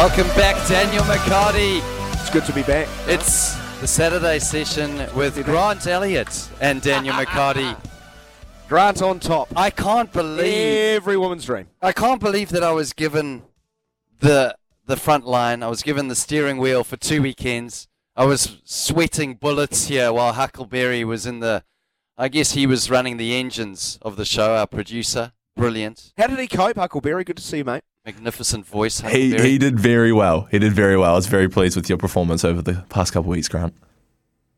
Welcome back, Daniel McHardy. It's good to be back. It's the Saturday session with Grant Elliott and Daniel McHardy. Grant on top. I can't believe Every woman's dream. I can't believe that I was given the the front line. I was given the steering wheel for two weekends. I was sweating bullets here while Huckleberry was in the. I guess he was running the engines of the show. Our producer, brilliant, How did he cope, Huckleberry? Good to see you, mate. Magnificent voice. He, Huckleberry. he did very well. He did very well. I was very pleased with your performance over the past couple of weeks, Grant.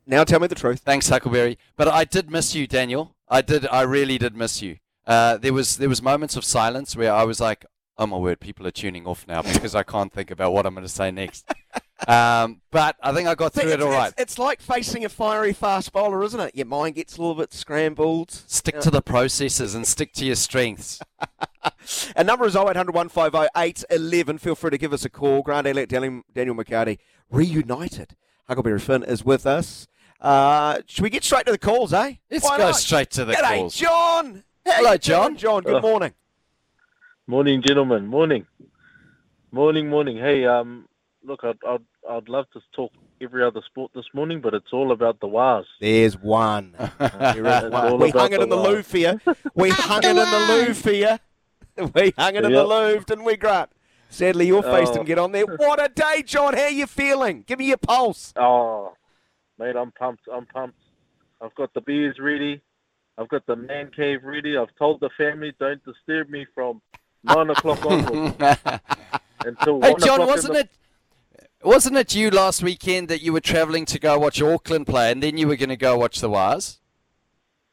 Now tell me the truth. Thanks, Huckleberry. But I did miss you, Daniel. I did. I really did miss you. Uh, there was there was moments of silence where I was like, "Oh my word, people are tuning off now because I can't think about what I'm going to say next." Um, but I think I got through it's, it all right. it's, it's like facing a fiery fast bowler, isn't it? Your mind gets a little bit scrambled. Stick to the processes and stick to your strengths. Our number is 0800 150 811. Feel free to give us a call. Grant Elliott, Daniel, Daniel McHardy, reunited. Huckleberry Finn is with us. Uh, should we get straight to the calls, eh? Let's Why go not? straight to the G'day, calls. John. How Hello, John. John, good morning. Morning, gentlemen. Morning, morning, morning. Hey, um, look, I'd, I'd, I'd love to talk every other sport this morning, but it's all about the Wars. There's one. There is one. We hung it the in the love. Louvre here. We hung it in the Louvre here. We hung it in the Yep. Louvre, didn't we, Grant? Sadly, your face Oh. didn't get on there. What a day, John. How you feeling? Give me your pulse. Oh, mate, I'm pumped. I'm pumped. I've got the beers ready. I've got the man cave ready. I've told the family don't disturb me from nine o'clock onwards until hey, one John, o'clock wasn't in it? Wasn't it you last weekend that you were travelling to go watch Auckland play, and then you were going to go watch the? The...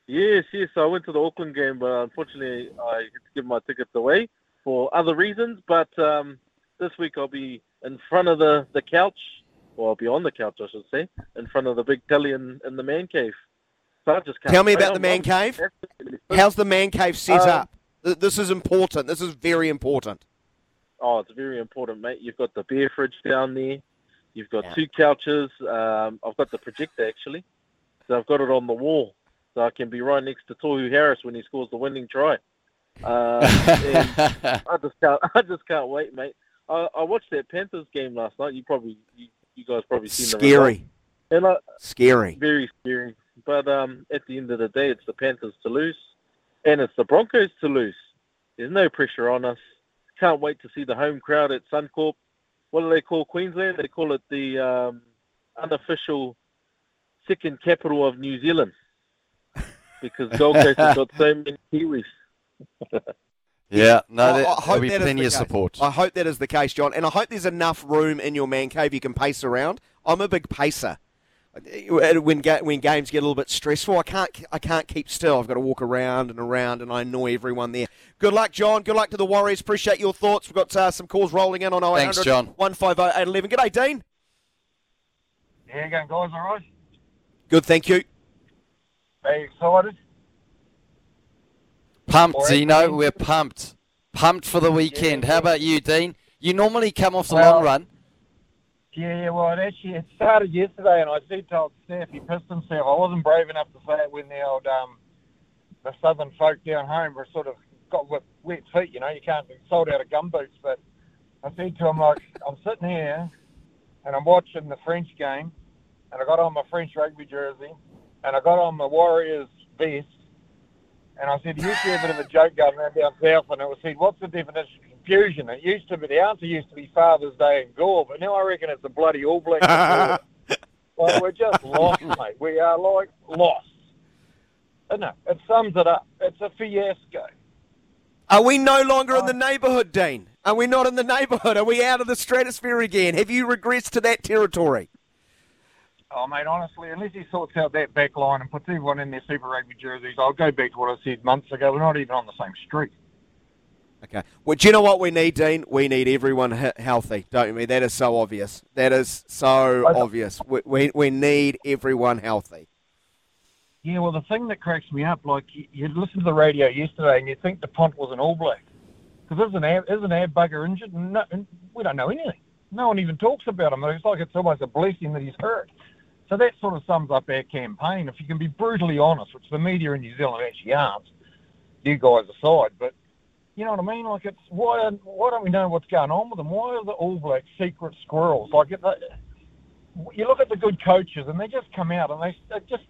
Yes, yes. I went to the Auckland game, but unfortunately, I had to give my tickets away for other reasons. But um, this week, I'll be in front of the, the couch, or I'll be on the couch, I should say, in front of the big telly in, in the man cave. So I just Tell me about the man I'm cave. How's the man cave set Um, up? This is important. This is very important. Oh, it's very important, mate. You've got the beer fridge down there. You've got Yeah. two couches. Um, I've got the projector actually, so I've got it on the wall, so I can be right next to Tohu Harris when he scores the winning try. And I just can't. I just can't wait, mate. I, I watched that Panthers game last night. You probably, you, you guys probably seen the result. Scary. and I, Scary. very scary. But um, at the end of the day, it's the Panthers to lose, and it's the Broncos to lose. There's no pressure on us. Can't wait to see the home crowd at Suncorp. What do they call Queensland? They call it the um, unofficial second capital of New Zealand because Gold Coast has got so many Kiwis. Yeah, no, I- there, I there'll be plenty of support. I hope that is the case, John, and I hope there's enough room in your man cave you can pace around. I'm a big pacer. When ga- when games get a little bit stressful, I can't I can't keep still. I've got to walk around and around, and I annoy everyone there. Good luck, John. Good luck to the Warriors. Appreciate your thoughts. We've got uh, some calls rolling in on 0800 Thanks, John. 150 811. G'day, Dean. How you going, guys? All right? Good, thank you. Are you excited? Pumped, Or Zeno. anything. We're pumped. Pumped for the weekend. How about you, Dean? You normally come off the Well- long run. Yeah, well, it actually it started yesterday, and I said to old Snappy Piston Self, I wasn't brave enough to say it when the old um, the southern folk down home were sort of got with wet feet. You know, you can't be sold out of gum boots. But I said to him, like, I'm sitting here, and I'm watching the French game, and I got on my French rugby jersey, and I got on my Warriors vest, and I said, you to a bit of a joke going around down south, and it was said, what's the definition confusion? It used to be, the answer used to be Father's Day and Gore, but now I reckon it's a bloody All Black. well, we're just lost, mate. We are like lost. Isn't it? It sums it up. It's a fiasco. Are we no longer in the uh, neighbourhood, Dean? Are we not in the neighbourhood? Are we out of the stratosphere again? Have you regressed to that territory? Oh, mate, honestly, unless he sorts out that back line and puts everyone in their Super Rugby jerseys, I'll go back to what I said months ago. We're not even on the same street. Okay. Well, do you know what we need, Dean? We need everyone he- healthy, don't we? That is so obvious. That is so obvious. We, we, we need everyone healthy. Yeah, well, the thing that cracks me up, like, you, you listen to the radio yesterday and you think the punt was an All Black. Because isn't, Ab, isn't Ab Bugger injured? And no, we don't know anything. No one even talks about him. It's like it's almost a blessing that he's hurt. So that sort of sums up our campaign. If you can be brutally honest, which the media in New Zealand actually aren't, you guys aside, but You know what I mean? Like it's why why don't we know what's going on with them? Why are the All Blacks secret squirrels? Like it, you look at the good coaches and they just come out and they, they just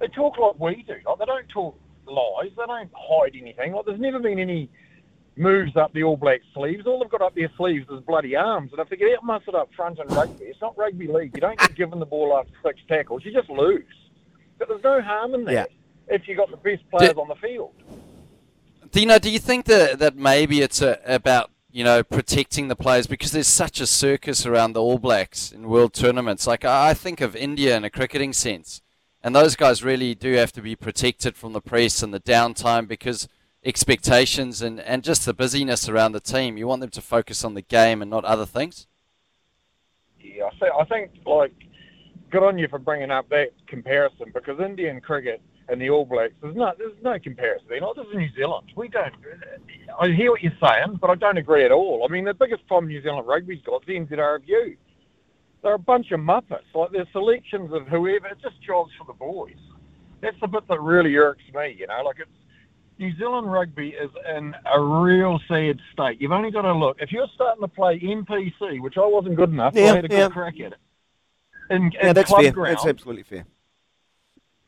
they talk like we do. Like they don't talk lies. They don't hide anything. Like there's never been any moves up the All Black sleeves. All they've got up their sleeves is bloody arms. And if they get out muscled up front in rugby, it's not rugby league. You don't get given the ball after six tackles. You just lose. But there's no harm in that Yeah. if you've got the best players on the field. Dino, do you think that that maybe it's a, about you know protecting the players because there's such a circus around the All Blacks in world tournaments? Like I think of India in a cricketing sense, and those guys really do have to be protected from the press and the downtime because expectations and, and just the busyness around the team. You want them to focus on the game and not other things. Yeah, I think like good on you for bringing up that comparison because Indian cricket and the All Blacks, there's no there's no comparison. They're not just New Zealand. We don't. I hear what you're saying, but I don't agree at all. I mean, the biggest problem New Zealand rugby's got is the NZRFU. They're a bunch of muppets. Like their selections of whoever, it's just jobs for the boys. That's the bit that really irks me. You know, like it's New Zealand rugby is in a real sad state. You've only got to look. If you're starting to play NPC, which I wasn't good enough, Yeah, I had a good crack at it. In, Yeah, in that's club fair. ground, That's absolutely fair.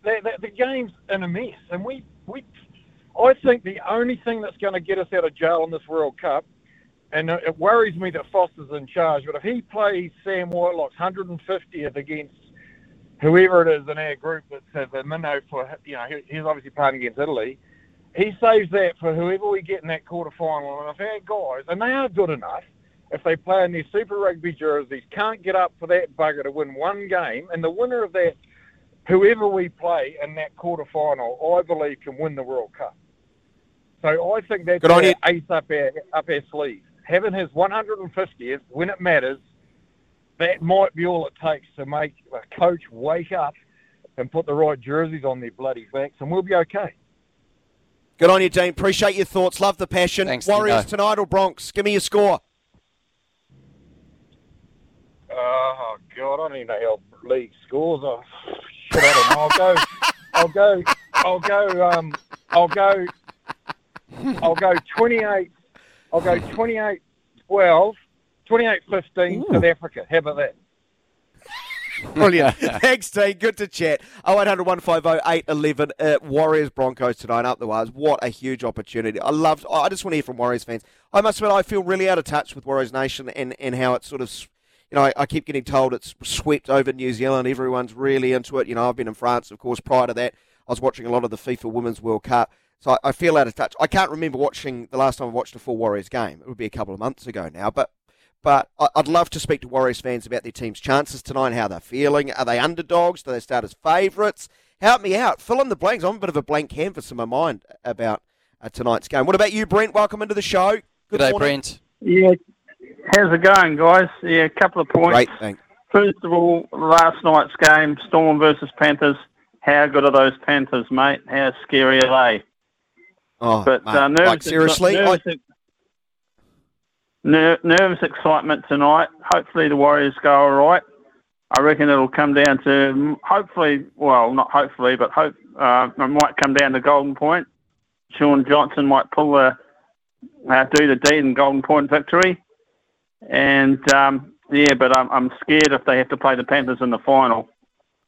The, the, the game's in a mess, and we, we, I think the only thing that's going to get us out of jail in this World Cup, and it worries me that Foster's in charge, but if he plays Sam Whitelock's 150th against whoever it is in our group that's at the minnow for, you know, he- he's obviously playing against Italy, he saves that for whoever we get in that quarter final. And if our guys, and they are good enough, if they play in their Super Rugby jerseys, can't get up for that bugger to win one game, and the winner of that whoever we play in that quarter final, I believe can win the World Cup. So I think that's Good on our you. ace up our up our sleeve. Having his 150th when it matters, that might be all it takes to make a coach wake up and put the right jerseys on their bloody backs, and we'll be okay. Good on you, Dean. Appreciate your thoughts. Love the passion. Thanks, Warriors Dino. tonight or Bronx? Give me your score. Oh God, I don't even know how league scores. Oh, shit, I don't know. I'll go. I'll go. I'll go. Um, I'll go. I'll go 28. I'll go 28 12, 28 15 South Africa. How about that? Brilliant. Thanks, Dean. Good to chat. 0800 150 811. Uh, Warriors Broncos tonight up the wires. What a huge opportunity. I love. I just want to hear from Warriors fans. I must admit, I feel really out of touch with Warriors Nation and, and how it's sort of. S- You know, I, I keep getting told it's swept over New Zealand. Everyone's really into it. You know, I've been in France, of course. Prior to that, I was watching a lot of the FIFA Women's World Cup. So I, I feel out of touch. I can't remember watching the last time I watched a full Warriors game. It would be a couple of months ago now. But but I- I'd love to speak to Warriors fans about their team's chances tonight, how they're feeling. Are they underdogs? Do they start as favourites? Help me out. Fill in the blanks. I'm a bit of a blank canvas in my mind about uh, tonight's game. What about you, Brent? Welcome into the show. Good day, morning. Brent. Yeah, how's it going, guys? Yeah, a couple of points. Great, thanks. First of all, last night's game, Storm versus Panthers. How good are those Panthers, mate? How scary are they? Oh, But mate, uh, nervous, like seriously, I, nervous, ner- nervous excitement tonight. Hopefully the Warriors go all right. I reckon it'll come down to hopefully, well, not hopefully, but hope uh, it might come down to Golden Point. Shaun Johnson might pull the uh, do the deed in Golden Point victory, and um, yeah, but I'm, I'm scared if they have to play the Panthers in the final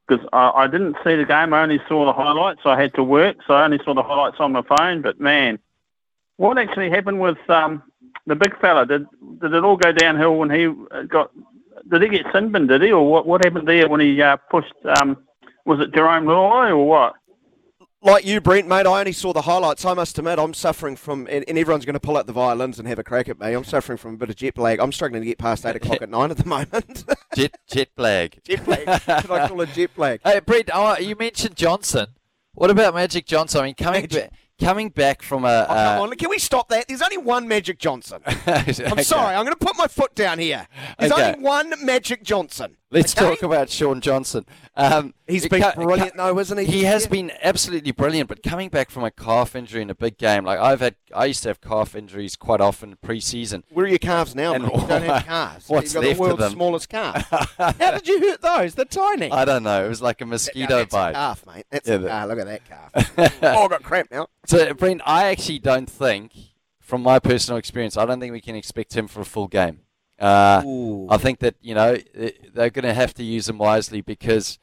because I, I didn't see the game. I only saw the highlights. I had to work, so I only saw the highlights on my phone. But man, what actually happened with um, the big fella? Did did it all go downhill when he got? Did he get sin bin? Did he, or what? What happened there when he uh, pushed? Um, was it Jarome Luai or what? Like you, Brent, mate, I only saw the highlights. I must admit, I'm suffering from, and, and everyone's going to pull out the violins and have a crack at me. I'm suffering from a bit of jet lag. I'm struggling to get past 8 o'clock at night at the moment. Jet jet lag. jet lag. Should I call it jet lag? Hey, Brent, oh, you mentioned Johnson. What about Magic Johnson? I mean, coming Magic- ba- coming back from a. Oh, come uh, on. Can we stop that? There's only one Magic Johnson. I'm sorry. I'm going to put my foot down here. There's Okay. only one Magic Johnson. Let's okay? talk about Shaun Johnson. Um, He's it been ca- brilliant, ca- though, isn't he? He has Yeah. been absolutely brilliant, but coming back from a calf injury in a big game, like I've had, I used to have calf injuries quite often pre-season. Where are your calves now, And mate? You don't have calves. what's You've got left the of world's them? smallest calf. How did you hurt those? They're tiny. I don't know. It was like a No, mosquito that's a bite. calf, mate. That's Yeah, a but- calf. Look at that calf. oh, I got cramp now. So, Brent, I actually don't think from my personal experience, I don't think we can expect him for a full game. Uh, I think that you know they're going to have to use him wisely because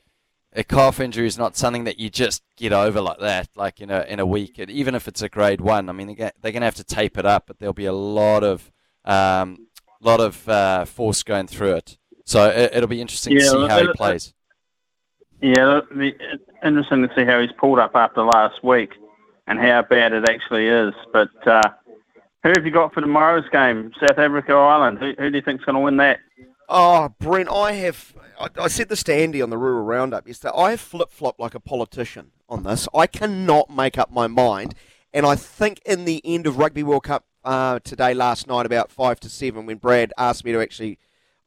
a calf injury is not something that you just get over like that, like in a in a week. And even if it's a grade one, I mean they're going to have to tape it up, but there'll be a lot of um, lot of uh, force going through it. So it, will be interesting to see how he plays. Yeah, it'll be interesting to see how he's pulled up after last week and how bad it actually is. But uh, who have you got for tomorrow's game? South Africa or Ireland? Who, who do you think's going to win that? Oh, Brent, I have. I, I said this to Andy on the Rural Roundup yesterday. I have flip flopped like a politician on this. I cannot make up my mind. And I think in the end of Rugby World Cup uh, today, last night, about 5 to 7, when Brad asked me to actually.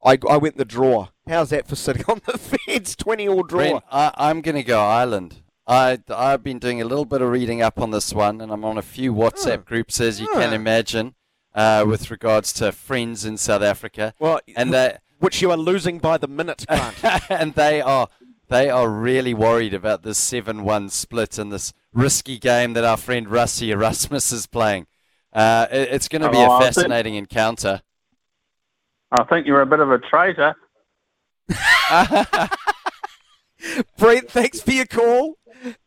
I, I went the draw. How's that for sitting on the fence? 20 all draw. Brent, I, I'm going to go Ireland. I, I've been doing a little bit of reading up on this one, and I'm on a few WhatsApp Oh. groups, as you can Oh. imagine, uh, with regards to friends in South Africa. Well, And they, which you are losing by the minute, Grant. and they are they are really worried about this seven-one split and this risky game that our friend Rassie Erasmus is playing. Uh, it- it's going to be Oh, a I think- fascinating encounter. I think you're a bit of a traitor. Brent, thanks for your call.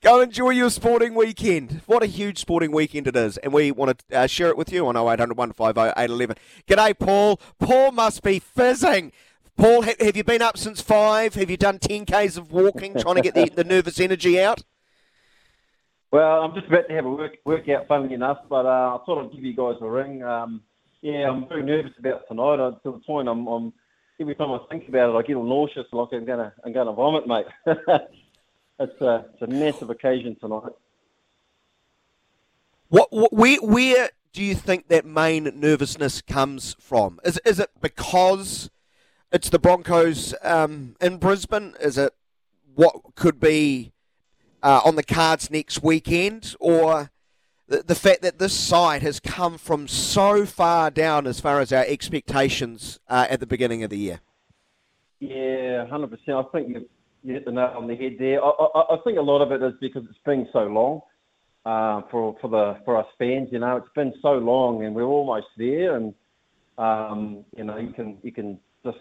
Go enjoy your sporting weekend. What a huge sporting weekend it is. And we want to uh, share it with you on 0800 150 811. G'day, Paul. Paul must be fizzing. Paul, ha- have you been up since 5? Have you done 10Ks of walking, trying to get the, the nervous energy out? Well, I'm just about to have a work, workout, funnily enough, but uh, I thought I'd give you guys a ring. Um, yeah, I'm very nervous about tonight. Uh, to the point, I'm, I'm every time I think about it, I get all nauseous, like I'm gonna, I'm gonna vomit, mate. it's a, it's a massive occasion tonight. What, what, where, where do you think that main nervousness comes from? Is, is it because it's the Broncos um, in Brisbane? Is it what could be uh, on the cards next weekend? Or the, the fact that this side has come from so far down as far as our expectations uh, at the beginning of the year? Yeah, hundred percent. I think you you hit the nail on the head there. I, I, I think a lot of it is because it's been so long uh, for for the for us fans. You know, it's been so long, and we're almost there, and um, you know, you can you can just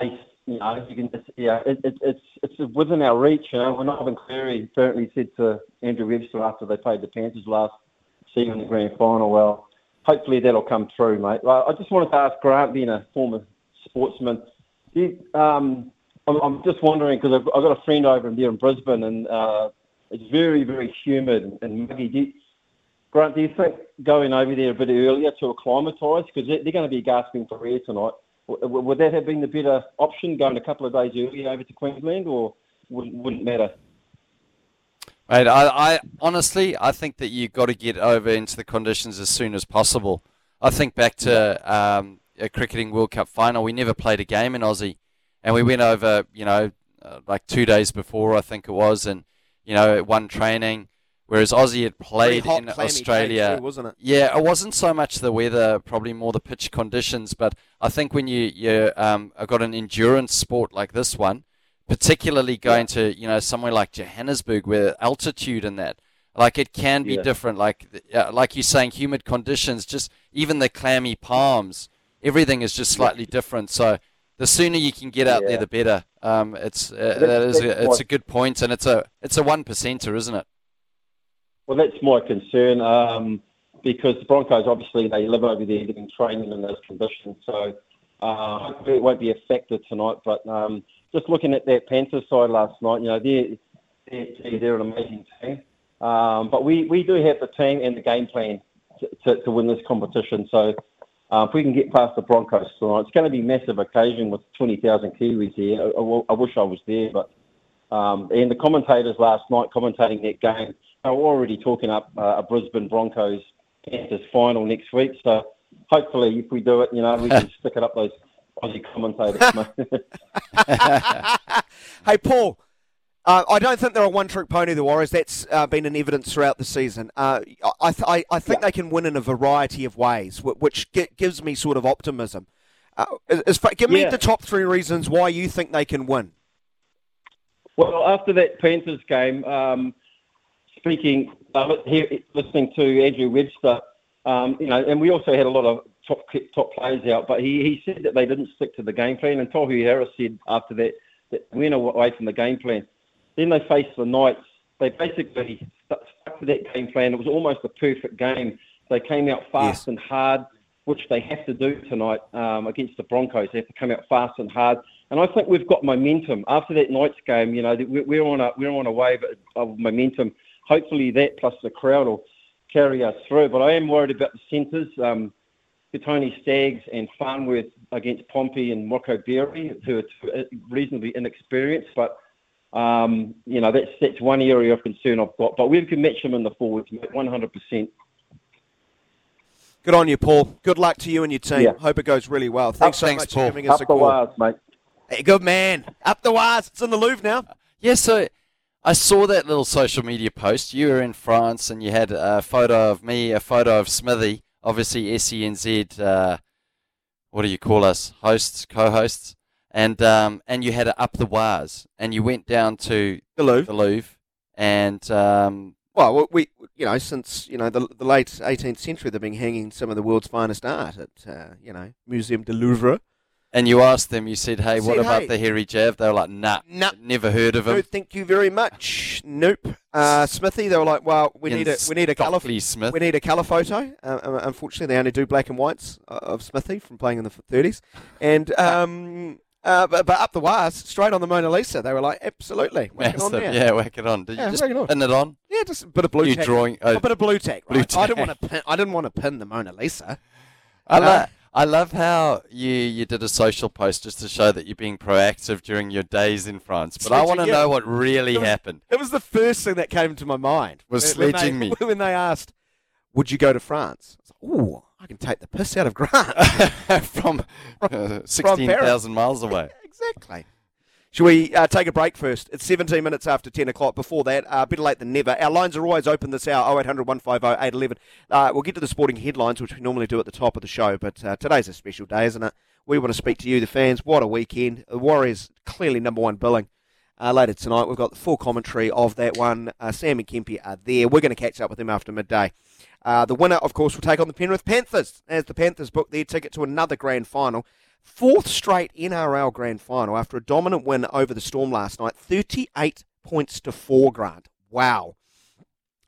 taste. You know, you can just yeah, it, it, it's it's within our reach. You know, when Ivan Cleary apparently said to Andrew Webster after they played the Panthers last season in the grand final, well, hopefully that'll come true, mate. Well, I just wanted to ask Grant, being a former sportsman, do you, um, I'm, I'm just wondering because I've, I've got a friend over there in Brisbane, and uh, it's very, very humid and, muggy. Do you, Grant, do you think going over there a bit earlier to acclimatise because they're, they're going to be gasping for air tonight? W- would that have been the better option, going a couple of days earlier over to Queensland, or wouldn't, wouldn't matter? Mate, I, I honestly, I think that you've got to get over into the conditions as soon as possible. I think back to um, a cricketing World Cup final. We never played a game in Aussie, and we went over, you know, uh, like two days before, I think it was, and you know, one training. Whereas Aussie had played hot, in Australia. too, wasn't it? Yeah, it wasn't so much the weather, probably more the pitch conditions. But I think when you you um got an endurance sport like this one, particularly going to you know somewhere like Johannesburg where altitude and that, like it can be Yeah. different. Like uh, like you're saying, humid conditions, just even the clammy palms, everything is just slightly different. So the sooner you can get out there, the better. Um, it's uh, that is a, it's a good point, and it's a it's a one percenter, isn't it? Well, that's my concern um, because the Broncos obviously they live over there, they've been training in those conditions, so uh, hopefully it won't be a factor tonight. But um, just looking at that Panthers side last night, you know they're they're, they're an amazing team, um, but we, we do have the team and the game plan to, to, to win this competition. So if we can get past the Broncos tonight, it's going to be a massive occasion with twenty thousand Kiwis here. I, I, I wish I was there, but um, and the commentators last night commentating that game, they were already talking up uh, a Brisbane Broncos Panthers final next week. So hopefully, if we do it, you know, we can stick it up those Aussie commentators. hey, Paul. Uh, I don't think they're a one-trick pony, the Warriors. That's uh, been in evidence throughout the season. Uh, I, th- I, I think they can win in a variety of ways, which gi- gives me sort of optimism. Uh, as, as give me Yeah. the top three reasons why you think they can win. Well, after that Panthers game, um, speaking, uh, here, listening to Andrew Webster, Um, you know, and we also had a lot of top top players out, but he, he said that they didn't stick to the game plan. And Tohu Harris said after that that went away from the game plan. Then they faced the Knights. They basically stuck to that game plan. It was almost a perfect game. They came out fast Yes. and hard, which they have to do tonight um, against the Broncos. They have to come out fast and hard. And I think we've got momentum after that Knights game. You know, we're, we're on a we're on a wave of momentum. Hopefully, that plus the crowd will carry us through. But I am worried about the centres. Um, Tony Staggs and Farnworth against Pompey and Rocco Berry, who are reasonably inexperienced. But um, you know, that's that's one area of concern I've got. But we can match them in the forwards, one hundred percent. Good on you, Paul. Good luck to you and your team. Yeah. Hope it goes really well. Thanks so Thanks, much Paul. for giving us Up a the call. wires, mate. Hey, good man. Up the wires. It's in the Louvre now. Yeah, so I saw that little social media post. You were in France and you had a photo of me, a photo of Smithy, obviously SENZ, uh, what do you call us? Hosts, co hosts. And um, and you had it up the wires and you went down to The Louvre. the Louvre and um, Well, we, you know, since you know the, the late 18th century, they've been hanging some of the world's finest art at, uh, you know, Museum de Louvre. and you asked them, you said, hey, what about "Hey." the hairy Jav? They were like, nah, Nah. never heard of No, thank you very much. Nope. Uh, Smithy, they were like, well, we need a we need a colour Stockley Smith. we need a colour photo. Uh, unfortunately, they only do black and whites of Smithy from playing in the 30s, and um, uh, but, but up the wires, straight on the Mona Lisa. They were like, absolutely, whack it on. Yeah, whack it on. Did Yeah, you just it on. pin it on? Yeah, just a bit of blue You tack. drawing- a oh, bit of blue tack. blue Right? I didn't want to pin. I didn't want to pin the Mona Lisa. I, Uh, lo- I love how you, you did a social post just to show that you're being proactive during your days in France. But I want to you. know what really It was- happened. It was the first thing that came to my mind. Was When- when sledging they, me. when they asked, "Would you go to France?" I was like, "Ooh, I can take the piss out of Grant." from uh, 16,000 miles away. exactly. Should we uh, take a break first? It's 17 minutes after 10 o'clock. Before that, uh, better late than never. Our lines are always open this hour 0800 150 811. Uh, we'll get to the sporting headlines, which we normally do at the top of the show, but uh, today's a special day, isn't it? We want to speak to you, the fans. What a weekend. The Warriors clearly number one billing. Uh, later tonight, we've got the full commentary of that one. Uh, Sam and Kempe are there. We're going to catch up with them after midday. Uh, the winner, of course, will take on the Penrith Panthers as the Panthers book their ticket to another grand final. Fourth straight NRL grand final after a dominant win over the Storm last night. 38 points to four, Grant. Wow.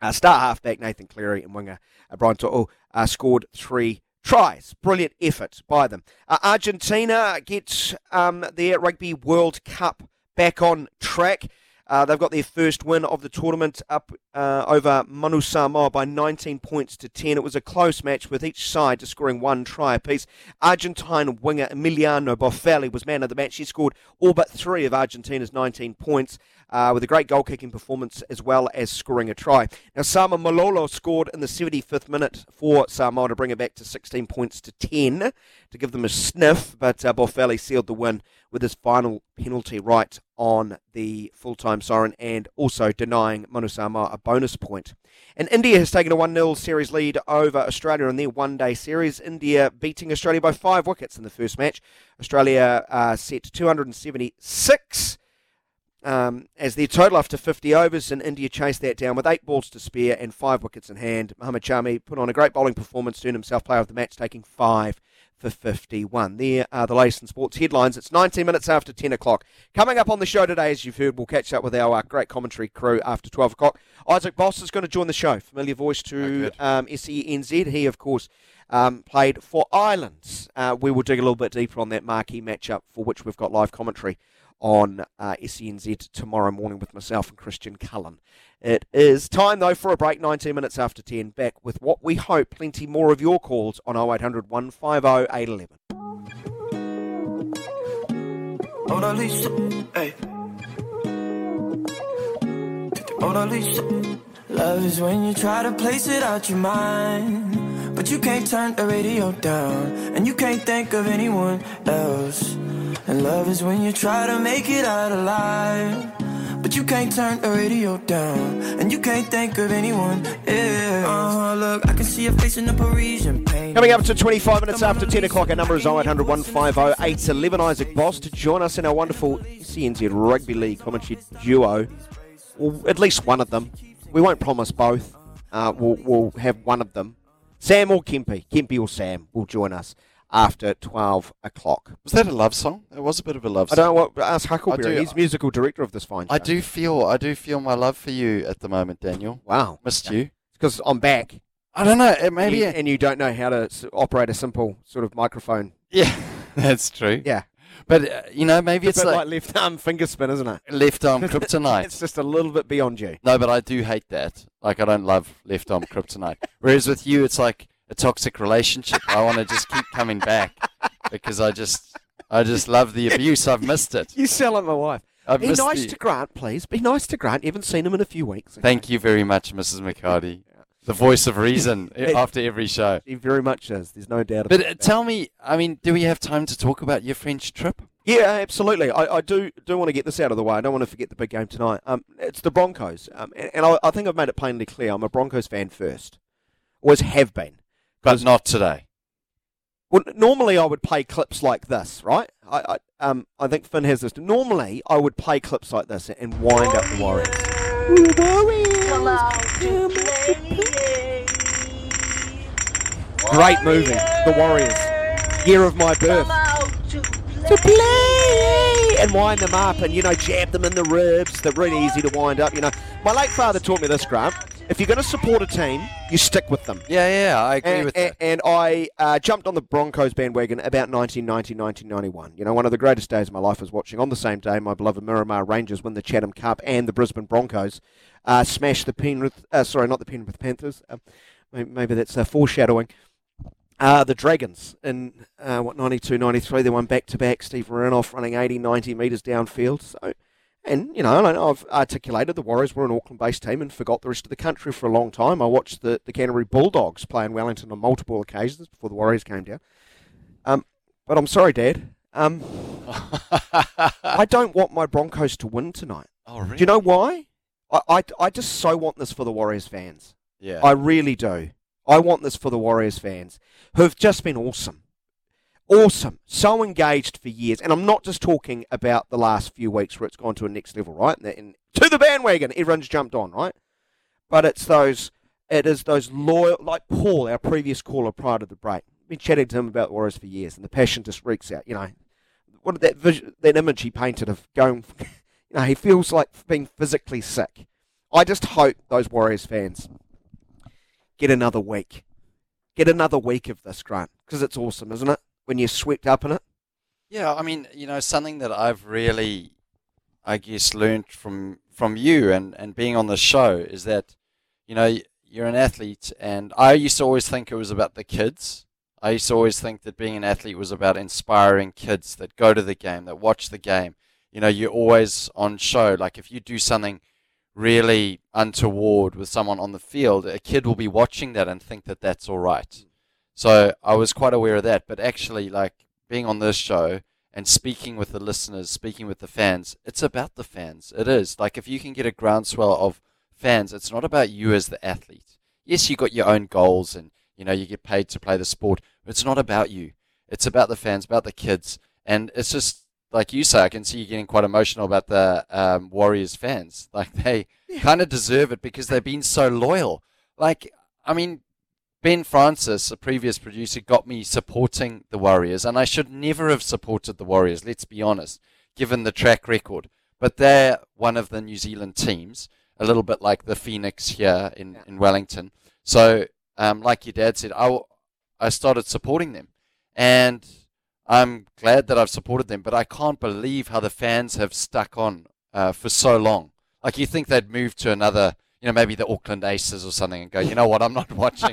Uh, star halfback Nathan Cleary and winger uh, Brian To'o uh, scored three tries. Brilliant effort by them. Uh, Argentina gets um, their Rugby World Cup back on track. Uh, they've got their first win of the tournament up uh, over Manu Samoa by 19 points to 10. It was a close match with each side just scoring one try apiece. Argentine winger Emiliano Boffelli was man of the match. He scored all but three of Argentina's 19 points uh, with a great goal kicking performance as well as scoring a try. Now, Sama Malolo scored in the 75th minute for Samoa to bring it back to 16 points to 10 to give them a sniff, but uh, sealed the win with his final penalty right on the full-time siren and also denying Manu Samoa a bonus point. And India has taken a 1-0 series lead over Australia in their one-day series. India beating Australia by five wickets in the first match. Australia uh, set 276 um, as their total after 50 overs, and India chased that down with eight balls to spare and five wickets in hand. Mohammad Shami put on a great bowling performance to earn himself player of the match, taking five for 51. There are the latest in sports headlines. It's 19 minutes after 10 o'clock. Coming up on the show today, as you've heard, we'll catch up with our uh, great commentary crew after 12 o'clock. Isaac Boss is going to join the show. Familiar voice to um, SENZ. He, of course, um, played for Ireland. Uh, we will dig a little bit deeper on that marquee matchup for which we've got live commentary on uh, SENZ tomorrow morning with myself and Christian Cullen. It is time, though, for a break, 19 minutes after 10. Back with what we hope plenty more of your calls on 0800 150 811. Mona Lisa, hey. Mona Lisa. Love is when you try to place it out your mind, but you can't turn the radio down, and you can't think of anyone else. And love is when you try to make it out alive. But you can't turn the radio down, and you can't think of anyone else. Uh, look, I can see your face in the Parisian paint. Coming up to 25 minutes after 10 o'clock, our number is 0800 150 811. Isaac Boss to join us in our wonderful SENZ Rugby League commentary duo. Well, at least one of them. We won't promise both. Uh, we'll, we'll have one of them. Sam or Kempy, Kempy or Sam will join us after 12 o'clock. Was that a love song? It was a bit of a love song. I don't know what, ask Huckleberry. do- He's musical director of this fine show. I do feel I do feel my love for you at the moment, Daniel. Wow. Missed you. Because I'm back. I don't know. It maybe You- and you don't know how to operate a simple sort of microphone. yeah, that's true. Yeah. But uh, you know, maybe It's it's like, like left arm finger spin, isn't it? left arm kryptonite. It's just a little bit beyond you. No, but I do hate that. Like, I don't love left arm kryptonite. Whereas with you, it's like a toxic relationship. I want to just keep coming back because I just, I just love the abuse. I've missed it. You sell it, my wife. I've Be nice the- to Grant, please. Be nice to Grant. You haven't seen him in a few weeks. Thank you very much, Mrs. McHardy. The voice of reason after every show. He very much is. There's no doubt But about uh, that. tell me, I mean, do we have time to talk about your French trip? Yeah, absolutely. I, I do do want to get this out of the way. I don't want to forget the big game tonight. Um, it's the Broncos, um, and, and I, I think I've made it plainly clear. I'm a Broncos fan first, always have been. But not today. Well, normally I would play clips like this, right? I, I um I think Finn has this. Normally I would play clips like this and wind up the Warriors. Great movie, The Warriors. Year of my birth. To play and wind them up and you know jab them in the ribs. They're really easy to wind up. You know, my late father taught me this, Grant. If you're going to support a team, you stick with them. Yeah, yeah, I agree and, with and, that. and I uh, jumped on the Broncos bandwagon about 1990, 1991. You know, one of the greatest days of my life was watching on the same day my beloved Miramar Rangers win the Chatham Cup and the Brisbane Broncos uh, smash the Penrith, uh, sorry, not the Penrith Panthers. Uh, maybe, maybe that's uh, foreshadowing. Uh, the Dragons in uh, what 92, 93, they won back to back. Steve Renouf running 80, 90 metres downfield. So, and you know, I know I've articulated the Warriors were an Auckland-based team and forgot the rest of the country for a long time. I watched the, the Canterbury Bulldogs play in Wellington on multiple occasions before the Warriors came down. Um, but I'm sorry, Dad. Um, I don't want my Broncos to win tonight. oh, really? Do you know why? I, I, I just so want this for the Warriors fans. Yeah. I really do. I want this for the Warriors fans who've just been awesome. Awesome. So engaged for years. And I'm not just talking about the last few weeks where it's gone to a next level, right? And, and to the bandwagon, everyone's jumped on, right? But it's those, it is those loyal, like Paul, our previous caller prior to the break. Been chatting to him about Warriors for years, and the passion just reeks out. You know, what that vision, that image he painted of going, you know, he feels like being physically sick. I just hope those Warriors fans get another week. Get another week of this, Grant, because it's awesome, isn't it? When you're swept up in it. Yeah, I mean, you know, something that I've really, I guess, learned from from you and and being on the show is that, you know, you're an athlete, and I used to always think it was about the kids. I used to always think that being an athlete was about inspiring kids that go to the game, that watch the game. You know, you're always on show. Like if you do something really untoward with someone on the field, a kid will be watching that and think that that's all right. Mm. So I was quite aware of that. But actually, like being on this show and speaking with the listeners, speaking with the fans, it's about the fans. It is. Like if you can get a groundswell of fans, it's not about you as the athlete. Yes, you got your own goals and you know you get paid to play the sport, but it's not about you. It's about the fans, about the kids, and it's just like you say. I can see you getting quite emotional about the um, Warriors fans. Like they kind of deserve it because they've been so loyal. Like I mean, Ben Francis, a previous producer, got me supporting the Warriors, and I should never have supported the Warriors, let's be honest, given the track record. But they're one of the New Zealand teams, a little bit like the Phoenix here in, in Wellington. So, um, like your dad said, I, w- I started supporting them. And I'm glad that I've supported them, but I can't believe how the fans have stuck on uh, for so long. Like, you think they'd move to another you know, maybe the Auckland Aces or something and go, you know what, I'm not watching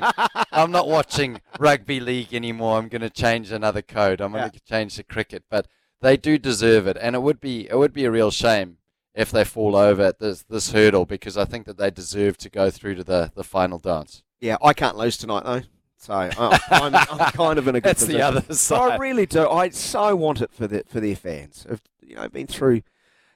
I'm not watching rugby league anymore. I'm gonna change another code. I'm gonna change the cricket. But they do deserve it and it would be it would be a real shame if they fall over at this this hurdle because I think that they deserve to go through to the, the final dance. Yeah, I can't lose tonight though. So I'm, I'm kind of in a good That's the position. other But I really do. I so want it for the for their fans. I've you know been through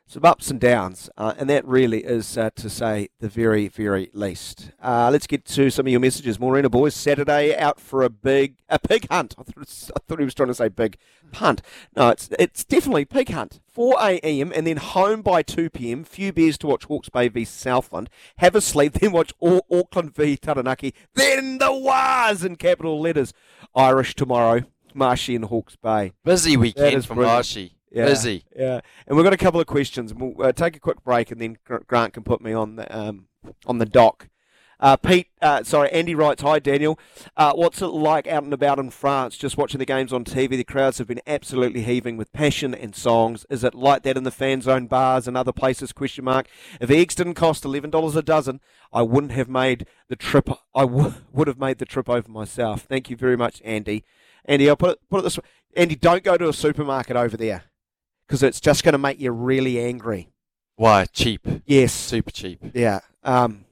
some ups and downs, uh, and that really is uh, to say the very, very least. Uh, let's get to some of your messages. Morena boys, Saturday out for a big a pig hunt. I thought, I thought he was trying to say big punt. No, it's it's definitely pig hunt. 4 a.m. and then home by 2 p.m. Few beers to watch Hawke's Bay v Southland. Have a sleep, then watch Au- Auckland v Taranaki. Then the Wars in capital letters. Irish tomorrow. Marshy and Hawke's Bay. Busy weekend for. Marshy. Yeah, Busy. Yeah, and we've got a couple of questions. We'll uh, take a quick break, and then Grant can put me on the um, on the dock. Uh, Pete, uh, sorry, Andy writes, "Hi Daniel, uh, what's it like out and about in France? Just watching the games on TV. The crowds have been absolutely heaving with passion and songs. Is it like that in the fan zone bars and other places? Question mark. If eggs didn't cost eleven dollars a dozen, I wouldn't have made the trip. I w- would have made the trip over myself. Thank you very much, Andy. Andy, I'll put it put it this way. Andy, don't go to a supermarket over there because it's just going to make you really angry. Why? Cheap. Yes. Super cheap. Yeah. Um,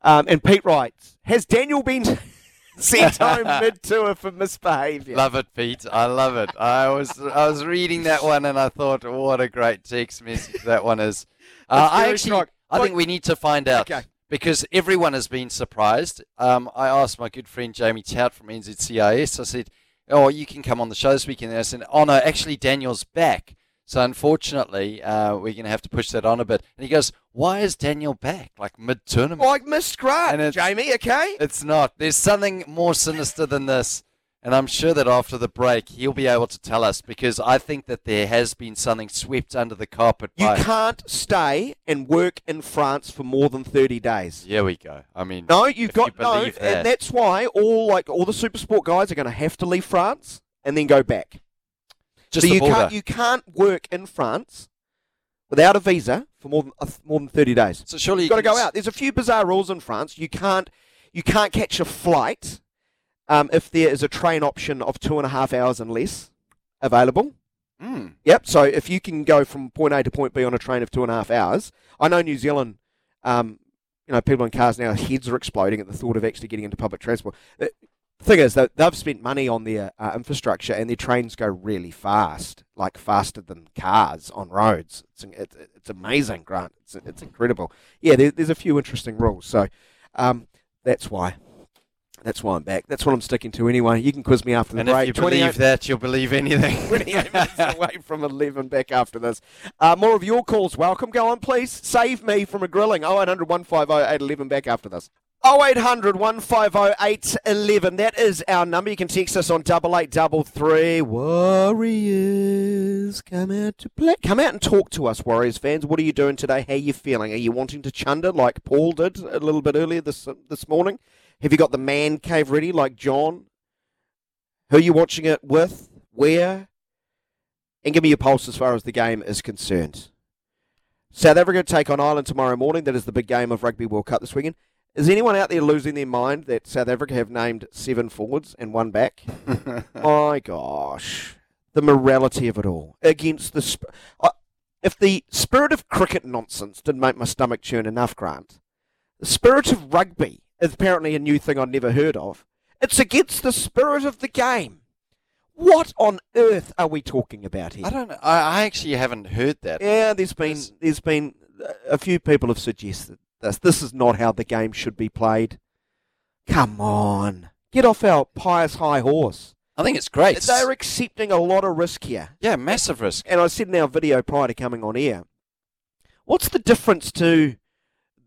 um, and Pete writes, has Daniel been sent home mid-tour for misbehaviour? Love it, Pete. I love it. I was I was reading that one and I thought, what a great text message that one is. Uh, I actually, strong. I think we need to find out Okay. because everyone has been surprised. Um, I asked my good friend Jamie Tout from NZCIS. I said, "Oh, you can come on the show this weekend." And I said, "Oh no, actually Daniel's back." So unfortunately, uh, we're going to have to push that on a bit. And he goes, "Why is Daniel back? Like mid-tournament?" Like missed Grant, And it's- Jamie, okay? It's not. There's something more sinister than this. And I'm sure that after the break, he'll be able to tell us because I think that there has been something swept under the carpet You by. can't stay and work in France for more than 30 days. Here we go. I mean, No, you've got you no, that. and that's why all like all the super sport guys are going to have to leave France and then go back. just so you border. can't you can't work in France without a visa for more than uh, more than 30 days. so surely You've got to go out. There's a few bizarre rules in France. You can't you can't catch a flight um, if there is a train option of two and a half hours and less available. Mm. Yep. So if you can go from point A to point B on a train of two and a half hours, I know New Zealand. Um, you know, people in cars now, heads are exploding at the thought of actually getting into public transport. The thing is, that they've spent money on their uh, infrastructure, and their trains go really fast, like faster than cars on roads. It's it's, it's amazing, Grant. It's it's incredible. Yeah, there, there's a few interesting rules, so um, that's why. That's why I'm back. That's what I'm sticking to anyway. You can quiz me after the And break. if you 28 believe that, you'll believe anything. 28 minutes away from 11 back after this. Uh, more of your calls. Welcome. Go on, please. Save me from a grilling. 0800 150 811 back after this. 0800 150 811. That is our number. You can text us on 8833. Warriors, come out to play. Come out and talk to us, Warriors fans. What are you doing today? How are you feeling? Are you wanting to chunder like Paul did a little bit earlier this this morning? Have you got the man cave ready like John? Who are you watching it with? Where? And give me your pulse as far as the game is concerned. South Africa take on Ireland tomorrow morning. That is the big game of Rugby World Cup this weekend. Is anyone out there losing their mind that South Africa have named seven forwards and one back? My gosh, the morality of it all against the. Sp- I if the spirit of cricket nonsense didn't make my stomach churn enough, Grant, the spirit of rugby is apparently a new thing I'd never heard of. It's against the spirit of the game. What on earth are we talking about here? I don't know. I, I actually haven't heard that. Yeah, there's been there's been a few people have suggested this. This is not how the game should be played. Come on, get off our pious high horse. I think it's great. They're accepting a lot of risk here. yeah, massive risk. And I said in our video prior to coming on air, what's the difference to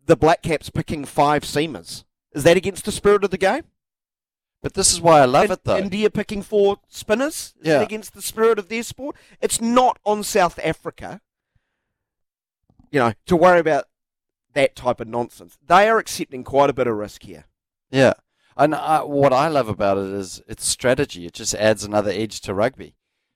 the Black Caps picking five seamers? Is that against the spirit of the game? But this is why I love In- it, though. India picking four spinners? Is Yeah. against the spirit of their sport? It's not on South Africa, you know, to worry about that type of nonsense. They are accepting quite a bit of risk here. Yeah. And I, what I love about it is its strategy. It just adds another edge to rugby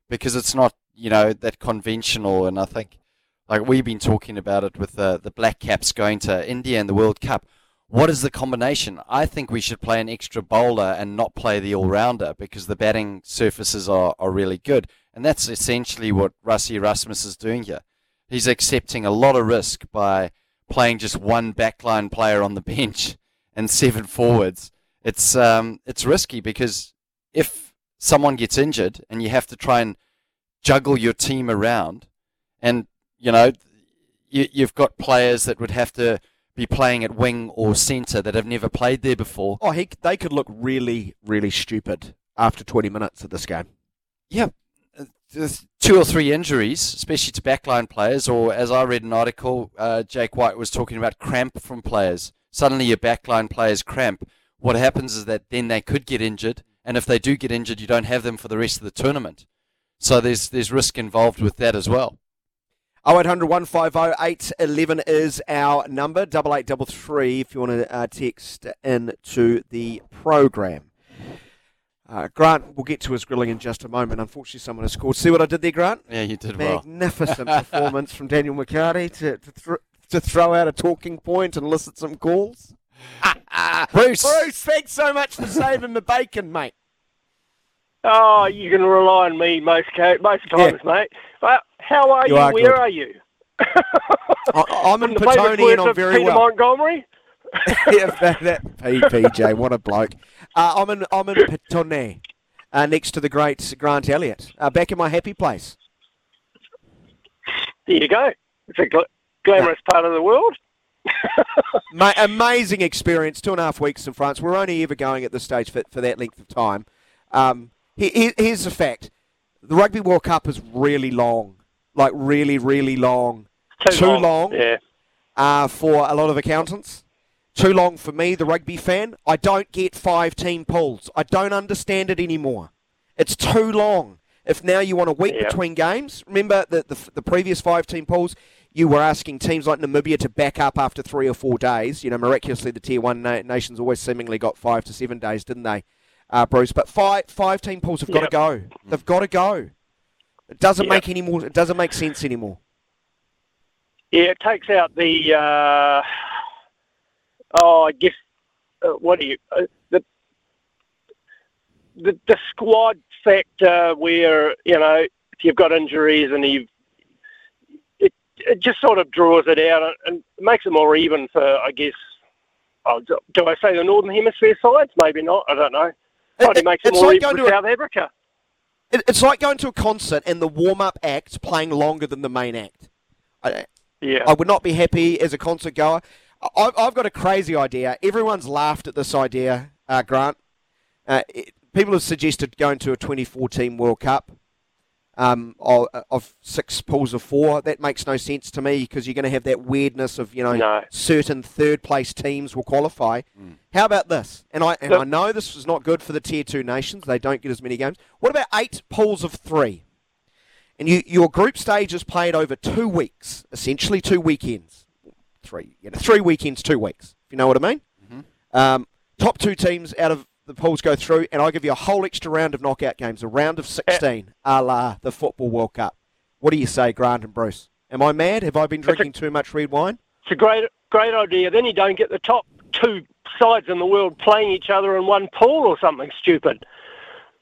because it's not, you know, that conventional. And I think, like we've been talking about it with the, the Black Caps going to India in the World Cup. What is the combination? I think we should play an extra bowler and not play the all rounder because the batting surfaces are, are really good. And that's essentially what Rassie Erasmus is doing here. He's accepting a lot of risk by playing just one backline player on the bench and seven forwards. It's um, it's risky because if someone gets injured and you have to try and juggle your team around, and you know you, you've got players that would have to be playing at wing or centre that have never played there before. Oh, he, they could look really, really stupid after 20 minutes of this game. Yeah, uh, there's two or three injuries, especially to backline players, or as I read an article, uh, Jake White was talking about cramp from players. Suddenly your backline players cramp. What happens is that then they could get injured, and if they do get injured, you don't have them for the rest of the tournament. So there's there's risk involved with that as well. 0800 150 811 is our number, 8833 if you want to uh, text into the program. Uh, Grant, we'll get to his grilling in just a moment. Unfortunately, someone has scored. See what I did there, Grant? Yeah, you did well. Magnificent performance from Daniel McHardy to, to, thr to throw out a talking point and elicit some calls. Bruce. Bruce, thanks so much for saving the bacon, mate. Oh, you can rely on me most ca- most times, mate. Well, how are You you? are Where good. are you? I, I'm in From the favourite Petone and I'm very Peter well. Montgomery. yeah, that, that P- PJ, what a bloke. Uh, I'm in I'm in Petone, uh, next to the great Grant Elliott, uh, back in my happy place. There you go. It's a gl- glamorous part of the world. Ma- amazing experience, two and a half weeks in France. We're only ever going at this stage for, for that length of time. Um, he, he- here's the fact: the Rugby World Cup is really long, like really, really long. Too long. Yeah. uh, for a lot of accountants. Too long for me, the rugby fan. I don't get five team pools. I don't understand it anymore. It's too long. If now you want a week Yeah. between games, remember the, the the previous five team pools, you were asking teams like Namibia to back up after three or four days. You know, miraculously, the tier one na- nations always seemingly got five to seven days, didn't they, uh, Bruce? But five five team pools have got to Yep. go. They've got to go. It doesn't Yep. make any more. It doesn't make sense anymore. Yeah, it takes out the. Uh, oh, I guess. Uh, what do you uh, the, the the squad factor where you know if you've got injuries and you've it it just sort of draws it out and, makes it more even for I guess. Oh, do, do I say the northern hemisphere sides? Maybe not. I don't know. Probably It- makes it more like even for to a- South Africa. It, it's like going to a concert and the warm up act playing longer than the main act. I, Yeah. I would not be happy as a concert goer. I, I've got a crazy idea. Everyone's laughed at this idea, uh, Grant. Uh, it, people have suggested going to a 2014 World Cup um, of, of six pools of four. That makes no sense to me because you're going to have that weirdness of you know No. certain third place teams will qualify. How about this? And I and Look- I know this is not good for the tier two nations. They don't get as many games. What about eight pools of three? And you, your group stage is played over two weeks, essentially two weekends. Three, you know, three weekends, two weeks. If you know what I mean. Um, top two teams out of the pools go through, and I give you a whole extra round of knockout games, a round of eh. sixteen, a la the football World Cup. What do you say, Grant and Bruce? Am I mad? Have I been a- drinking too much red wine? It's a great, great idea. Then you don't get the top two sides in the world playing each other in one pool or something stupid.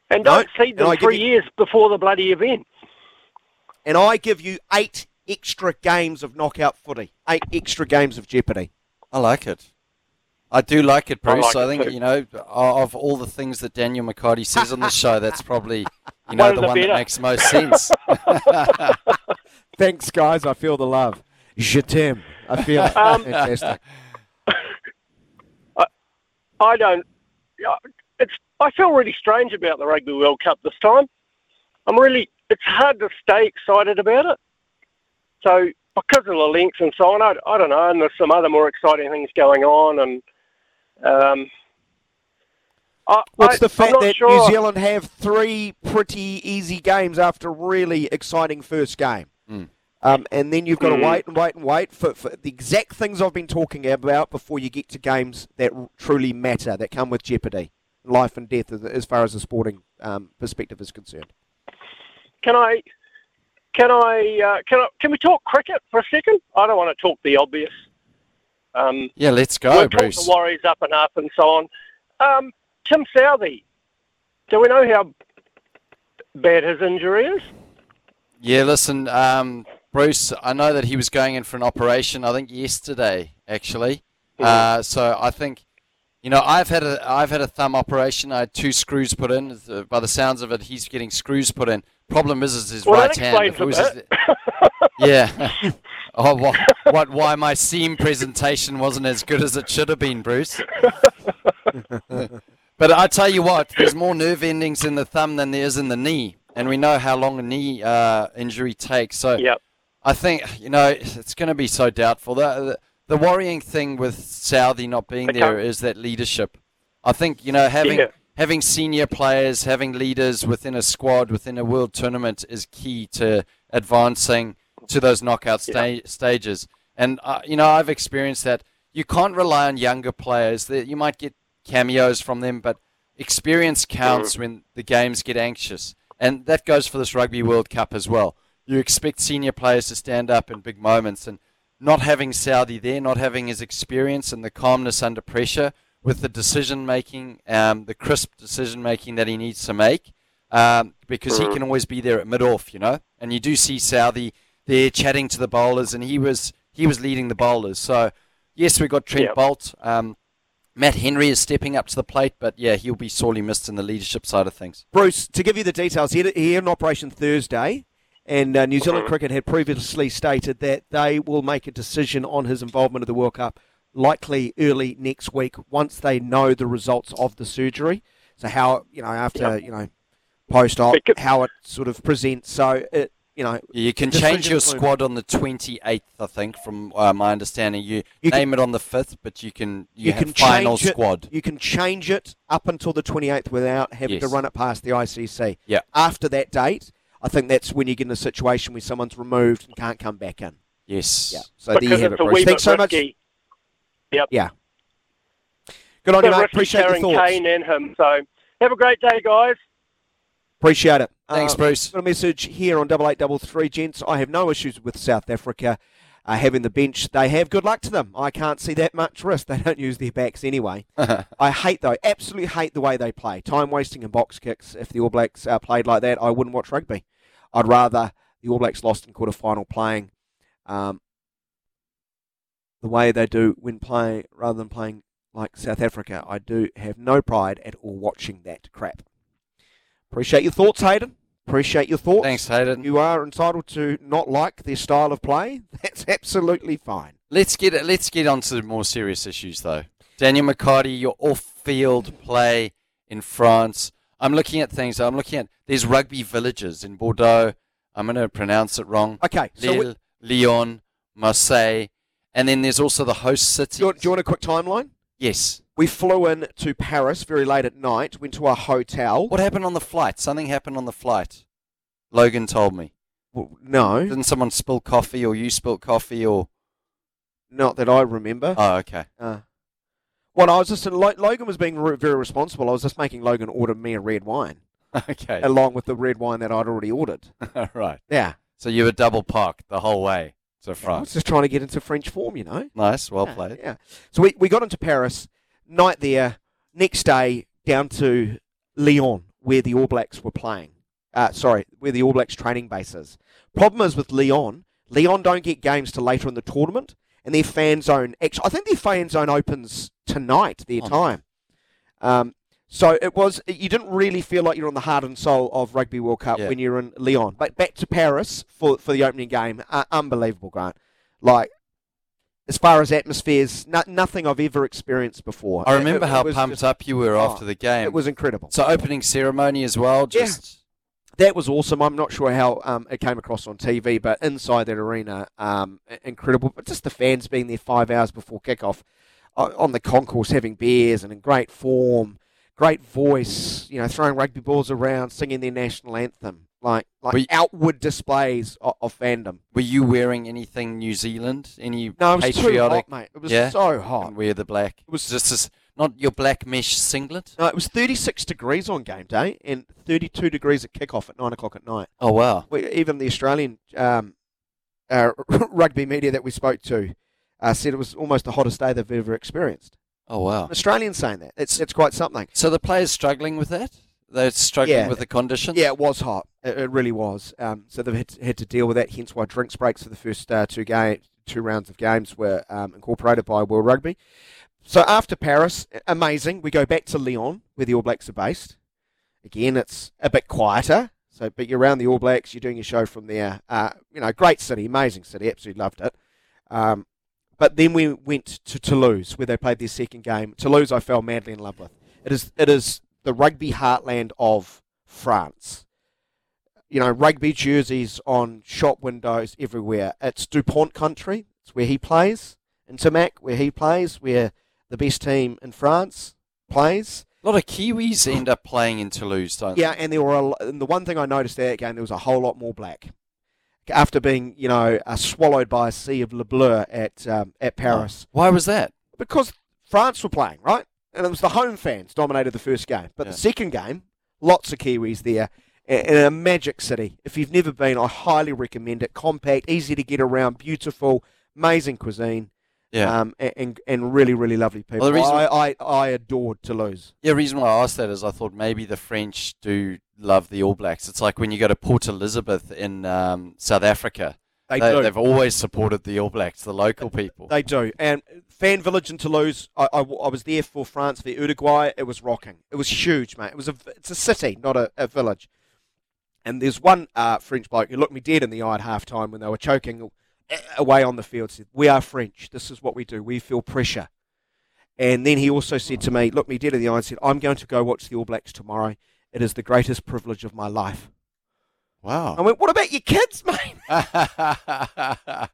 And No, don't seed them three you- years before the bloody event. And I give you eight extra games of knockout footy, eight extra games of jeopardy. I like it. I do like it, I Bruce. like I think you know of all the things that Daniel McHardy says on the show, that's probably you know One the the one that makes most sense. Thanks, guys. I feel the love. Je t'aime. I feel it. Um, Fantastic. I don't. It's. I feel really strange about the Rugby World Cup this time. I'm really. It's hard to stay excited about it. So because of the links and so on, I, I don't know. And there's some other more exciting things going on, and um. I, What's the I'm fact that sure. New Zealand have three pretty easy games after a really exciting first game? Mm. Um, and then you've got to Mm. wait and wait and wait for, for the exact things I've been talking about before you get to games that truly matter, that come with jeopardy, life and death, as, as far as the sporting um, perspective is concerned. Can I? Can I? Uh, can I? Can we talk cricket for a second? I don't want to talk the obvious. Um, yeah, let's go, Bruce. the Warriors up and up and so on. Um, Tim Southee, do we know how bad his injury is? Yeah, listen, um, Bruce. I know that he was going in for an operation. I think yesterday, actually. Uh, so I think, you know, I've had a I've had a thumb operation. I had two screws put in. Uh, By the sounds of it, he's getting screws put in. Problem is, is his Well, right hand. explains If it was a his- yeah. Oh, what, what? Why my seam presentation wasn't as good as it should have been, Bruce? but I tell you what, there's more nerve endings in the thumb than there is in the knee, and we know how long a knee uh, injury takes. So Yep. I think you know it's going to be so doubtful. The, the the worrying thing with Southee not being there is that leadership. I think you know having Yeah. having senior players, having leaders within a squad within a world tournament is key to advancing to those knockout sta- stages. And uh, you know I've experienced that. You can't rely on younger players. That you might get cameos from them, but experience counts when the games get anxious, and that goes for this Rugby World Cup as well. You expect senior players to stand up in big moments, and not having Southee there, not having his experience and the calmness under pressure with the decision making, um, the crisp decision making that he needs to make, um, because he can always be there at mid off, you know. And you do see Southee there chatting to the bowlers, and he was he was leading the bowlers. So yes, we got Trent Yep. Boult. Um, Matt Henry is stepping up to the plate, but yeah, he'll be sorely missed in the leadership side of things. Bruce, to give you the details, he had, he had an operation Thursday, and uh, New Zealand Cricket had previously stated that they will make a decision on his involvement of the World Cup likely early next week once they know the results of the surgery. So how you know after you know post op how it sort of presents. So it you know You can change your squad on the 28th, I think, from uh, my understanding. You, You can- name it on the 5th, but you can you, you have can final it. squad. You can change it up until the 28th without having to run it past the ICC. Yeah. After that date, I think that's when you get in a situation where someone's removed and can't come back in. Yes. Yeah. So there you have it, Bruce. Thanks bit so much. risky. Yeah. Good on you, mate. risky Appreciate your carrying thoughts. Kane and him. So have a great day, guys. Appreciate it. Thanks, Uh, Bruce. Got a message here on double eight double three, gents. I have no issues with South Africa uh, having the bench. They have good luck to them. I can't see that much risk. They don't use their backs anyway. I hate though, absolutely hate the way they play. Time wasting and box kicks. If the All Blacks uh, played like that, I wouldn't watch rugby. I'd rather the All Blacks lost in quarter final playing um, the way they do when playing rather than playing like South Africa. I do have no pride at all watching that crap. Appreciate your thoughts, Hayden. Appreciate your thoughts. Thanks, Hayden. You are entitled to not like their style of play. That's absolutely fine. Let's get it let's get on to more serious issues though. Daniel McHardy, your off-field play in France. I'm looking at things. I'm looking at there's rugby villages in Bordeaux. I'm going to pronounce it wrong. Okay, so we- Lille, Lyon, Marseille, and then there's also the host city. Do do you want a quick timeline? Yes. We flew in to Paris very late at night, went to a hotel. What happened on the flight? Something happened on the flight. Logan told me. Well, no, Didn't someone spill coffee, or you spilled coffee, or? not that I remember. Oh, okay. Uh, well, I was just Lo- Logan was being very responsible. I was just making Logan order me a red wine Okay. along with the red wine that I'd already ordered. right. Yeah, So you were double parked the whole way to I was France. just trying to get into French form, you know. Nice. Well yeah, played. Yeah. So we, we got into Paris, night there, next day down to Lyon, where the All Blacks were playing. Uh, sorry, where the All Blacks training base is. Problem is with Lyon, Lyon don't get games till later in the tournament, and their fan zone. Actually, I think their fan zone opens tonight. Their Oh, time. Um, so it was. You didn't really feel like you're on the heart and soul of Rugby World Cup Yeah. when you're in Lyon. But back to Paris for for the opening game. Uh, unbelievable, Grant. Like as far as atmospheres, no, nothing I've ever experienced before. I It- remember it how pumped just- up you were oh, after the game. It was incredible. so opening ceremony as well. Yeah. Just That was awesome. I'm not sure how um, it came across on TV, but inside that arena, um, incredible. But just the fans being there five hours before kickoff uh, on the concourse, having beers and in great form, great voice, you know, throwing rugby balls around, singing their national anthem, like like you- outward displays of, of fandom. were you wearing anything New Zealand? Any No, it was too patriotic? hot, mate. It was Yeah? so hot. And wear the black. It was just this, not your black mesh singlet. No, it was 36 degrees on game day and 32 degrees at kickoff at nine o'clock at night. Oh wow. we, even the Australian um, uh, rugby media that we spoke to uh, said it was almost the hottest day they've ever experienced. Oh wow. An Australian saying that. It's, it's quite something. So the players struggling with that? They're struggling Yeah. with the conditions. Yeah, it was hot. It, it really was. Um, so they've had to, had to deal with that. Hence why drinks breaks for the first uh, two game, two rounds of games were um, incorporated by World Rugby. So after Paris, amazing. We go back to Lyon, where the All Blacks are based. Again, it's a bit quieter. So, but you're around the All Blacks. You're doing your show from there. Uh, you know, great city, amazing city. Absolutely loved it. Um, but then we went to Toulouse, where they played their second game. Toulouse, I fell madly in love with. It is it is the rugby heartland of France. You know, rugby jerseys on shop windows everywhere. It's Dupont country. It's where he plays. In Timac, where he plays, where the best team in France plays. A lot of Kiwis end up playing in Toulouse, don't Yeah, and there were a, and the one thing I noticed that game, there was a whole lot more black. After being, you know, uh, swallowed by a sea of Le Bleu at um, at Paris, Why was that? because France were playing right, and it was the home fans dominated the first game. But Yeah. the second game, lots of Kiwis there, in a magic city. If you've never been, I highly recommend it. Compact, easy to get around, beautiful, amazing cuisine. Yeah. Um, and, and really, really lovely people. Well, the reason- I, I, I adored Toulouse. Yeah, the reason why I asked that is I thought maybe the French do love the All Blacks. It's like when you go to Port Elizabeth in um, South Africa. They do. They've always supported the All Blacks, the local people. They do. And fan village in Toulouse, I, I, I was there for France v Uruguay. It was rocking. It was huge, mate. It was a, it's a city, not a, a village. And there's one uh, French bloke who looked me dead in the eye at half time when they were choking away on the field. Said, "We are French. This is what we do. We feel pressure." And then he also said to me, looked me dead in the eye and said, "I'm going to go watch the All Blacks tomorrow. It is the greatest privilege of my life." Wow. I went, "What about your kids, mate?"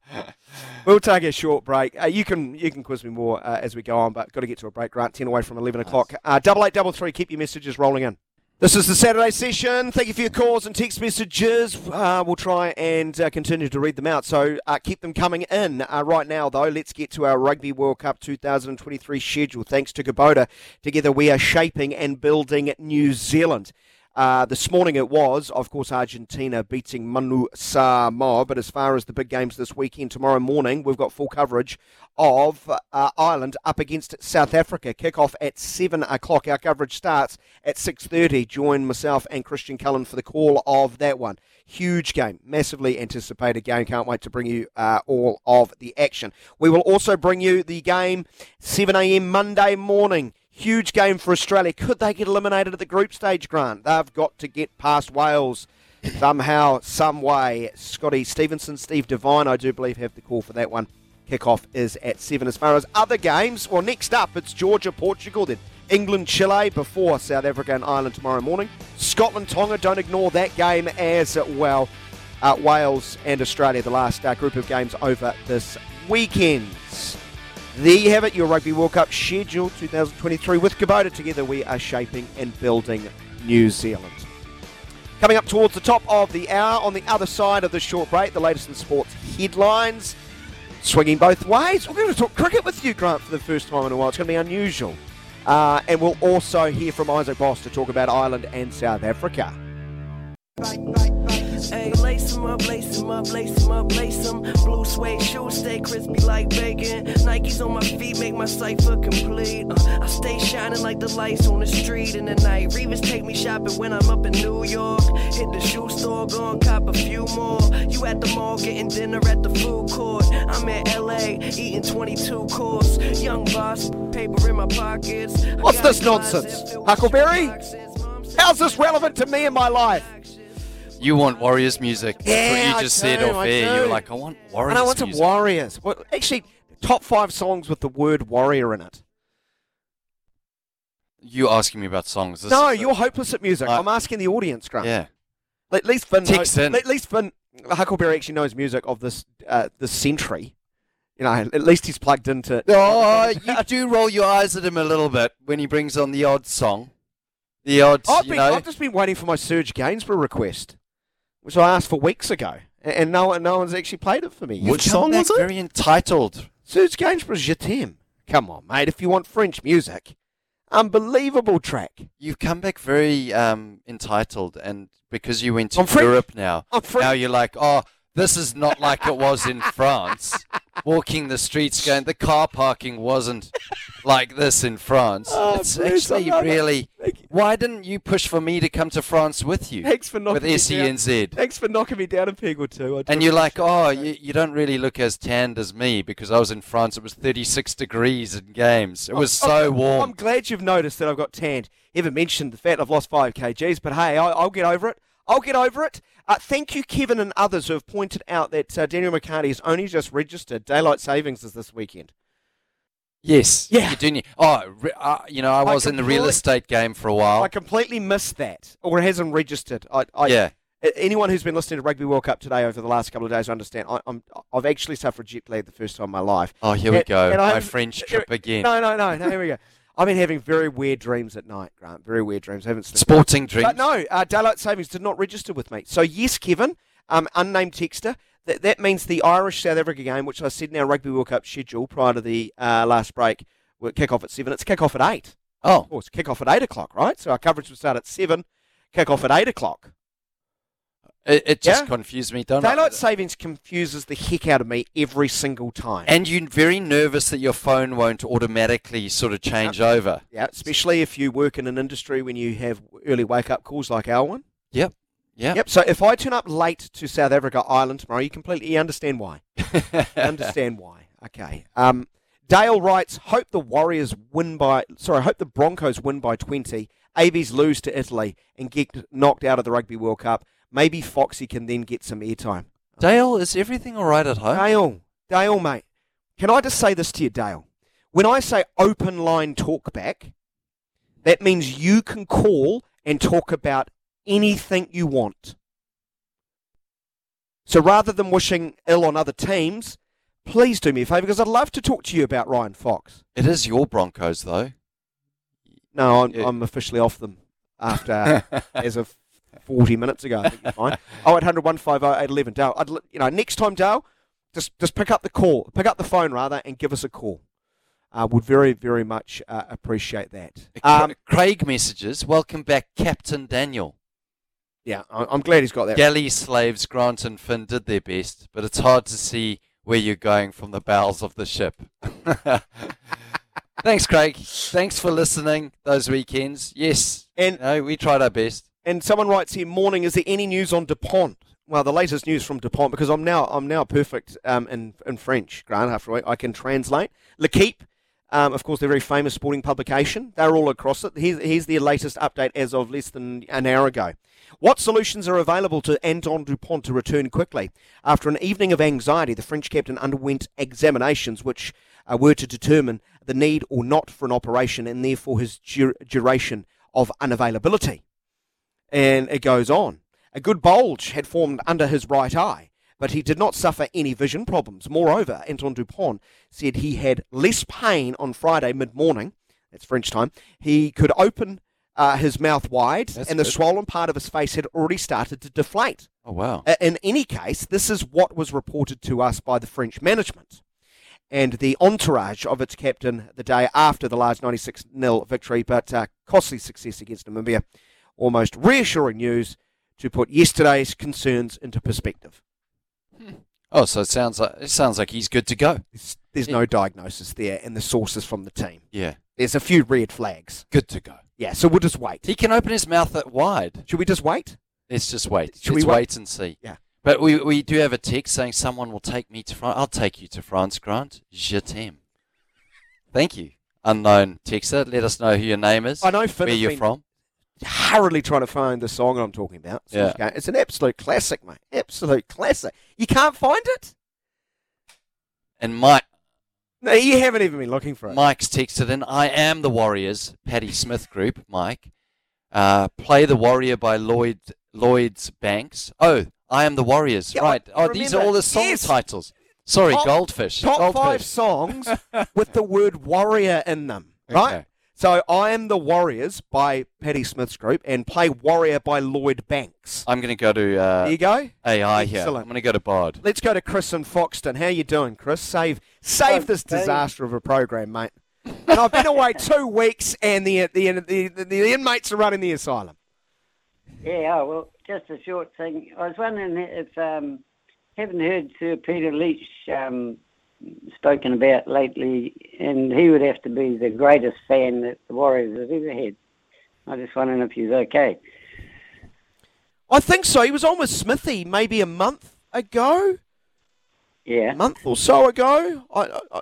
We'll take a short break. Uh, you can you can quiz me more uh, as we go on, but got to get to a break. Grant, ten away from eleven o'clock. Uh, double eight double three. Keep your messages rolling in. This is the Saturday session. Thank you for your calls and text messages. Uh, we'll try and uh, continue to read them out. So uh, keep them coming in. Uh, right now, though, let's get to our Rugby World Cup 2023 schedule. Thanks to Kubota, together we are shaping and building New Zealand. Uh, this morning it was, of course, Argentina beating Manu Samoa. But as far as the big games this weekend, tomorrow morning we've got full coverage of uh, Ireland up against South Africa. Kick-off at seven o'clock. Our coverage starts at six thirty. Join myself and Christian Cullen for the call of that one. Huge game, massively anticipated game. Can't wait to bring you uh, all of the action. We will also bring you the game 7 a.m. Monday morning. Huge game for Australia. Could they get eliminated at the group stage, Grant? They've got to get past Wales somehow, some way. Scotty Stevenson, Steve Devine, I do believe, have the call for that one. Kickoff is at 7. As far as other games, well, next up, it's Georgia, Portugal, then England, Chile before South Africa and Ireland tomorrow morning. Scotland, Tonga, don't ignore that game as well. Uh, Wales and Australia, the last uh, group of games over this weekend. There you have it, your Rugby World Cup schedule 2023 with Kubota. Together we are shaping and building New Zealand. Coming up towards the top of the hour, on the other side of the short break, the latest in sports headlines. Swinging both ways. We're going to talk cricket with you, Grant, for the first time in a while. It's going to be unusual. Uh, and we'll also hear from Isaac Boss to talk about Ireland and South Africa. Hey, lace 'em up, lace 'em up, lace 'em up, lace 'em. Blue suede shoes stay crispy like bacon. Nikes on my feet make my cipher complete. Uh, I stay shining like the lights on the street in the night. Revis take me shopping when I'm up in New York. Hit the shoe store, go and cop a few more. You at the mall getting dinner at the food court. I'm in LA eating 22 course. Young boss, paper in my pockets. What's this nonsense? Huckleberry? boxes. Mom said How's this relevant to me in my life? You want Warriors music. That's Yeah, what I you just said do, off I air. You were like, I want Warriors And I want some music. Warriors. Well, actually, top five songs with the word warrior in it. you asking me about songs. This no, you're hopeless at music. I- I'm asking the audience, Grant. Yeah. At least Finn. Knows. At least Finn Huckleberry actually knows music of this uh, this century. You know, at least he's plugged into. Oh, you do roll your eyes at him a little bit when he brings on the odd song. The odd, I've, you been, know. I've just been waiting for my Serge Gainsbourg request, which I asked for weeks ago, and, and no one, no one's actually played it for me. Which Come song back was it? Very entitled. Serge Gainsbourg's Je t'aime. Come on, mate. If you want French music, unbelievable track. You've come back very um, entitled, and because you went to I'm French. Europe now, I'm now you're like, oh, this is not like it was in France. Walking the streets, going, the car parking wasn't like this in France. Oh, it's Bruce, actually really. Why didn't you push for me to come to France with you? Thanks for knocking with me down. Thanks for knocking me down a peg or two. And you're like, oh, you, you don't really look as tanned as me because I was in France. It was 36 degrees in games. It was so I'm- I'm glad you've noticed that I've got tanned. Haven't mentioned the fact I've lost five kgs, but hey, I, I'll get over it. I'll get over it. Uh, thank you, Kevin and others who have pointed out that uh, Daniel McHardy has only just registered. Daylight savings is this weekend. Yes. Yeah. You do need, oh, uh, you know, I I was in the real estate game for a while. I completely missed that, or it hasn't registered. I, I, yeah. Anyone who's been listening to Rugby World Cup today over the last couple of days understand. I, I'm, I've actually suffered jet lag the first time in my life. Oh, here we go. and My French trip again. No, no, no, no. Here we go. I've been having very weird dreams at night, Grant. Very weird dreams. I haven't slept. Sporting dreams. But no, uh, daylight savings did not register with me. So yes, Kevin, um, unnamed texter. That that means the Irish South Africa game, which I said in our Rugby World Cup schedule prior to the uh, last break, will kick off at seven. It's kick off at eight. Oh, Of course, kick off at eight o'clock, right? So our coverage will start at seven. Kick off at eight o'clock. it, it just Yeah? confused me. Don't? Daylight savings confuses the heck out of me every single time. And you're very nervous that your phone won't automatically sort of change over. yeah, especially if you work in an industry when you have early wake up calls like our one. Yep. Yep. Yep. So if I turn up late to South Africa Ireland tomorrow, you completely understand why. understand why. Okay. Um, Dale writes, hope the Warriors win by, sorry, hope the Broncos win by 20. ABs lose to Italy and get knocked out of the Rugby World Cup. Maybe Foxy can then get some airtime. Dale, is everything all right at home? Dale, Dale, mate, can I just say this to you, Dale? When I say open line talkback, that means you can call and talk about anything you want. So rather than wishing ill on other teams, please do me a favour because I'd love to talk to you about Ryan Fox. It is your Broncos, though. No, I'm. I'm officially off them after as of 40 minutes ago. I think you're fine. Oh, 0800 150 811. Dale, I'd, you know, next time, Dale, just just pick up the call, pick up the phone rather, and give us a call. Uh, would very, very much uh, appreciate that. Um, Craig messages, welcome back, Captain Daniel. Yeah, I'm glad he's got that. Galley slaves Grant and Finn did their best, but it's hard to see where you're going from the bowels of the ship. Thanks, Craig. Thanks for listening those weekends. Yes, And- no, we tried our best. And someone writes here, morning, is there any news on Dupont? Well, the latest news from Dupont, because I'm now I'm now perfect um, in, in French, Grant, after. I can translate. L'Equipe, um, of course, they're a very famous sporting publication. They're all across it. Here's, here's their latest update as of less than an hour ago. What solutions are available to Anton Dupont to return quickly? After an evening of anxiety, the French captain underwent examinations which uh, were to determine the need or not for an operation and therefore his dur- duration of unavailability. And it goes on. A good bulge had formed under his right eye, but he did not suffer any vision problems. Moreover, Anton Dupont said he had less pain on Friday mid morning, that's French time. He could open uh, his mouth wide, That's and the good. swollen part of his face had already started to deflate. Oh, wow. Uh, In any case, this is what was reported to us by the French management and the entourage of its captain the day after the large 96 0 victory, but uh, costly success against Namibia. Almost reassuring news to put yesterday's concerns into perspective. Oh, so it sounds like it sounds like he's good to go. There's, there's no diagnosis there, and the sources from the team. Yeah, There's a few red flags. good to go. Yeah, so we'll just wait. He can open his mouth that wide. Should we just wait? Let's just wait. Should Let's we wait? wait and see. Yeah. But we, we do have a text saying someone will take me to France. I'll take you to France, Grant. Je t'aime. Thank you. Unknown texter. Let us know who your name is. I know Finn where has you're been from. Hurriedly trying to find the song I'm talking about. So Yeah. it's an absolute classic, mate. Absolute classic. You can't find it? And Mike No, you haven't even been looking for it. Mike's texted in. I am the Warriors. Paddy Smith Group. Mike. Uh, play the Warrior by Lloyd Lloyd's Banks. Oh, I am the Warriors. Yeah, right. I Oh, these are all the song Yes. titles. Sorry, Top- Goldfish. Top Goldfish. five songs with the word warrior in them, right? Okay. So I am the Warriors by Paddy Smith's group and play Warrior by Lloyd Banks. I'm going to go to uh, there you go. AI here. I'm going to go to Bard. Let's go to Chris and Foxton. How you doing, Chris? Save save this Okay. disaster of a program, mate. And I've been away two weeks, and the the, the the the inmates are running the asylum. Yeah, oh, well, just a short thing. I was wondering if, um, haven't heard Sir Peter Leitch um, spoken about lately, and he would have to be the greatest fan that the Warriors have ever had. I just wondering if he's okay. I think so. He was on with Smithy maybe a month ago, Yeah. a month or so ago. I I,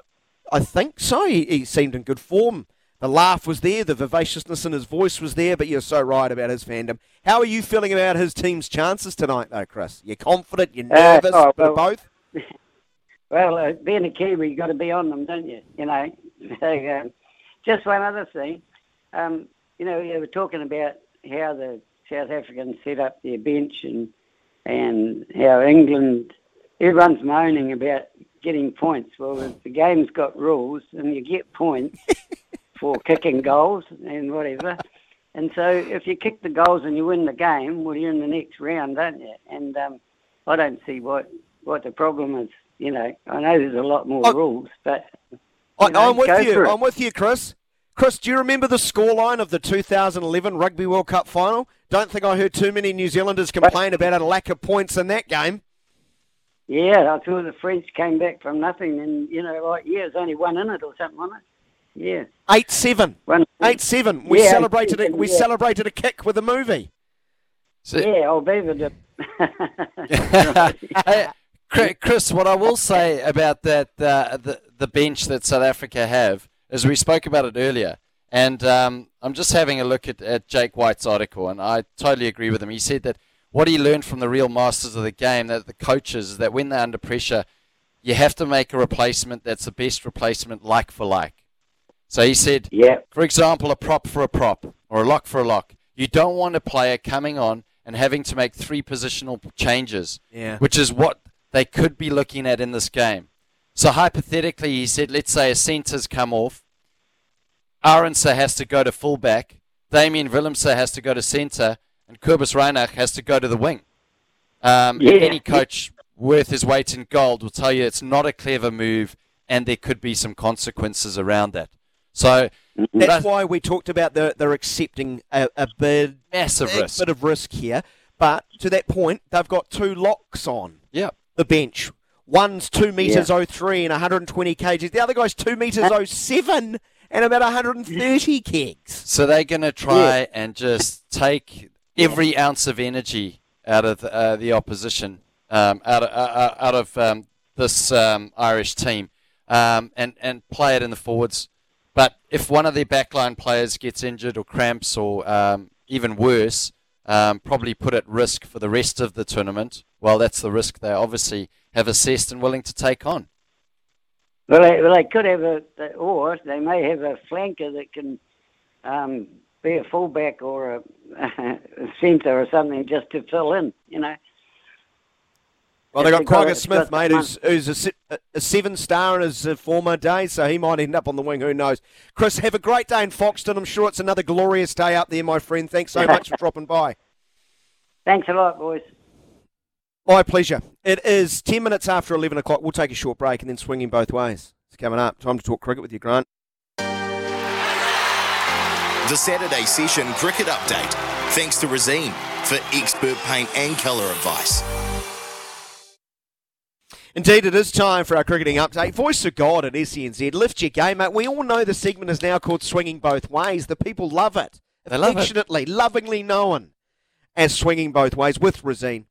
I think so. He, he seemed in good form The laugh was there, the vivaciousness in his voice was there, but you're so right about his fandom. How are you feeling about his team's chances tonight, though, Chris? You're confident, you're Uh, nervous, oh, well- both? Well, uh, being a Kiwi, you've got to be on them, don't you? You know. So, um, just one other thing. Um, you know, you were talking about how the South Africans set up their bench and and how England, everyone's moaning about getting points. Well, the, the game's got rules, and you get points for kicking goals and whatever. And so, if you kick the goals and you win the game, well, you're in the next round, don't you? And um, I don't see what what the problem is. You know, I know there's a lot more Oh. rules, but I, know, I'm with you. it. I'm with you, Chris. Chris, do you remember the scoreline of the 2011 Rugby World Cup final? Don't think I heard too many New Zealanders complain about a lack of points in that game. Yeah, I thought the French came back from nothing, and you know, like yeah, there's only one in it or something, wasn't it? Yeah, Eight seven. one. Eight seven. We Yeah, celebrated it. 8-7, We yeah. celebrated a kick with a movie. So, Yeah, old Beaver did. Hey, Chri- Chris, what I will say about that uh, the the bench that South Africa have is we spoke about it earlier, and um, I'm just having a look at, at Jake White's article, and I totally agree with him. He said that what he learned from the real masters of the game, that the coaches, is that when they're under pressure, you have to make a replacement that's the best replacement, like for like. So he said, yeah, for example, a prop for a prop or a lock for a lock. You don't want a player coming on and having to make three positional changes, Yeah. which is what they could be looking at in this game. So hypothetically, he said, let's say a centre's come off, Arendse has to go to fullback, Damian Willemse has to go to centre, and Cobus Reinach has to go to the wing. Um, Yeah. Any coach worth his weight in gold will tell you it's not a clever move, and there could be some consequences around that. So That's why we talked about the, they're accepting a, a bit, massive risk. bit of risk here. But to that point, they've got two locks on Yeah. The bench. One's two meters oh three and 120 kgs. The other guy's two meters oh seven and about 130 kegs. So they're going to try and just take every ounce of energy out of the, uh, the opposition, um, out of, uh, uh, out of um, this um, Irish team, um, and and play it in the forwards. But if one of their backline players gets injured or cramps or um, even worse, um, probably put at risk for the rest of the tournament. Well, that's the risk they obviously have assessed and willing to take on. Well, they, well, they could have a, or they may have a flanker that can um, be a fullback or a, a centre or something just to fill in, you know. Well, they If got they Kwagga Smith, got mate, who's, who's a, se- a- a seven star in his uh, former days, so he might end up on the wing. Who knows? Chris, have a great day in Foxton. I'm sure it's another glorious day up there, my friend. Thanks so much for dropping by. Thanks a lot, boys. My pleasure. It is 10 minutes after 11 o'clock. We'll take a short break and then swing him both ways. It's coming up. Time to talk cricket with you, Grant. The Saturday Session Cricket Update. Thanks to Resene for expert paint and colour advice. Indeed, it is time for our cricketing update. Voice of God at SENZ. Lift your game, mate. We all know the segment is now called Swinging Both Ways. The people love it. They love it. Affectionately, lovingly known as Swinging Both Ways with Resene.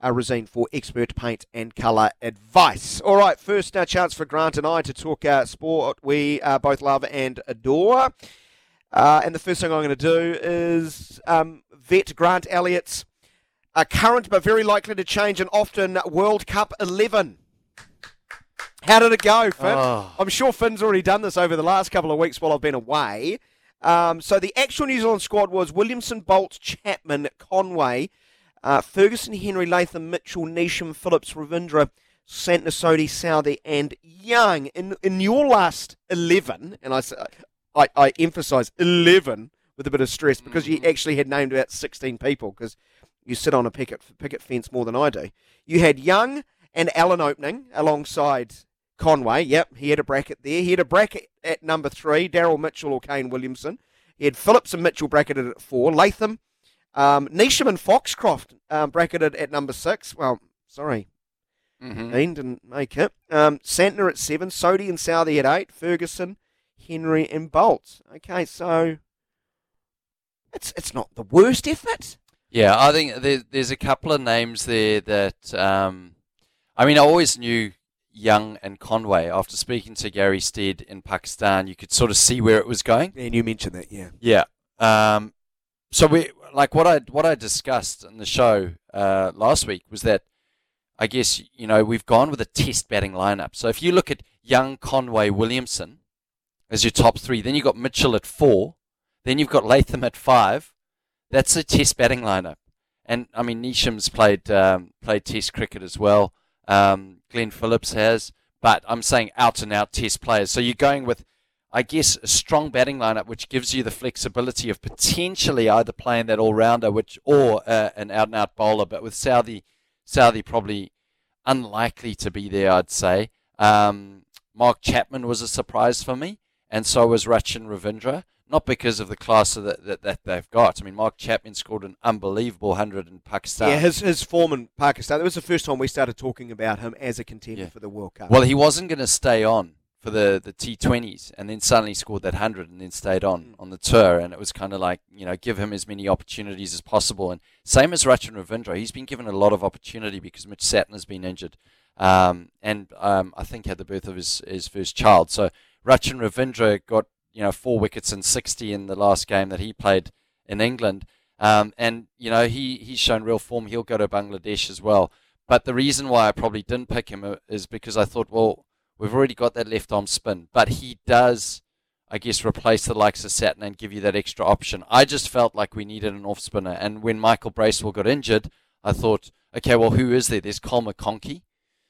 Uh, Resene for expert paint and colour advice. All right, first uh, chance for Grant and I to talk uh, sport we uh, both love and adore. Uh, and the first thing I'm going to do is um, vet Grant Elliott's uh, current but very likely to change and often World Cup 11. How did it go, Finn? Oh. I'm sure Finn's already done this over the last couple of weeks while I've been away. Um, so the actual New Zealand squad was Williamson, Boult, Chapman, Conway, uh, Ferguson, Henry, Latham, Mitchell, Neesham, Phillips, Ravindra, Santnasodi, Southee, and Young. In in your last eleven, and I I emphasise eleven with a bit of stress because you actually had named about sixteen people because you sit on a picket picket fence more than I do. You had Young and Allen opening alongside Conway. Yep, he had a bracket there. He had a bracket at number three, Daryl Mitchell or Kane Williamson. He had Phillips and Mitchell bracketed at four. Latham, um, Neesham and Foxcroft um, bracketed at number six. Well, sorry, Mhm. Dean didn't make it. Um, Santner at seven. Sodhi and Southee at eight. Ferguson, Henry, and Boult. Okay, so it's it's not the worst effort. Yeah, I think there, there's a couple of names there that um, I mean, I always knew Young and Conway. After speaking to Gary Stead in Pakistan, you could sort of see where it was going. And you mentioned that, yeah. Yeah. Um, so we like what I what I discussed in the show uh, last week was that I guess you know we've gone with a test batting lineup. So if you look at Young, Conway, Williamson as your top three, then you've got Mitchell at four, then you've got Latham at five. That's a test batting lineup. And I mean, Neesham's played um, played Test cricket as well. Um, Glenn Phillips has, but I'm saying out and out Test players. So you're going with, I guess, a strong batting lineup, which gives you the flexibility of potentially either playing that all rounder, which or uh, an out and out bowler. But with Southee, Southee probably unlikely to be there, I'd say. Um, Mark Chapman was a surprise for me, and so was Rachin Ravindra not because of the class that, that, that they've got. I mean, Mark Chapman scored an unbelievable 100 in Pakistan. Yeah, his, his form in Pakistan, that was the first time we started talking about him as a contender yeah. for the World Cup. Well, he wasn't going to stay on for the, the T20s and then suddenly scored that 100 and then stayed on mm. on the tour. And it was kind of like, you know, give him as many opportunities as possible. And same as Rachin Ravindra, he's been given a lot of opportunity because Mitch Santner has been injured um, and um, I think had the birth of his, his first child. So Rachin Ravindra got you know four wickets and 60 in the last game that he played in England. Um, and you know he he's shown real form. He'll go to Bangladesh as well. But the reason why I probably didn't pick him uh, is because I thought, well, we've already got that left arm spin, but he does, I guess, replace the likes of Santner and give you that extra option. I just felt like we needed an off spinner, and when Michael Bracewell got injured, I thought, okay, well, who is there? There's Cole McConchie.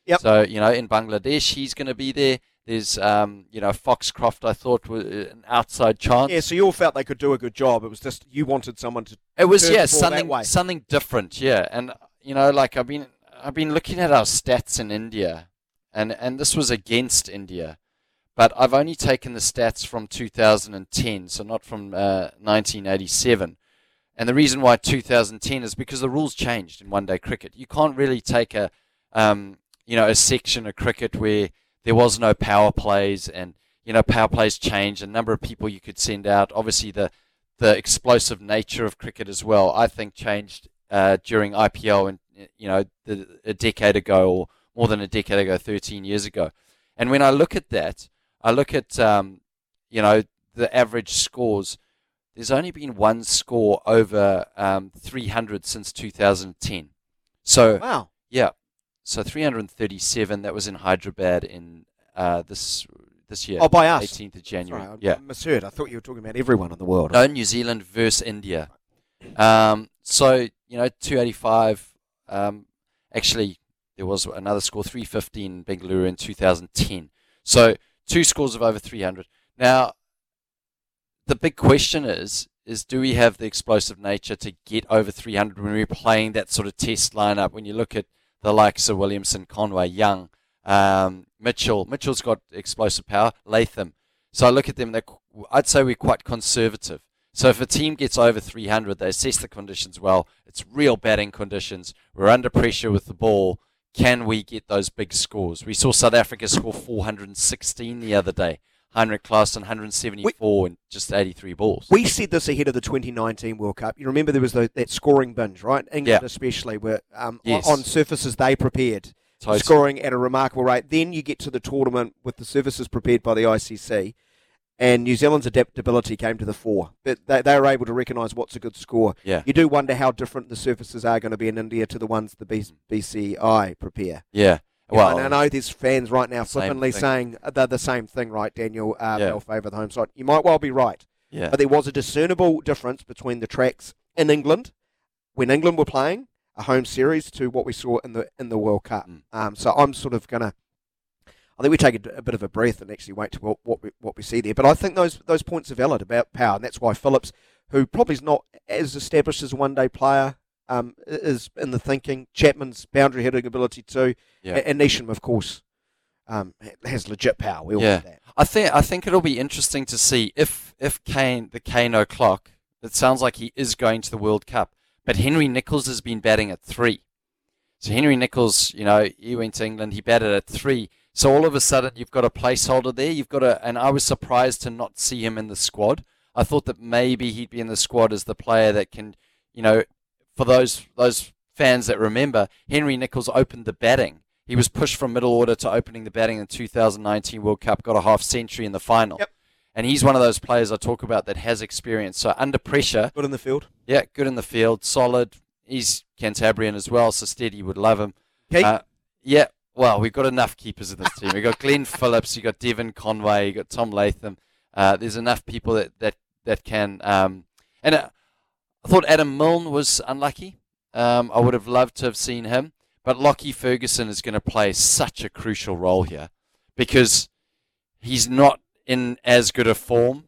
Yep. So you know, in Bangladesh, he's going to be there. There's, um, you know, Foxcroft. I thought was an outside chance. Yeah, so you all felt they could do a good job. It was just you wanted someone to. It was yeah something something different. Yeah, and you know, like I've been I've been looking at our stats in India, and and this was against India, but I've only taken the stats from 2010, so not from uh, 1987. And the reason why 2010 is because the rules changed in one-day cricket. You can't really take a, um, you know, a section of cricket where there was no power plays and you know power plays changed a number of people you could send out. Obviously the the explosive nature of cricket as well i think changed uh, during ipl and you know the, a decade ago or more than a decade ago 13 years ago. And when i look at that i look at um, you know the average scores. There's only been one score over um, 300 since 2010 so wow. Yeah so 337. That was in Hyderabad in uh, this this year. Oh, by us. 18th of January. Sorry, yeah. misheard. I thought you were talking about everyone in the world. No, New Zealand versus India. Um, so you know, 285. Um, actually, there was another score, 315 Bengaluru in 2010. So two scores of over 300. Now, the big question is, is do we have the explosive nature to get over 300 when we're playing that sort of test lineup? When you look at the likes of Williamson, Conway, Young, um, Mitchell. Mitchell's got explosive power. Latham. So I look at them. I'd say we're quite conservative. So if a team gets over 300, they assess the conditions well. It's real batting conditions. We're under pressure with the ball. Can we get those big scores? We saw South Africa score 416 the other day. Heinrich Klaasen 174 and just 83 balls. We said this ahead of the 2019 World Cup. You remember there was the, that scoring binge, right? England yeah. especially, were um, yes. on, on, surfaces they prepared, totally. scoring at a remarkable rate. Then you get to the tournament with the surfaces prepared by the ICC, and New Zealand's adaptability came to the fore. But they, they were able to recognise what's a good score. Yeah. You do wonder how different the surfaces are going to be in India to the ones the BCI prepare. Yeah. Well, and I know there's fans right now flippantly saying they're the same thing, right, Daniel? Uh, yeah. They'll favour the home side. You might well be right. Yeah. But there was a discernible difference between the tracks in England when England were playing a home series to what we saw in the in the World Cup. Mm. Um, so I'm sort of gonna. I think we take a, a, bit of a breath and actually wait to what, what we what we see there. But I think those those points are valid about power, and that's why Phillips, who probably is not as established as a one day player, um, is in the thinking. Chapman's boundary hitting ability too, yeah. and Neesham, of course, um, has legit power. We all yeah. that. I think I think it'll be interesting to see if if Kane the Kane O'clock. It sounds like he is going to the World Cup, but Henry Nicholls has been batting at three. So Henry Nicholls, you know, he went to England, he batted at three. So all of a sudden, you've got a placeholder there. You've got a, and I was surprised to not see him in the squad. I thought that maybe he'd be in the squad as the player that can, you know, for those those fans that remember, Henry Nicholls opened the batting. He was pushed from middle order to opening the batting in the 2019 World Cup, got a half century in the final. Yep. And he's one of those players I talk about that has experience. So under pressure, Good in the field. yeah, good in the field, solid. He's Cantabrian as well, so Steady would love him. Keith? Uh, yeah, well, we've got enough keepers in this team. We've got Glenn Phillips, you've got Devon Conway, you've got Tom Latham. Uh, there's enough people that, that, that can. Um, and uh, I thought Adam Milne was unlucky. Um, I would have loved to have seen him. But Lockie Ferguson is going to play such a crucial role here because he's not in as good a form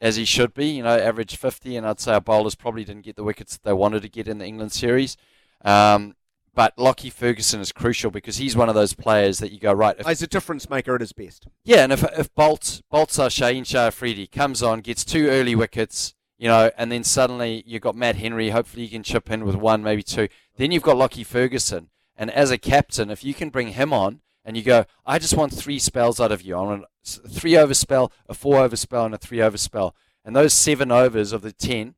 as he should be. You know, average 50, and I'd say our bowlers probably didn't get the wickets that they wanted to get in the England series. Um, but Lockie Ferguson is crucial because he's one of those players that you go right. If, He's a difference maker at his best. yeah, and if if Boult Boltzar Shaheen Shah Afridi comes on, gets two early wickets, you know, and then suddenly you've got Matt Henry. Hopefully, you can chip in with one, maybe two. Then you've got Lockie Ferguson, and as a captain, if you can bring him on, and you go, I just want three spells out of you. I want a three over spell, a four over spell, and a three over spell. And those seven overs of the ten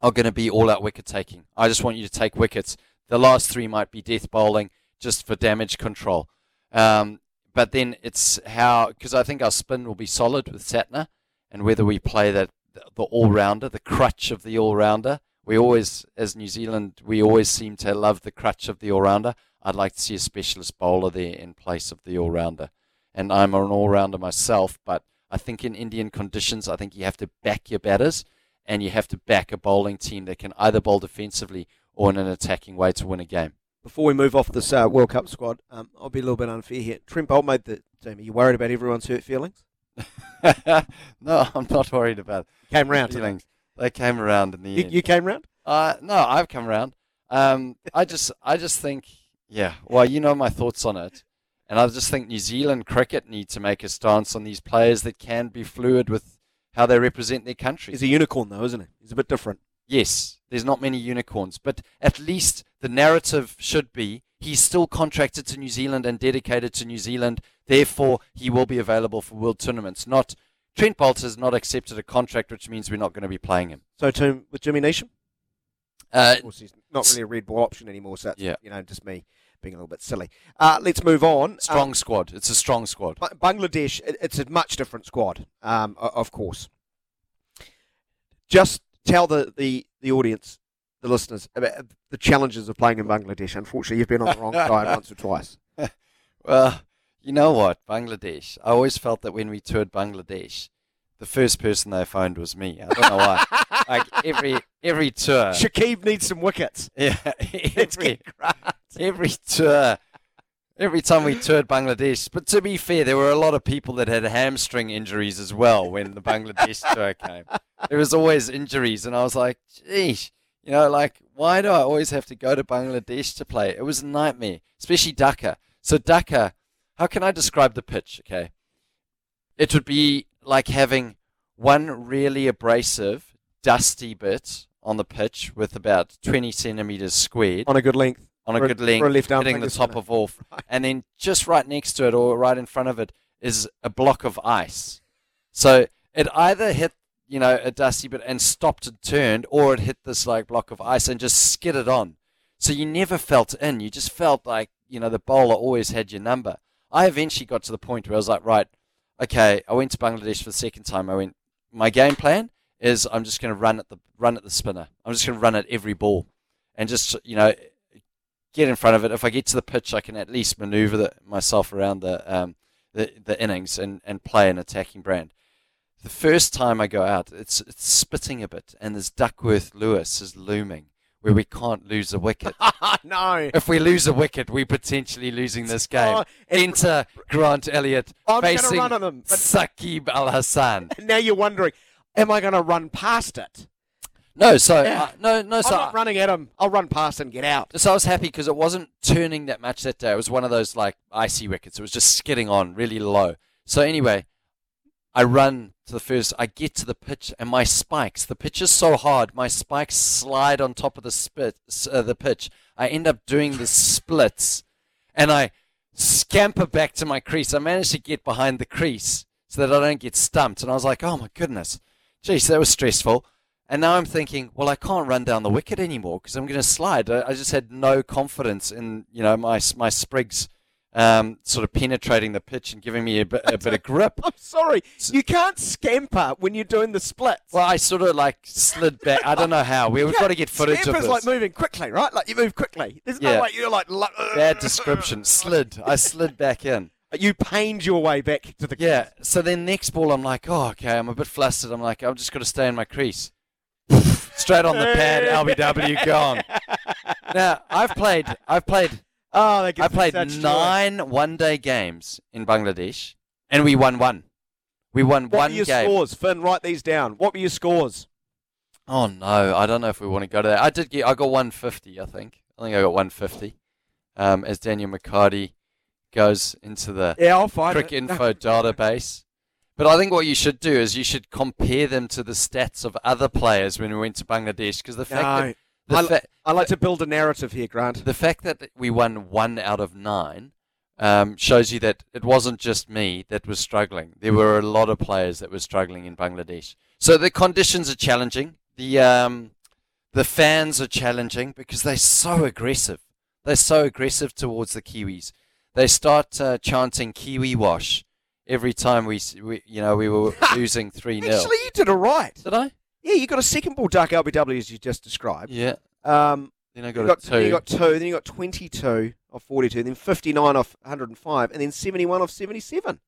are going to be all out wicket taking. I just want you to take wickets. The last three might be death bowling just for damage control. Um, but then it's how, because I think our spin will be solid with Santner, and whether we play that the all rounder, the crutch of the all rounder. We always, as New Zealand, we always seem to love the crutch of the all rounder. I'd like to see a specialist bowler there in place of the all rounder. And I'm an all rounder myself, but I think in Indian conditions, I think you have to back your batters and you have to back a bowling team that can either bowl defensively or in an attacking way to win a game. Before we move off this uh, World Cup squad, um, I'll be a little bit unfair here. Trent Boult made the team. Are you worried about everyone's hurt feelings? no, I'm not worried about it. Came round. feelings. They came around in the You, end. you came round? Uh, no, I've come around. Um, I just, I just think, yeah. Well, you know my thoughts on it, and I just think New Zealand cricket need to make a stance on these players that can be fluid with how they represent their country. He's a unicorn, though, isn't he? He's a bit different. Yes, there's not many unicorns, but at least the narrative should be he's still contracted to New Zealand and dedicated to New Zealand. Therefore, he will be available for world tournaments. Not Trent Boult has not accepted a contract, which means we're not going to be playing him. So, team with Jimmy Neesham? Uh, Of course, he's not really a red ball option anymore, so that's, Yeah. you know, just me being a little bit silly. Uh, let's move on. strong Um, squad. It's a strong squad. Bangladesh, it's a much different squad, um, of course. Just tell the, the, the audience, the listeners, about the challenges of playing in Bangladesh. Unfortunately, you've been on the wrong side once or twice. Well, you know what? Bangladesh. I always felt that when we toured Bangladesh, the first person they phoned was me. I don't know why. like every every tour. Shakib needs some wickets. Yeah, every every tour. Every time we toured Bangladesh, but to be fair, there were a lot of people that had hamstring injuries as well when the Bangladesh tour came. There was always injuries, and I was like, geez, you know, like, why do I always have to go to Bangladesh to play? It was a nightmare, especially Dhaka. So, Dhaka, how can I describe the pitch? Okay. It would be like having one really abrasive, dusty bit on the pitch with about 20 centimeters squared On a good length. on a a- good a length, left hitting the top of off, and then just right next to it or right in front of it is a block of ice. So it either hit, you know, a dusty bit and stopped and turned, or it hit this like block of ice and just skidded on. So you never felt in. You just felt like, you know, the bowler always had your number. I eventually got to the point where I was like, right, okay, I went to Bangladesh for the second time. I went, my game plan is I'm just going to run at the run at the spinner. I'm just going to run at every ball, and just you know get in front of it. If I get to the pitch, I can at least maneuver the, myself around the, um, the the innings and, and play an attacking brand. The first time I go out, it's it's spitting a bit, and this Duckworth Lewis is looming, where we can't lose a wicket. no. if we lose a wicket, we're potentially losing this game. Oh, Enter Grant Elliott I'm facing run on him, but- Shakib Al Hasan. Now you're wondering, am I going to run past it? No, so Yeah. uh, no, no, so I'm not running at him. I'll run past and get out. So I was happy because it wasn't turning that much that day. It was one of those like icy wickets. It was just skidding on really low. So anyway, I run to the first. I get to the pitch and my spikes. The pitch is so hard. My spikes slide on top of the spit, uh, the pitch. I end up doing the splits, and I scamper back to my crease. I managed to get behind the crease so that I don't get stumped. And I was like, oh my goodness, geez, that was stressful. And now I'm thinking, well, I can't run down the wicket anymore because I'm going to slide. I, I just had no confidence in, you know, my my sprigs um, sort of penetrating the pitch and giving me a bit, a bit of grip. I'm sorry, you can't scamper when you're doing the splits. Well, I sort of like slid back. I don't know how. We, we've got to get footage of Scamper's this. like moving quickly, right? Like you move quickly. There's Yeah. no way you're like. Bad description. Slid. I slid back in. You pained your way back to the. Yeah. So then next ball, I'm like, oh, okay. I'm a bit flustered. I'm like, I've just got to stay in my crease. Straight on the pad, LBW gone. Now I've played. I've played. Oh, that I played such joy. nine one-day games in Bangladesh, and we won one. We won What one were your game. scores, Finn? Write these down. What were your scores? Oh no, I don't know if we want to go to that. I did get. I got 150. I think. I think I got 150. Um, as Daniel McHardy goes into the Yeah, I'll find Crick it. Info database. But I think what you should do is you should compare them to the stats of other players when we went to Bangladesh because the fact No. that I, fa- I like to build a narrative here, Grant. the fact that we won one out of nine um, shows you that it wasn't just me that was struggling. There were a lot of players that were struggling in Bangladesh. So the conditions are challenging. The um, the fans are challenging because they're so aggressive. They're so aggressive towards the Kiwis. They start uh, chanting Kiwi wash every time we, we you know, we were losing three 0 Actually, you did all right. Did I? Yeah, you got a second ball duck LBW as you just described. Yeah. Um, Then I you got, two. then you got two. Then you got 22 off 42. Then 59 off 105. And then 71 off 77.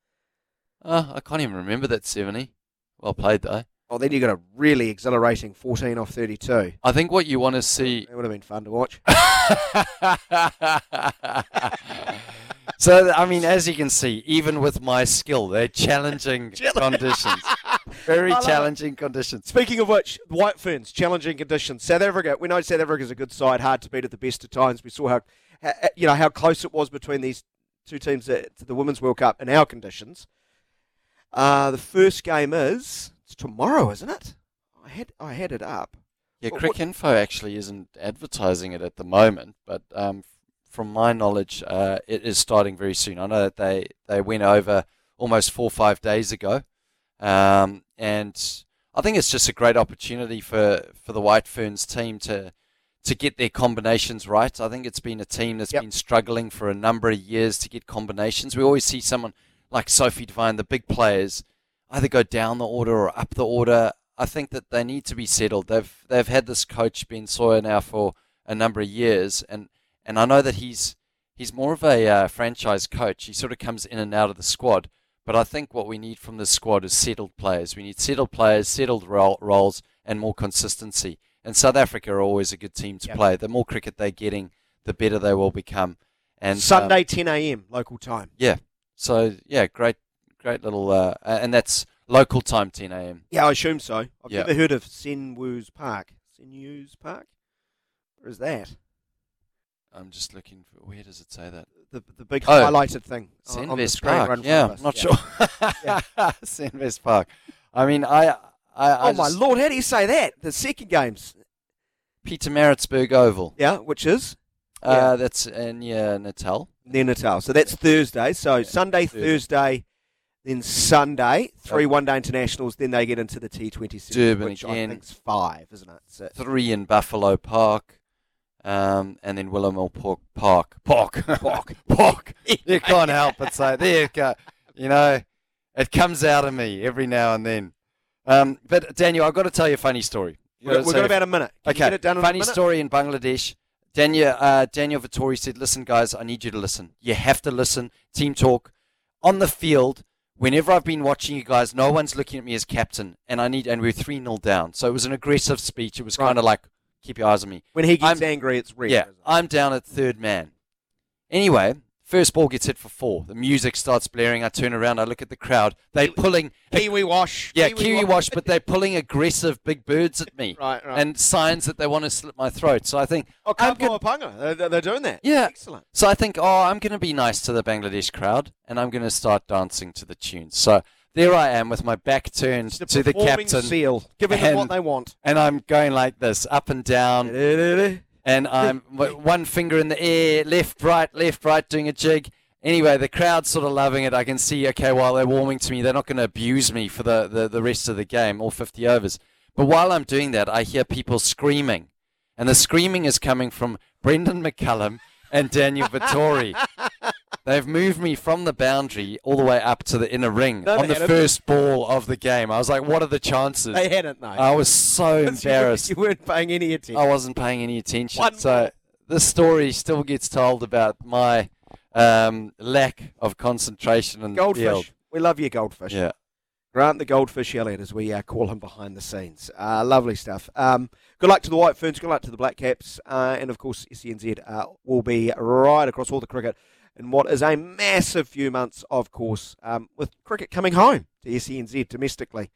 Oh, I can't even remember that 70. Well played, though. Oh, then you got a really exhilarating 14 off 32. I think what you want to see. It would have been fun to watch. so, I mean, as you can see, even with my skill, they're challenging conditions. Very love it. challenging conditions. Speaking of which, White Ferns, challenging conditions. South Africa, we know South Africa's a good side, hard to beat at the best of times. We saw how, how you know, how close it was between these two teams at to the Women's World Cup in our conditions. Uh, the first game is it's tomorrow, isn't it? I had I had it up. Yeah, What- Crick what- Info actually isn't advertising it at the moment, but um, from my knowledge, uh, it is starting very soon. I know that they, they went over almost four or five days ago, um, and I think it's just a great opportunity for, for the White Ferns team to to get their combinations right. I think it's been a team that's Yep. been struggling for a number of years to get combinations. We always see someone like Sophie Devine, the big players, either go down the order or up the order. I think that they need to be settled. They've they've had this coach Ben Sawyer now for a number of years, and and I know that he's he's more of a uh, franchise coach. He sort of comes in and out of the squad. But I think what we need from this squad is settled players. We need settled players, settled role, roles, and more consistency. And South Africa are always a good team to Yep. play. The more cricket they're getting, the better they will become. And um, Sunday 10 a.m. local time. yeah. So yeah, great, great little, uh, and that's local time, 10 a.m. Yeah, I assume so. I've Yeah. never heard of Senwes Park. Senwes Park? Where is that? I'm just looking for where does it say that? The the big Oh, highlighted thing on- on the screen Park. Yeah, I'm not Yeah. sure. Senwes Park. I mean, I, I, I Oh my just- lord, how do you say that? The second games. Pietermaritzburg Oval. Yeah, which is Uh, that's in yeah, Natal. near Natal. So that's Thursday. So Sunday, Thursday. Thursday, then Sunday, three one day internationals, then they get into the T twenty seven. Durban which again. I think's five, isn't it? So Three in Buffalo Park. Um, and then Willowmoore Park. Park. Park. Park. Park. You can't help but say, there you go. You know, it comes out of me every now and then. Um, but Daniel, I've got to tell you a funny story. we've got, got about a minute. Can you okay, get it done in funny a minute? story in Bangladesh. Daniel, uh, Daniel Vettori said, listen, guys, I need you to listen. You have to listen. Team talk. On the field, whenever I've been watching you guys, no one's looking at me as captain, and I need, and we're 3 0 down. So it was an aggressive speech. It was Right. kind of like, keep your eyes on me. When he gets I'm- angry, it's red. Yeah. I'm down at third man. Anyway, first ball gets hit for four. The music starts blaring. I turn around. I look at the crowd. They're pulling. Kiwi wash. Yeah, Kiwi, wash, but they're pulling aggressive big birds at me. Right, right. And signs that they want to slit my throat. So I think, Oh, I'm Kapoa Panga. They're, they're- they're doing that. Yeah. Excellent. so I think, oh, I'm going to be nice to the Bangladesh crowd, and I'm going to start dancing to the tunes. So there I am with my back turned The to the captain, seal. Giving them what and- they want. and I'm going like this, up and down, and I'm one finger in the air, left, right, left, right, doing a jig. Anyway, the crowd's sort of loving it. I can see, okay, while they're warming to me, they're not going to abuse me for the, the, the rest of the game, all 50 overs. But while I'm doing that, I hear people screaming. And the screaming is coming from Brendan McCullum and Daniel Vettori. They've moved me from the boundary all the way up to the inner ring No, on they the hadn't. first ball of the game. I was like, what are the chances? They hadn't, though. I was so embarrassed. You weren't paying any attention. I wasn't paying any attention. One so this story still gets told about my um, lack of concentration in the field. Goldfish. We love you, Goldfish. Yeah. Grant the Goldfish Elliott, as we uh, call him behind the scenes. Uh, lovely stuff. Um, good luck to the White Ferns, good luck to the Black Caps, uh, and of course, SENZ uh, will be right across all the cricket in what is a massive few months, of course, um, with cricket coming home to SENZ domestically.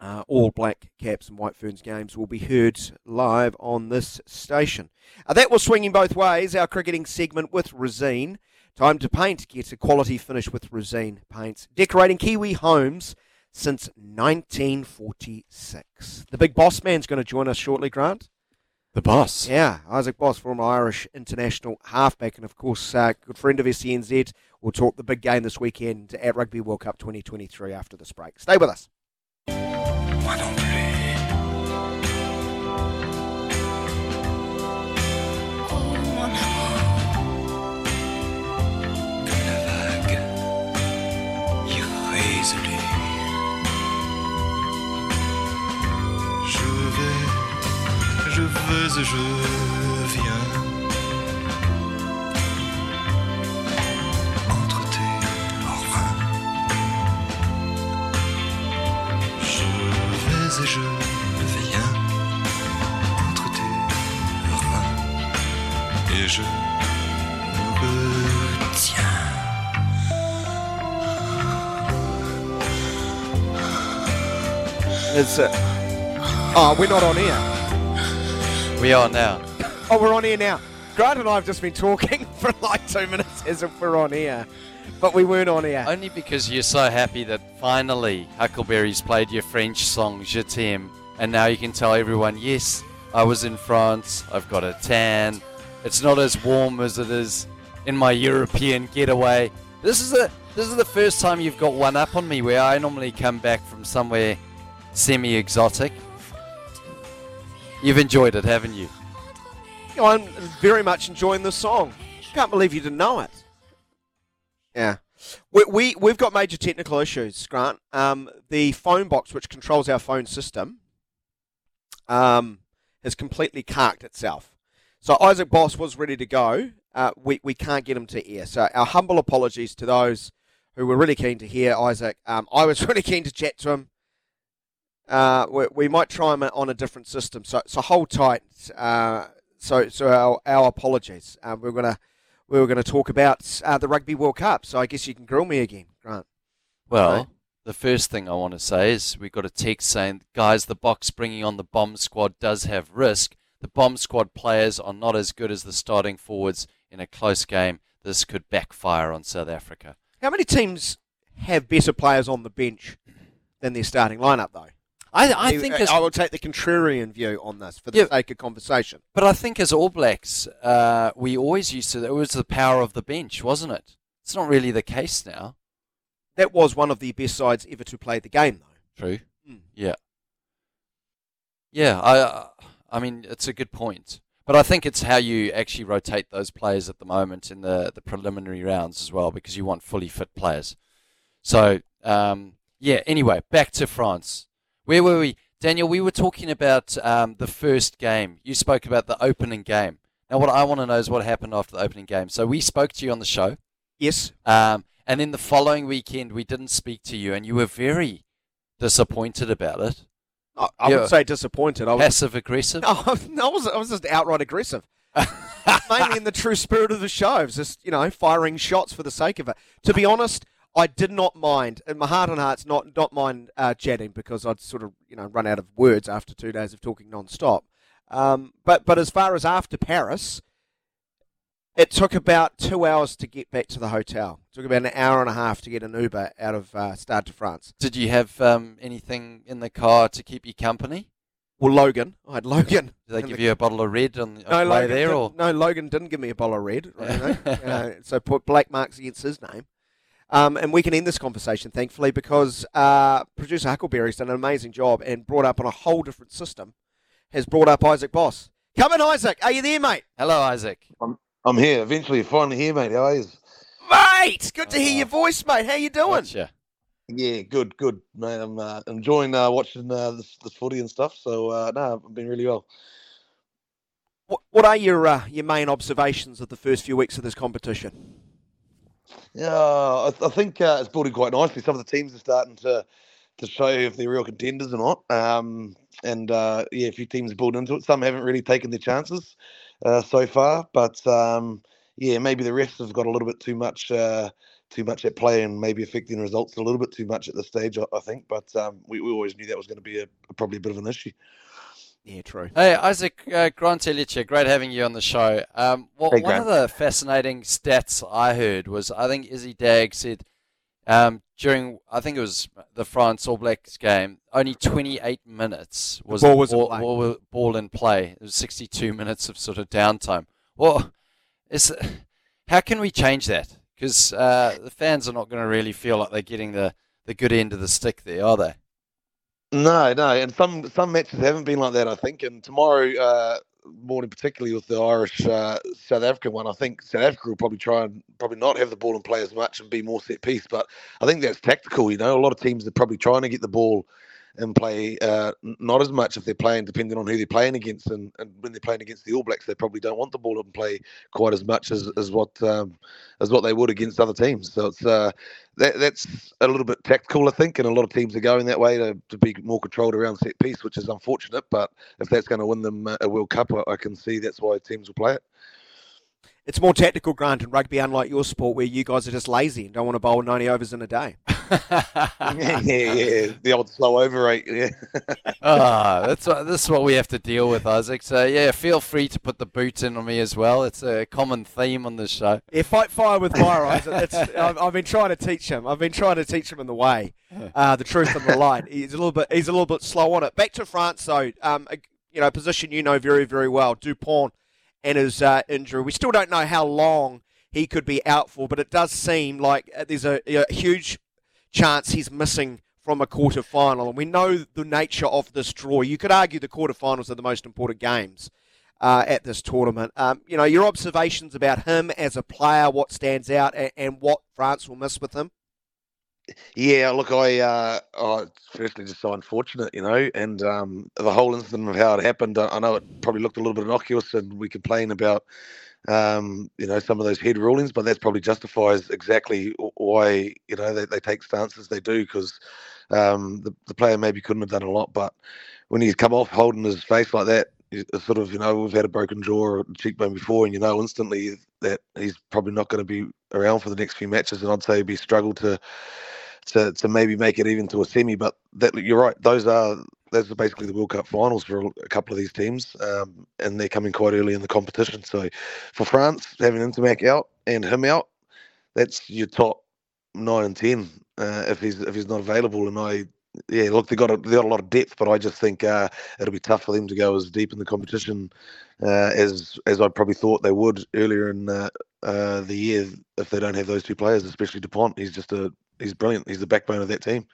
Uh, all Black Caps and White Ferns games will be heard live on this station. Uh, that was swinging both ways, our cricketing segment with Resene. Time to paint. Get a quality finish with Resene Paints. Decorating Kiwi homes since 1946. The big boss man's going to join us shortly, Grant. The boss. Yeah, Isaac Boss, former Irish international halfback, and of course, uh, good friend of SENZ. We'll talk the big game this weekend at Rugby World Cup 2023 after this break. Stay with us. Je et je viens. Entre tes reins. Je vais et je viens. Entre tes reins. Et je me retiens. It's, uh, oh, we're not on air. We are now. Oh, we're on air now. Grant and I have just been talking for like two minutes as if we're on air, but we weren't on air. Only because you're so happy that finally Huckleberry's played your French song Je t'aime, and now you can tell everyone, yes, I was in France, I've got a tan, it's not as warm as it is in my European getaway. This is the this is the first time you've got one up on me where I normally come back from somewhere semi exotic. You've enjoyed it, haven't you? I'm very much enjoying this song. Can't believe you didn't know it. Yeah. We, we, we've got major technical issues, Grant. Um, the phone box, which controls our phone system, um, has completely carked itself. So Isaac Boss was ready to go. Uh, we, we can't get him to air. So our humble apologies to those who were really keen to hear Isaac. Um, I was really keen to chat to him. Uh, we, we might try him on a different system. So so hold tight. Uh, so so our, our apologies. Uh, we're gonna we were going to talk about uh, the Rugby World Cup. So I guess you can grill me again, Grant. Well, Right. the first thing I want to say is we got a text saying, guys, the box bringing on the bomb squad does have risk. The bomb squad players are not as good as the starting forwards in a close game. This could backfire on South Africa. How many teams have better players on the bench than their starting lineup, though? I, I think as, I will take the contrarian view on this for the Yeah. sake of conversation. but I think as All Blacks, uh, we always used to. It was the power of the bench, wasn't it? It's not really the case now. That was one of the best sides ever to play the game, though. True. Mm. Yeah. Yeah, I I mean it's a good point. But I think it's how you actually rotate those players at the moment in the, the preliminary rounds as well, because you want fully fit players. So um, yeah. Anyway, back to France. Where were we, Daniel? We were talking about um, the first game. You spoke about the opening game. Now, what I want to know is what happened after the opening game. So we spoke to you on the show. Yes. Um, and then the following weekend, we didn't speak to you, and you were very disappointed about it. I, I would say disappointed. I was, Passive aggressive. no, I was, I was just outright aggressive. Mainly in the true spirit of the show. I was just, you know, firing shots for the sake of it. To be honest, I did not mind, in my heart and hearts, not not mind uh, chatting because I'd sort of, you know, run out of words after two days of talking non-stop. Um, but but as far as after Paris, it took about two hours to get back to the hotel. It took about an hour and a half to get an Uber out of uh, Stade de France. Did you have um, anything in the car to keep you company? Well, Logan, I had Logan. Did they give the you a bottle of red on the, No, way Logan there, didn't- or no, Logan didn't give me a bottle of red. You know? uh, so put black marks against his name. Um, and we can end this conversation, thankfully, because uh, producer Huckleberry's done an amazing job and brought up on a whole different system. Has brought up Isaac Boss. Come in, Isaac. Are you there, mate? hello, Isaac? I'm here. Eventually, you're finally here, mate. How are you? mate. Good to hear your voice, mate. How you doing? Gotcha. Yeah, good, good, mate. I'm uh, enjoying uh, watching uh, this, this footy and stuff. So uh, no, I've been really well. What, what are your uh, your main observations of the first few weeks of this competition? Yeah, I, I think uh, it's building quite nicely. Some of the teams are starting to to show if they're real contenders or not. Um, and uh, yeah, a few teams build into it. Some haven't really taken their chances uh, so far, but um, yeah, maybe the refs have got a little bit too much uh, too much at play and maybe affecting results a little bit too much at this stage. I, I think, but um, we, we always knew that was going to be a, probably a bit of an issue. Yeah, true. Hey, Isaac uh, Grant Elliott. Great having you on the show. Um, well, Hey, one of the fascinating stats I heard was I think Izzy Dagg said um, during, I think it was the France All Blacks game, only 28 minutes was ball was in ball, play. ball, ball in play. It was 62 minutes of sort of downtime. Well, is, how can we change that? Because uh, the fans are not going to really feel like they're getting the, the good end of the stick there, are they? No, no, and some some matches haven't been like that. I think, and tomorrow uh, morning, particularly with the Irish uh, South African one, I think South Africa will probably try and probably not have the ball and play as much and be more set piece. But I think that's tactical. You know, a lot of teams are probably trying to get the ball and play uh, not as much if they're playing, depending on who they're playing against. And, and when they're playing against the All Blacks, they probably don't want the ball and play quite as much as, as what um, as what they would against other teams. So it's uh, that that's a little bit tactical, I think, and a lot of teams are going that way to, to be more controlled around set piece, which is unfortunate. But if that's going to win them a World Cup, I, I can see that's why teams will play it. It's more tactical, Grant, in rugby, unlike your sport, where you guys are just lazy and don't want to bowl 90 overs in a day. yeah, yeah, yeah, the old slow over rate. Yeah. ah, that's what this is what we have to deal with, Isaac. So yeah, feel free to put the boot in on me as well. It's a common theme on this show. Yeah, fight fire with fire, Isaac. It's, I've, I've been trying to teach him. I've been trying to teach him in the way, uh, the truth and the light. He's a little bit. He's a little bit slow on it. Back to France, though. Um, a- you know, position you know very, very well. Dupont and his uh, injury. We still don't know how long he could be out for, but it does seem like uh, there's a, a huge chance he's missing from a quarter final. And we know the nature of this draw. You could argue the quarterfinals are the most important games uh, at this tournament. Um, you know, your observations about him as a player, what stands out, and, and what France will miss with him. Yeah, look, I uh, oh, firstly just so unfortunate, you know, and um, the whole incident of how it happened. I know it probably looked a little bit innocuous, and we complain about, um, you know, some of those head rulings, but that probably justifies exactly why you know they, they take stances they do because um, the the player maybe couldn't have done a lot, but when he's come off holding his face like that, it's sort of you know we've had a broken jaw or cheekbone before, and you know instantly that he's probably not going to be around for the next few matches, and I'd say he'd be struggled to to to maybe make it even to a semi. But that you're right; those are those are basically the World Cup finals for a couple of these teams, um, and they're coming quite early in the competition. So for France, having Ntamack out and him out, that's your top nine and ten uh, if he's if he's not available. And I. Yeah, look, they got a, they got a lot of depth, but I just think uh, it'll be tough for them to go as deep in the competition uh, as as I probably thought they would earlier in uh, uh, the year if they don't have those two players, especially Dupont. He's just a he's brilliant. He's the backbone of that team.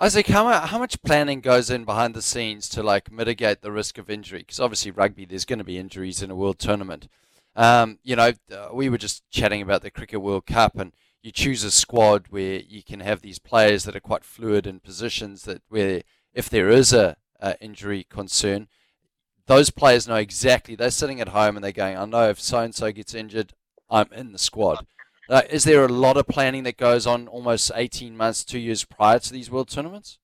Isaac, how how much planning goes in behind the scenes to like mitigate the risk of injury? Because obviously rugby, there's going to be injuries in a world tournament. Um, you know, we were just chatting about the Cricket World Cup, and you choose a squad where you can have these players that are quite fluid in positions that where if there is a, a injury concern, those players know exactly. They're sitting at home and they're going, I know if so and so gets injured, I'm in the squad. Uh, is there a lot of planning that goes on almost 18 months, two years prior to these world tournaments?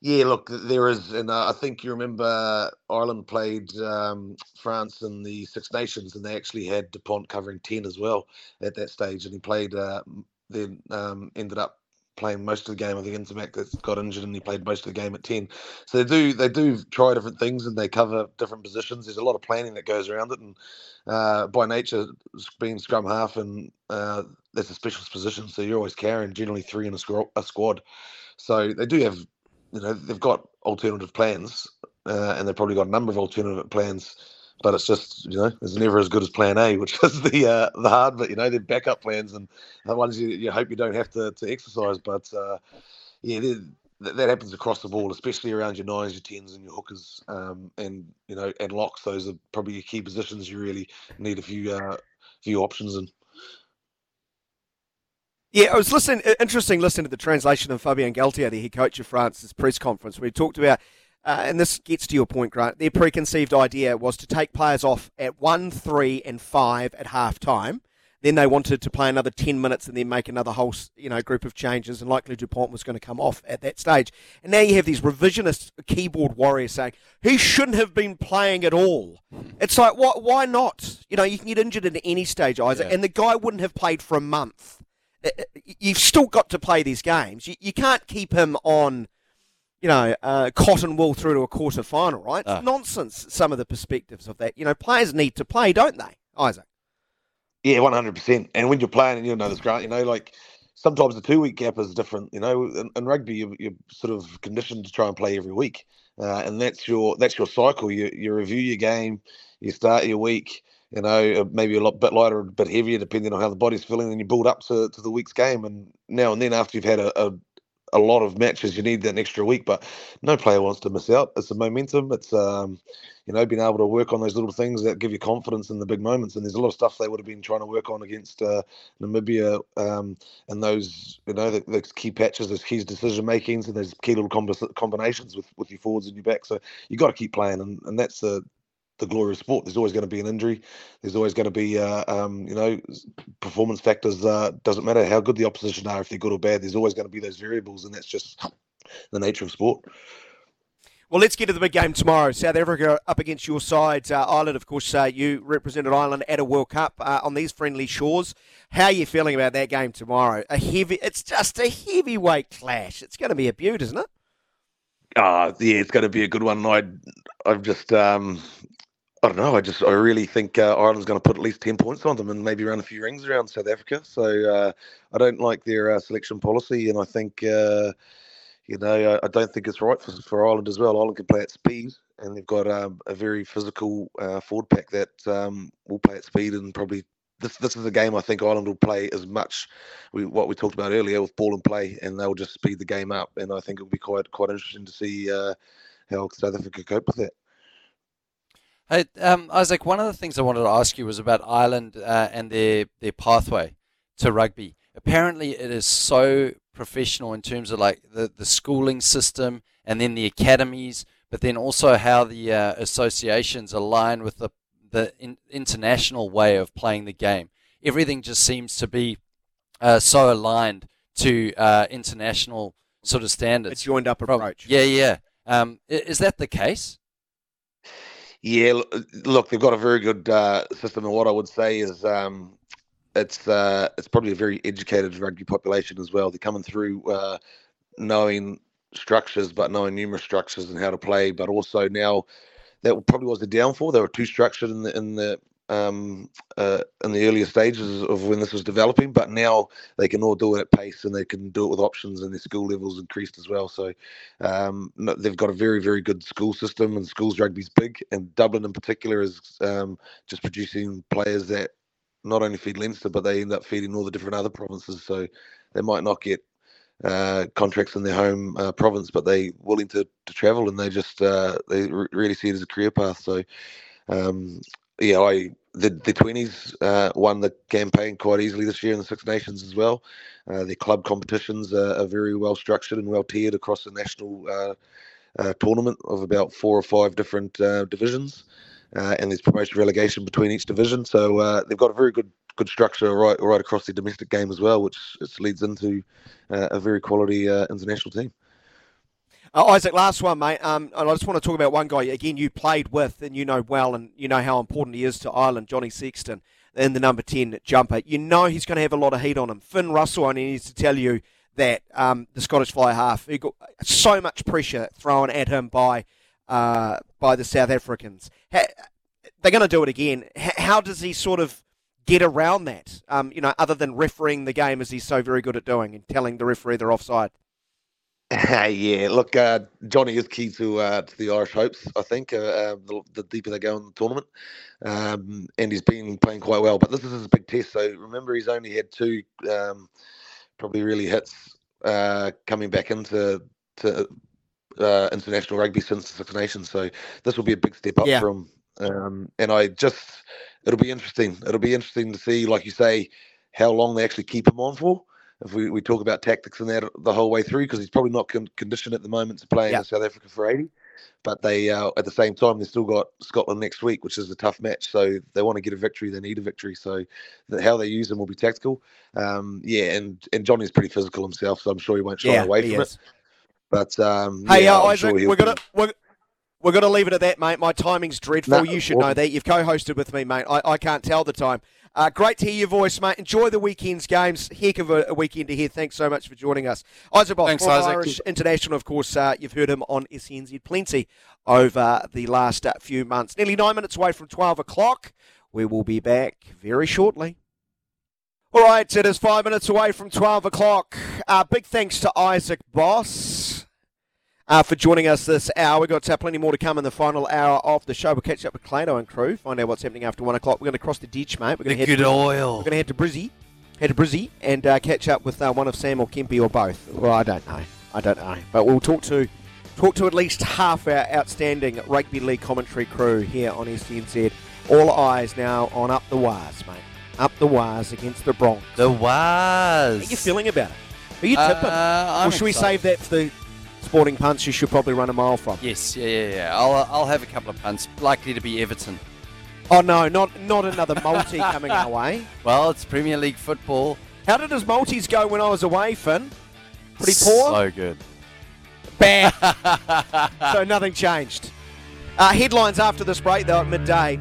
Yeah, look, there is, and uh, I think you remember Ireland played um, France in the Six Nations, and they actually had Dupont covering ten as well at that stage, and he played. Uh, then um, ended up playing most of the game. I think Ntamack that got injured, and he played most of the game at ten. So they do they do try different things, and they cover different positions. There's a lot of planning that goes around it, and uh, by nature, being scrum half, and uh, that's a specialist position, so you're always carrying generally three in a, squad. a squad. So they do have you know they've got alternative plans uh, and they've probably got a number of alternative plans but it's just you know it's never as good as plan a which is the uh, the hard bit you know they're backup plans and the ones you, you hope you don't have to, to exercise but uh, yeah that, that happens across the ball especially around your nines your tens and your hookers um, and you know and locks those are probably your key positions you really need a few uh, few options in. Yeah, I was listening. Interesting listening to the translation of Fabien Galthié, the head coach of France's press conference, where he talked about, uh, and this gets to your point, Grant. Their preconceived idea was to take players off at one, three, and five at half time. Then they wanted to play another ten minutes and then make another whole, you know, group of changes. And likely Dupont was going to come off at that stage. And now you have these revisionist keyboard warriors saying he shouldn't have been playing at all. It's like, why, why not? You know, you can get injured at any stage, Isaac, Yeah. and the guy wouldn't have played for a month uh, you've still got to play these games. You, you can't keep him on, you know, uh, cotton wool through to a quarter final, right? It's Ah. nonsense. Some of the perspectives of that. You know, players need to play, don't they, Isaac? Yeah, one hundred percent. And when you're playing, and you know this, Grant, you know, like sometimes the two week gap is different. You know, in, in rugby, you're, you're sort of conditioned to try and play every week, uh, and that's your that's your cycle. You you review your game, you start your week. You know, uh, maybe a lot bit lighter, a bit heavier, depending on how the body's feeling, and you build up to, to the week's game. And now and then, after you've had a, a a lot of matches, you need that extra week. But no player wants to miss out. It's the momentum. It's um, you know, being able to work on those little things that give you confidence in the big moments. And there's a lot of stuff they would have been trying to work on against uh, Namibia um, and those, you know, the, key patches, those key decision makings, and those key little combi- combinations with, with your forwards and your back. So you got to keep playing, and, and that's the the glory of sport. There's always going to be an injury. There's always going to be, uh, um, you know, performance factors. Uh, doesn't matter how good the opposition are, if they're good or bad. There's always going to be those variables, and that's just the nature of sport. Well, let's get to the big game tomorrow. South Africa up against your side. Uh, Ireland, of course, uh, you represented Ireland at a World Cup uh, on these friendly shores. How are you feeling about that game tomorrow? A heavy, it's just a heavyweight clash. It's going to be a beaut, isn't it? Uh, yeah, it's going to be a good one. I, I've just, um, I don't know. I just, I really think uh, Ireland's going to put at least ten points on them and maybe run a few rings around South Africa. So uh, I don't like their uh, selection policy, and I think, uh, you know, I, I don't think it's right for, for Ireland as well. Ireland can play at speed, and they've got um, a very physical uh, forward pack that um, will play at speed and probably. This, this is a game I think Ireland will play as much we, what we talked about earlier with ball and play, and they'll just speed the game up. And I think it'll be quite quite interesting to see uh, how South Africa cope with that. Hey, um, Isaac, one of the things I wanted to ask you was about Ireland uh, and their, their pathway to rugby. Apparently, it is so professional in terms of like the, the schooling system and then the academies, but then also how the uh, associations align with the, the in, international way of playing the game. Everything just seems to be uh, so aligned to uh, international sort of standards. A joined up approach. Yeah, yeah. Um, is that the case? Yeah, look, they've got a very good uh, system, and what I would say is um, it's uh, it's probably a very educated rugby population as well. They're coming through uh, knowing structures, but knowing numerous structures and how to play. But also now, that probably was the downfall. They were too structured in the in the um, uh, in the earlier stages of when this was developing. But now they can all do it at pace, and they can do it with options, and their school levels increased as well. So um, they've got a very very good school system, and schools rugby's big. And Dublin in particular is um, just producing players that not only feed Leinster, but they end up feeding all the different other provinces. So they might not get uh, contracts in their home uh, province, but they're willing to, to travel, and they just uh, they re- really see it as a career path. So um, yeah, I the the twenties uh, won the campaign quite easily this year in the Six Nations as well. Uh, their club competitions are, are very well structured and well tiered across the national uh, uh, tournament of about four or five different uh, divisions, uh, and there's promotion relegation between each division. So they've got a very good good structure right right across the domestic game as well, which, leads into a very quality international team. Uh, Isaac, last one, mate. Um, and I just want to talk about one guy again. You played with, and you know well, and you know how important he is to Ireland. Johnny Sexton, in the number ten jumper. You know he's going to have a lot of heat on him. Finn Russell only needs to tell you that um, the Scottish fly half he got so much pressure thrown at him by uh, by the South Africans. Ha- they're going to do it again. H- how does he sort of get around that? Um, you know, other than refereeing the game as he's so very good at doing and telling the referee they're offside. yeah, look, uh, Johnny is key to uh, to the Irish hopes. I think uh, uh, the, the deeper they go in the tournament, um, and he's been playing quite well. But this is his big test. So remember, he's only had two um, probably really hits uh, coming back into to uh, international rugby since the Six Nations. So this will be a big step up Yeah. for him. Um, and I just it'll be interesting. It'll be interesting to see, like you say, how long they actually keep him on for. If we, we talk about tactics and that the whole way through, because he's probably not con- conditioned at the moment to play Yeah. in South Africa for 80. But they, uh, at the same time, they've still got Scotland next week, which is a tough match. So they want to get a victory. They need a victory. So the, how they use them will be tactical. Um, yeah, and and Johnny's pretty physical himself, so I'm sure he won't shy Yeah, away from is. it. But um, Hey, yeah, uh, Isaac, sure we're gonna we're, we're gonna leave it at that, mate. My timing's dreadful. No, you should know that. You've co-hosted with me, mate. I, I can't tell the time. Uh, great to hear your voice, mate. Enjoy the weekend's games. Heck of a, a weekend to hear. Thanks so much for joining us. Isaac Boss, Thanks, Isaac. Irish International, of course. Uh, you've heard him on SENZ plenty over the last uh, few months. Nearly nine minutes away from 12 o'clock. We will be back very shortly. All right, it is five minutes away from 12 o'clock. Uh, big thanks to Isaac Boss uh, for joining us this hour. We've got uh, plenty more to come in the final hour of the show. We'll catch up with Clado and crew, find out what's happening after one o'clock. We're going to cross the ditch, mate. We're going to head good to, oil. We're going to head to Brizzy, head to Brizzy, and uh, catch up with uh, one of Sam or Kempy or both. Well, I don't know. I don't know, but we'll talk to talk to at least half our outstanding rugby league commentary crew here on SENZ. All eyes now on up the wires, mate. Up the wires against the Bronx. The Waz. How you feeling about it? Are you tipping? Uh, or should we save that for the sporting punts you should probably run a mile from? Yes, yeah, yeah, yeah. I'll, uh, I'll have a couple of punts. Likely to be Everton. Oh no, not not another multi coming our way. Well, it's Premier League football. How did his multis go when I was away, Finn? Pretty poor. So good. Bad. so nothing changed. Uh, headlines after this break, though, at midday.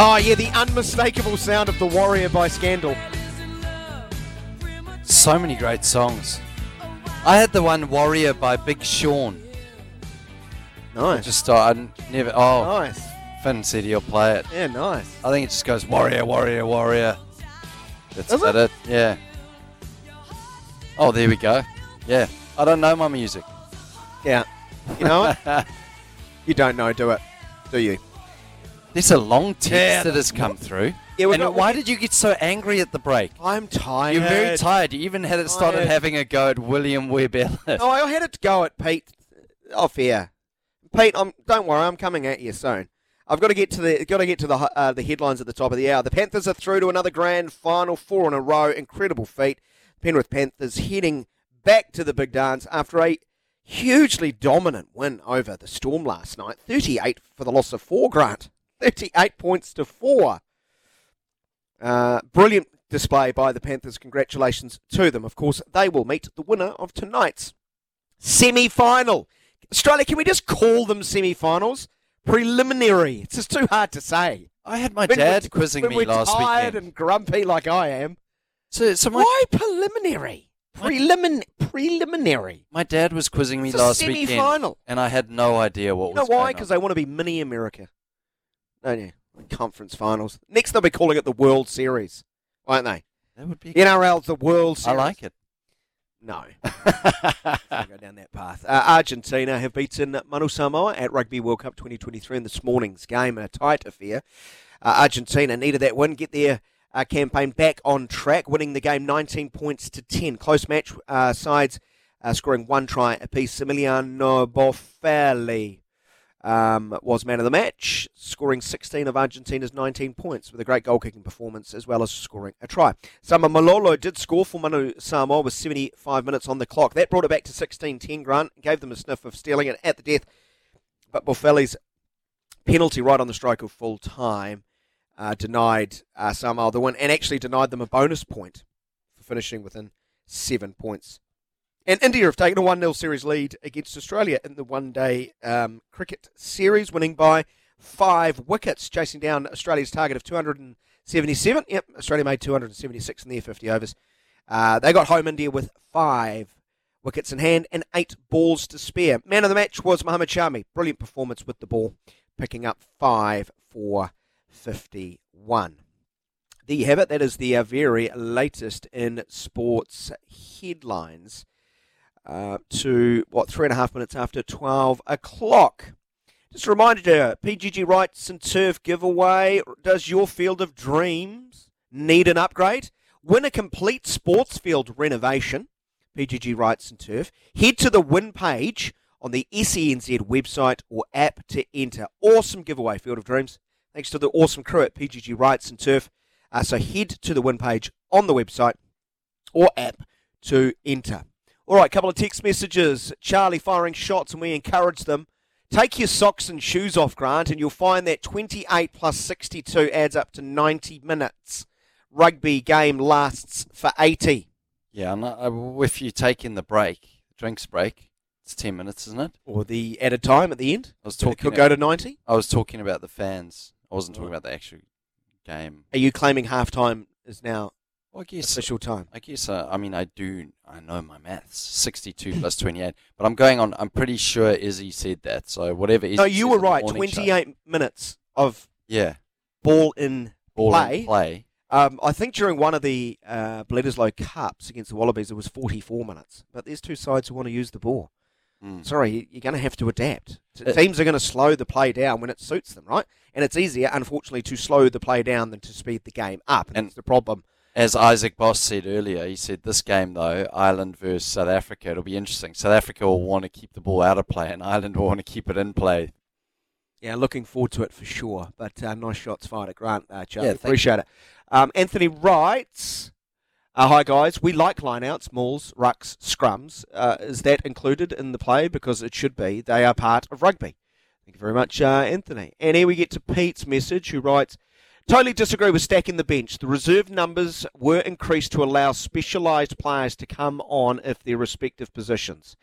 Oh, yeah, the unmistakable sound of The Warrior by Scandal. So many great songs. I had the one Warrior by Big Sean. Nice. Just uh, I never. Oh, Nice. Finn said he'll play it. Yeah, nice. I think it just goes Warrior, Warrior, Warrior. That's Does about it? Yeah. Oh, there we go. Yeah. I don't know my music. Yeah. You know what? you don't know, do it? Do you? There's a long text Yeah, that has come through. Yeah, and got- why did you get so angry at the break? I'm tired. You're very tired. You even had it started Tired. having a go at William Webb Ellis. Oh, I had to go at Pete off air. Pete, I'm, don't worry, I'm coming at you soon. I've got to get to the got to get to the uh, the headlines at the top of the hour. The Panthers are through to another grand final, four in a row. Incredible feat. Penrith Panthers heading back to the big dance after a hugely dominant win over the Storm last night. 38 for the loss of four. Grant, 38 points to four. Uh, brilliant display by the Panthers. Congratulations to them. Of course, they will meet the winner of tonight's semi final. Australia, can we just call them semi finals? Preliminary. It's just too hard to say. I had my When dad quizzing when me last tired weekend. and grumpy like I am. So, so my, Why preliminary? Prelimin- preliminary. my dad was quizzing me It's last weekend, and I had no idea what You know was why? going on. Because they want to be mini America. Don't you? Conference finals. Next, they'll be calling it the World Series, won't they? That would be. NRL's the World Series. I like it. No. Go down that path. Uh, Argentina have beaten Manu Samoa at Rugby World Cup 2023 in this morning's game, a tight affair. Uh, Argentina needed that win, get their uh, campaign back on track, winning the game 19 points to 10. Close match, uh, sides uh, scoring one try apiece. Emiliano Boffelli um, was man of the match, scoring 16 of Argentina's 19 points with a great goal kicking performance as well as scoring a try. Sama Malolo did score for Manu Samoa with 75 minutes on the clock. That brought it back to 16 10 Grant, gave them a sniff of stealing it at the death. But Boffelli's penalty right on the stroke of full time uh, denied uh, Samoa the win and actually denied them a bonus point for finishing within seven points. And India have taken a 1 0 series lead against Australia in the one day um, cricket series, winning by five wickets, chasing down Australia's target of 277. Yep, Australia made 276 in their 50 overs. Uh, they got home India with five wickets in hand and eight balls to spare. Man of the match was Mohammad Shami. Brilliant performance with the ball, picking up five for 51. There you have it. That is the uh, very latest in sports headlines. Uh, to what three and a half minutes after 12 o'clock. Just a reminder PGG Wrightson Turf giveaway. Does your field of dreams need an upgrade? Win a complete sports field renovation. PGG Wrightson Turf. Head to the win page on the SENZ website or app to enter. Awesome giveaway, Field of Dreams. Thanks to the awesome crew at PGG Wrightson Turf. Uh, so head to the win page on the website or app to enter. All right, couple of text messages. Charlie firing shots, and we encourage them. Take your socks and shoes off, Grant, and you'll find that 28 plus 62 adds up to 90 minutes. Rugby game lasts for 80. Yeah, and uh, if you take in the break, drinks break, it's 10 minutes, isn't it? Or the added time at the end. I was But it talking could go to 90. I was talking about the fans. I wasn't talking about the actual game. Are you claiming halftime is now Well, I guess official time? I guess uh, I mean I do I know my maths. Sixty-two plus twenty-eight, but I'm going on. I'm pretty sure Izzy said that. So whatever. Izzy No, you were right. 28 minutes of Yeah, ball in ball play. in play. Um, I think during one of the uh, Bledisloe Cups against the Wallabies, it was 44 minutes. But there's two sides who want to use the ball. Mm. Sorry, you're going to have to adapt. Uh, Teams are going to slow the play down when it suits them, right? And it's easier, unfortunately, to slow the play down than to speed the game up. And, And- that's the problem. As Isaac Boss said earlier, he said this game though, Ireland versus South Africa, it'll be interesting. South Africa will want to keep the ball out of play, and Ireland will want to keep it in play. Yeah, looking forward to it for sure. But uh, nice shots fired at Grant, uh, Charlie. Yeah, Appreciate it. Um, Anthony writes, uh, "Hi guys, we like lineouts, mauls, rucks, scrums. Uh, is that included in the play? Because it should be. They are part of rugby." Thank you very much, uh, Anthony. And here we get to Pete's message, who writes. Totally disagree with stacking the bench. The reserve numbers were increased to allow specialised players to come on if their respective positions.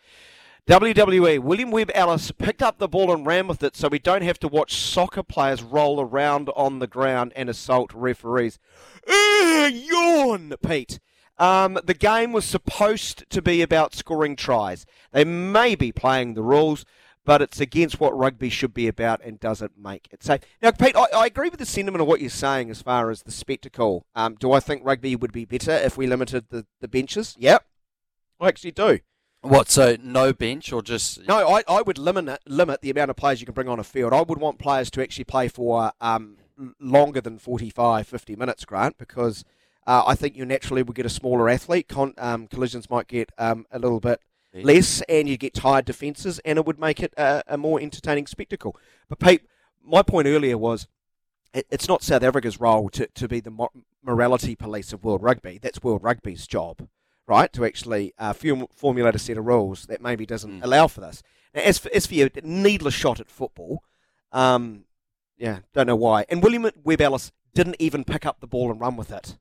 WWE, William Webb Ellis picked up the ball and ran with it so we don't have to watch soccer players roll around on the ground and assault referees. Yawn, Pete. Um, the game was supposed to be about scoring tries. They may be playing the rules, but it's against what rugby should be about and doesn't make it safe. Now, Pete, I, I agree with the sentiment of what you're saying as far as the spectacle. Um, do I think rugby would be better if we limited the, the benches? Yep. I actually do. What? So no bench or just No, I, I would limit limit the amount of players you can bring on a field. I would want players to actually play for um, longer than 45, 50 minutes, Grant, because uh, I think you naturally would get a smaller athlete. Con, um, collisions might get um, a little bit less, and you get tired defences, and it would make it a, a more entertaining spectacle. But Pete, my point earlier was it, it's not South Africa's role to, to be the mo- morality police of World Rugby. That's World Rugby's job, right? To actually uh, form, formulate a set of rules that maybe doesn't allow for this. Now, as for, as for your needless shot at football, um, yeah, don't know why. And William Webb Ellis didn't even pick up the ball and run with it.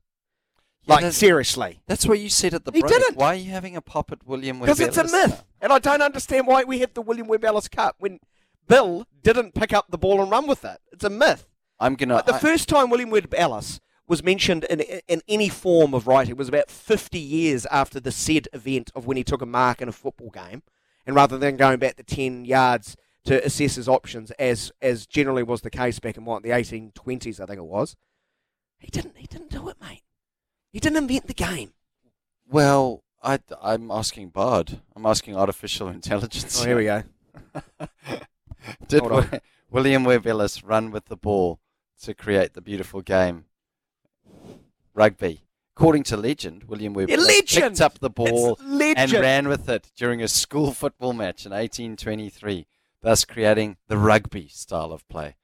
Like that's- seriously, That's what you said at the He break. didn't. Why are you having a pop at William Webb because it's a myth, and I don't understand why we have the William Webb Ellis Cup when Bill didn't pick up the ball and run with it. It's a myth. I'm gonna. Like, the I- first time William Webb Ellis was mentioned in, in any form of writing was about 50 years after the said event of when he took a mark in a football game, and rather than going back the 10 yards to assess his options, as as generally was the case back in what the 1820s, I think it was, he didn't he didn't do it, mate. He didn't invent the game. Well, I, I'm asking Bard. I'm asking artificial intelligence. Oh, here we go. Did Hold on. Wi- William Webb Ellis run with the ball to create the beautiful game? Rugby. According to legend, William Webb Yeah, Ellis legend! picked up the ball It's legend! and ran with it during a school football match in 1823, thus creating the rugby style of play.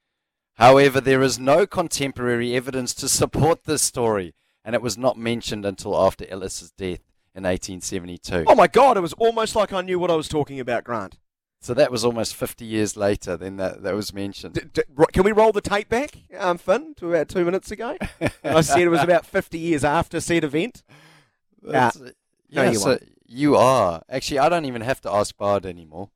However, there is no contemporary evidence to support this story, and it was not mentioned until after Ellis's death in 1872. Oh my God! It was almost like I knew what I was talking about, Grant. So that was almost 50 years later then that, that was mentioned. D- d- can we roll the tape back, um, Finn, to about two minutes ago? I said it was about 50 years after said event. That's- no, yeah, you so you are. Actually, I don't even have to ask Bard anymore.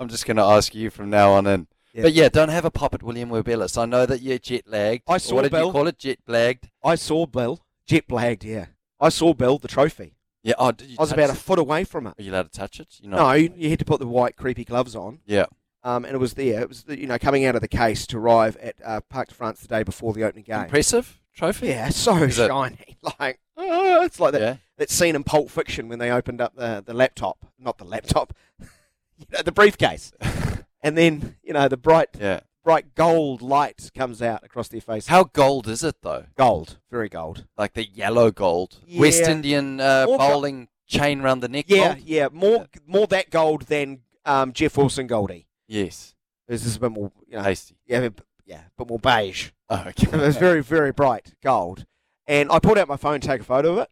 I'm just going to ask you from now on in. Yeah. But yeah, don't have a pop at William Webb Ellis. I know that you're jet lagged. I saw What did you call it? Jet lagged? I saw Bill, jet blagged, yeah. I saw Bill, the trophy. Yeah. Oh, you I was about a foot away from it. Are you allowed to touch it? You're No, you had to put the white creepy gloves on. Yeah. Um, and it was there. It was you know coming out of the case to arrive at uh, Parc de France the day before the opening game. Impressive trophy. Yeah, so Is it- shiny. Like oh, it's like that Yeah. that scene in Pulp Fiction when they opened up the the laptop, not the laptop, you know, the briefcase, and then you know the bright Yeah. Bright gold light comes out across their face. How gold is it though? Gold, very gold. Like the yellow gold, West Indian uh, More go- bowling chain round the neck. Yeah, gold? yeah, more more that gold than um, Jeff Wilson Goldie. Yes. This is a bit more, you know, Hasty. yeah, a bit- yeah, a bit more beige. Oh, okay. it was very, very bright gold. And I pulled out my phone, take a photo of it.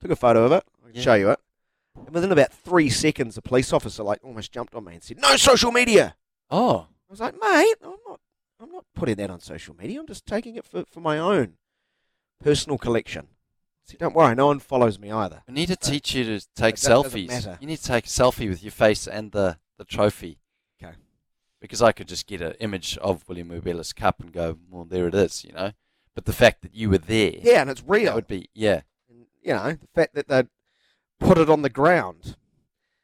Took a photo of it. I can Yeah. show you it. And within about three seconds, a police officer like almost jumped on me and said, "No social media." Oh. I was like, "Mate, I'm not. I'm not putting that on social media. I'm just taking it for, for my own personal collection." See, don't worry, no one follows me either. I need to So- teach you to take selfies. You need to take a selfie with your face and the, the trophy. Okay. Because I could just get an image of William Webb Ellis Cup and go, well, there it is, you know. But the fact that you were there, Yeah, and it's real. that would be, yeah. you know, the fact that they put it on the ground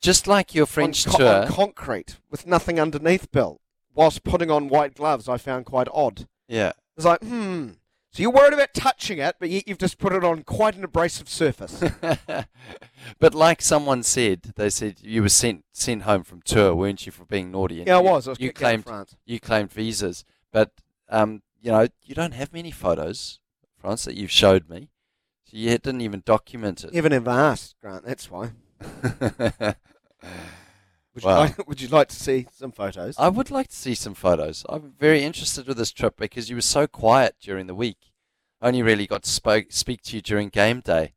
Just like your French on, tour. on concrete with nothing underneath, Bill, whilst putting on white gloves, I found quite odd. yeah. It's like, hmm. So you're worried about touching it, but yet you've just put it on quite an abrasive surface. but like someone said, they said you were sent sent home from tour, weren't you, for being naughty? And Yeah, I was. I was you kicked out of claimed France. you claimed visas, but um, you know you don't have many photos, France, that you've showed me. So you didn't even document it. You haven't ever asked, Grant. That's why. Would you, Wow. like, would you like to see some photos? I would like to see some photos. I'm very interested with this trip because you were so quiet during the week. I only really got to spoke, speak to you during game day.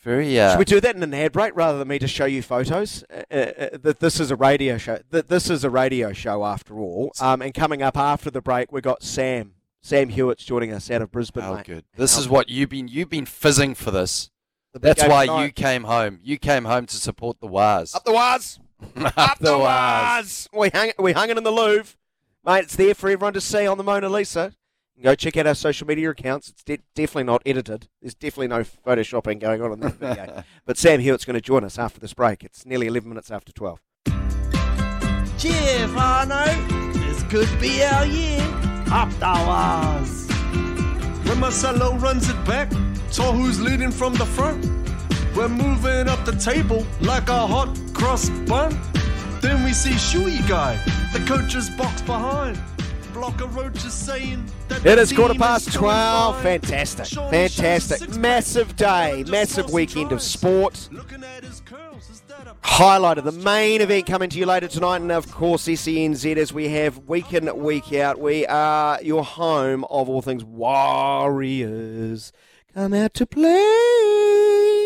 Very. Uh, Should we do that in an ad break rather than me just show you photos? Uh, uh, uh, this is a radio show. Th- this is a radio show after all. Um, and coming up after the break, we've got Sam. Sam Hewat's joining us out of Brisbane. mate. good. This How is what you've been. You've been fizzing for this. That's why tonight. you came home. You came home to support the Wars. Up the Waz! Up the Waz! We hung, we hung it in the Louvre. Mate, it's there for everyone to see on the Mona Lisa. Go check out our social media accounts. It's de- definitely not edited. There's definitely no photoshopping going on in this video. but Sam Hewat's going to join us after this break. It's nearly 11 minutes after 12. Cheers, Arno. It's good BL year. Up the wars. When Marcelo runs it back, Tohu's leading from the front. We're moving up the table like a hot cross. Then we see Shui Guy, the coach's box behind. Blocker Roach is saying that It is quarter past doing 12. fine. Fantastic. Fantastic. Massive day. Massive weekend of sport. Highlight of the main event coming to you later tonight, and of course SENZ as we have week in, week out. We are your home of all things Warriors. Come out to play.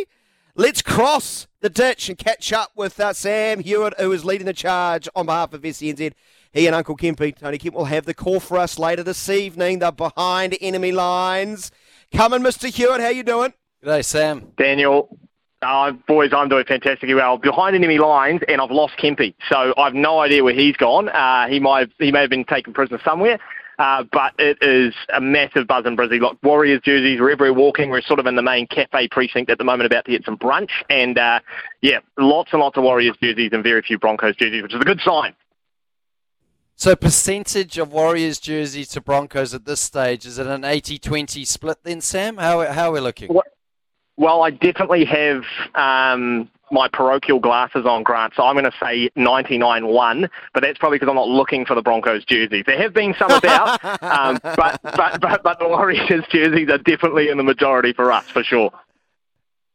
Let's cross the ditch and catch up with uh, Sam Hewat, who is leading the charge on behalf of SENZ. He and Uncle Kempy, Tony Kemp, will have the call for us later this evening. They're behind enemy lines. Coming, Mr. Hewat. How you doing? G'day, Sam. Daniel, uh, boys, I'm doing fantastically well. Behind enemy lines, and I've lost Kempy, so I've no idea where he's gone. Uh, he might have, he may have been taken prisoner somewhere. Uh, but it is a massive buzz in Brizzy. Look, Warriors jerseys wherever we're walking. We're sort of in the main cafe precinct at the moment, about to get some brunch, and uh, yeah, lots and lots of Warriors jerseys and very few Broncos jerseys, which is a good sign. So percentage of Warriors jersey to Broncos at this stage is it an 80-20 split then, Sam? How how are we looking? Well, I definitely have um, my parochial glasses on, Grant, so I'm going to say 99-1, but that's probably because I'm not looking for the Broncos jerseys. There have been some about, um, but, but, but, but the Warriors jerseys are definitely in the majority for us, for sure.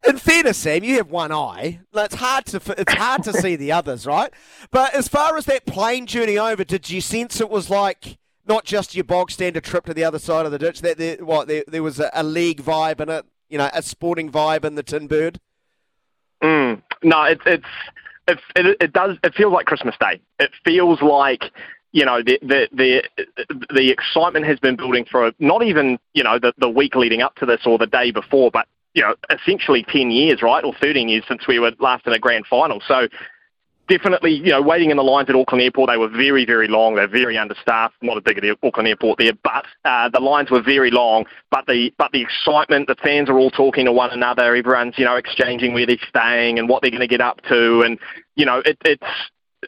In fairness, Sam, you have one eye. It's hard to it's hard to see the others, right? But as far as that plane journey over, did you sense it was like not just your bog standard trip to the other side of the ditch? That there, what there, there was a, a league vibe in it, you know, a sporting vibe in the Tin Bird. Mm. No, it's it's it, it it does it feels like Christmas Day. It feels like you know the the the the excitement has been building for not even you know the the week leading up to this or the day before, but you know essentially ten years, right, or thirteen years since we were last in a grand final. So definitely, you know, waiting in the lines at Auckland Airport, they were very, very long. They're very understaffed. Not as big as the Auckland Airport there, but uh, the lines were very long. But the but the excitement, the fans are all talking to one another. Everyone's you know exchanging where they're staying and what they're going to get up to, and you know it, it's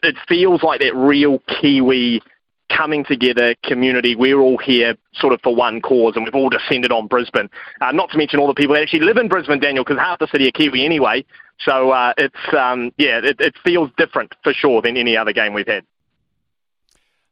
it feels like that real Kiwi coming together community. We're all here sort of for one cause, and we've all descended on Brisbane. Uh, not to mention all the people that actually live in Brisbane, Daniel, because half the city are Kiwi anyway. So uh, it's um, yeah, it, it feels different for sure than any other game we've had.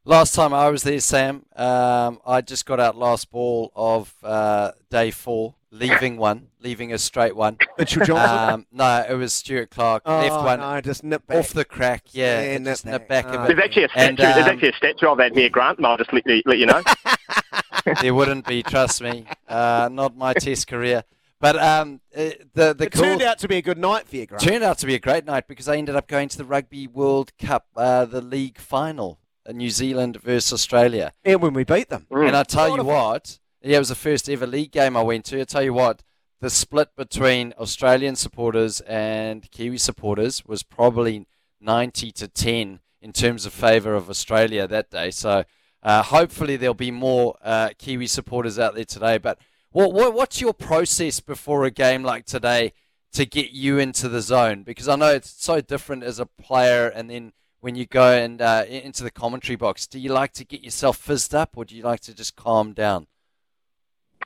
Last time I was there, Sam, um, I just got out last ball of uh, day four, leaving one, leaving a straight one. Mitchell Johnson? Um, no, it was Stuart Clark. Oh, left one no, just nip back. off the crack. Yeah, Yeah, nip just nip back. back Oh. of it. There's actually a statue. And, there's um, actually a statue of that here, Grant. And I'll just let, you- let you know. there wouldn't be, trust me. Uh, not my test career. But um, uh, the the It cool, turned out to be a good night for you, Grant. Turned out to be a great night because I ended up going to the Rugby World Cup, uh, the league final, New Zealand versus Australia. And when we beat them. And I tell you what, yeah, it was the first ever league game I went to. I tell you what, the split between Australian supporters and Kiwi supporters was probably 90 to 10 in terms of favour of Australia that day. So uh, hopefully there'll be more uh, Kiwi supporters out there today. But what, what what's your process before a game like today to get you into the zone? Because I know it's so different as a player, and then when you go and uh, into the commentary box, do you like to get yourself fizzed up, or do you like to just calm down?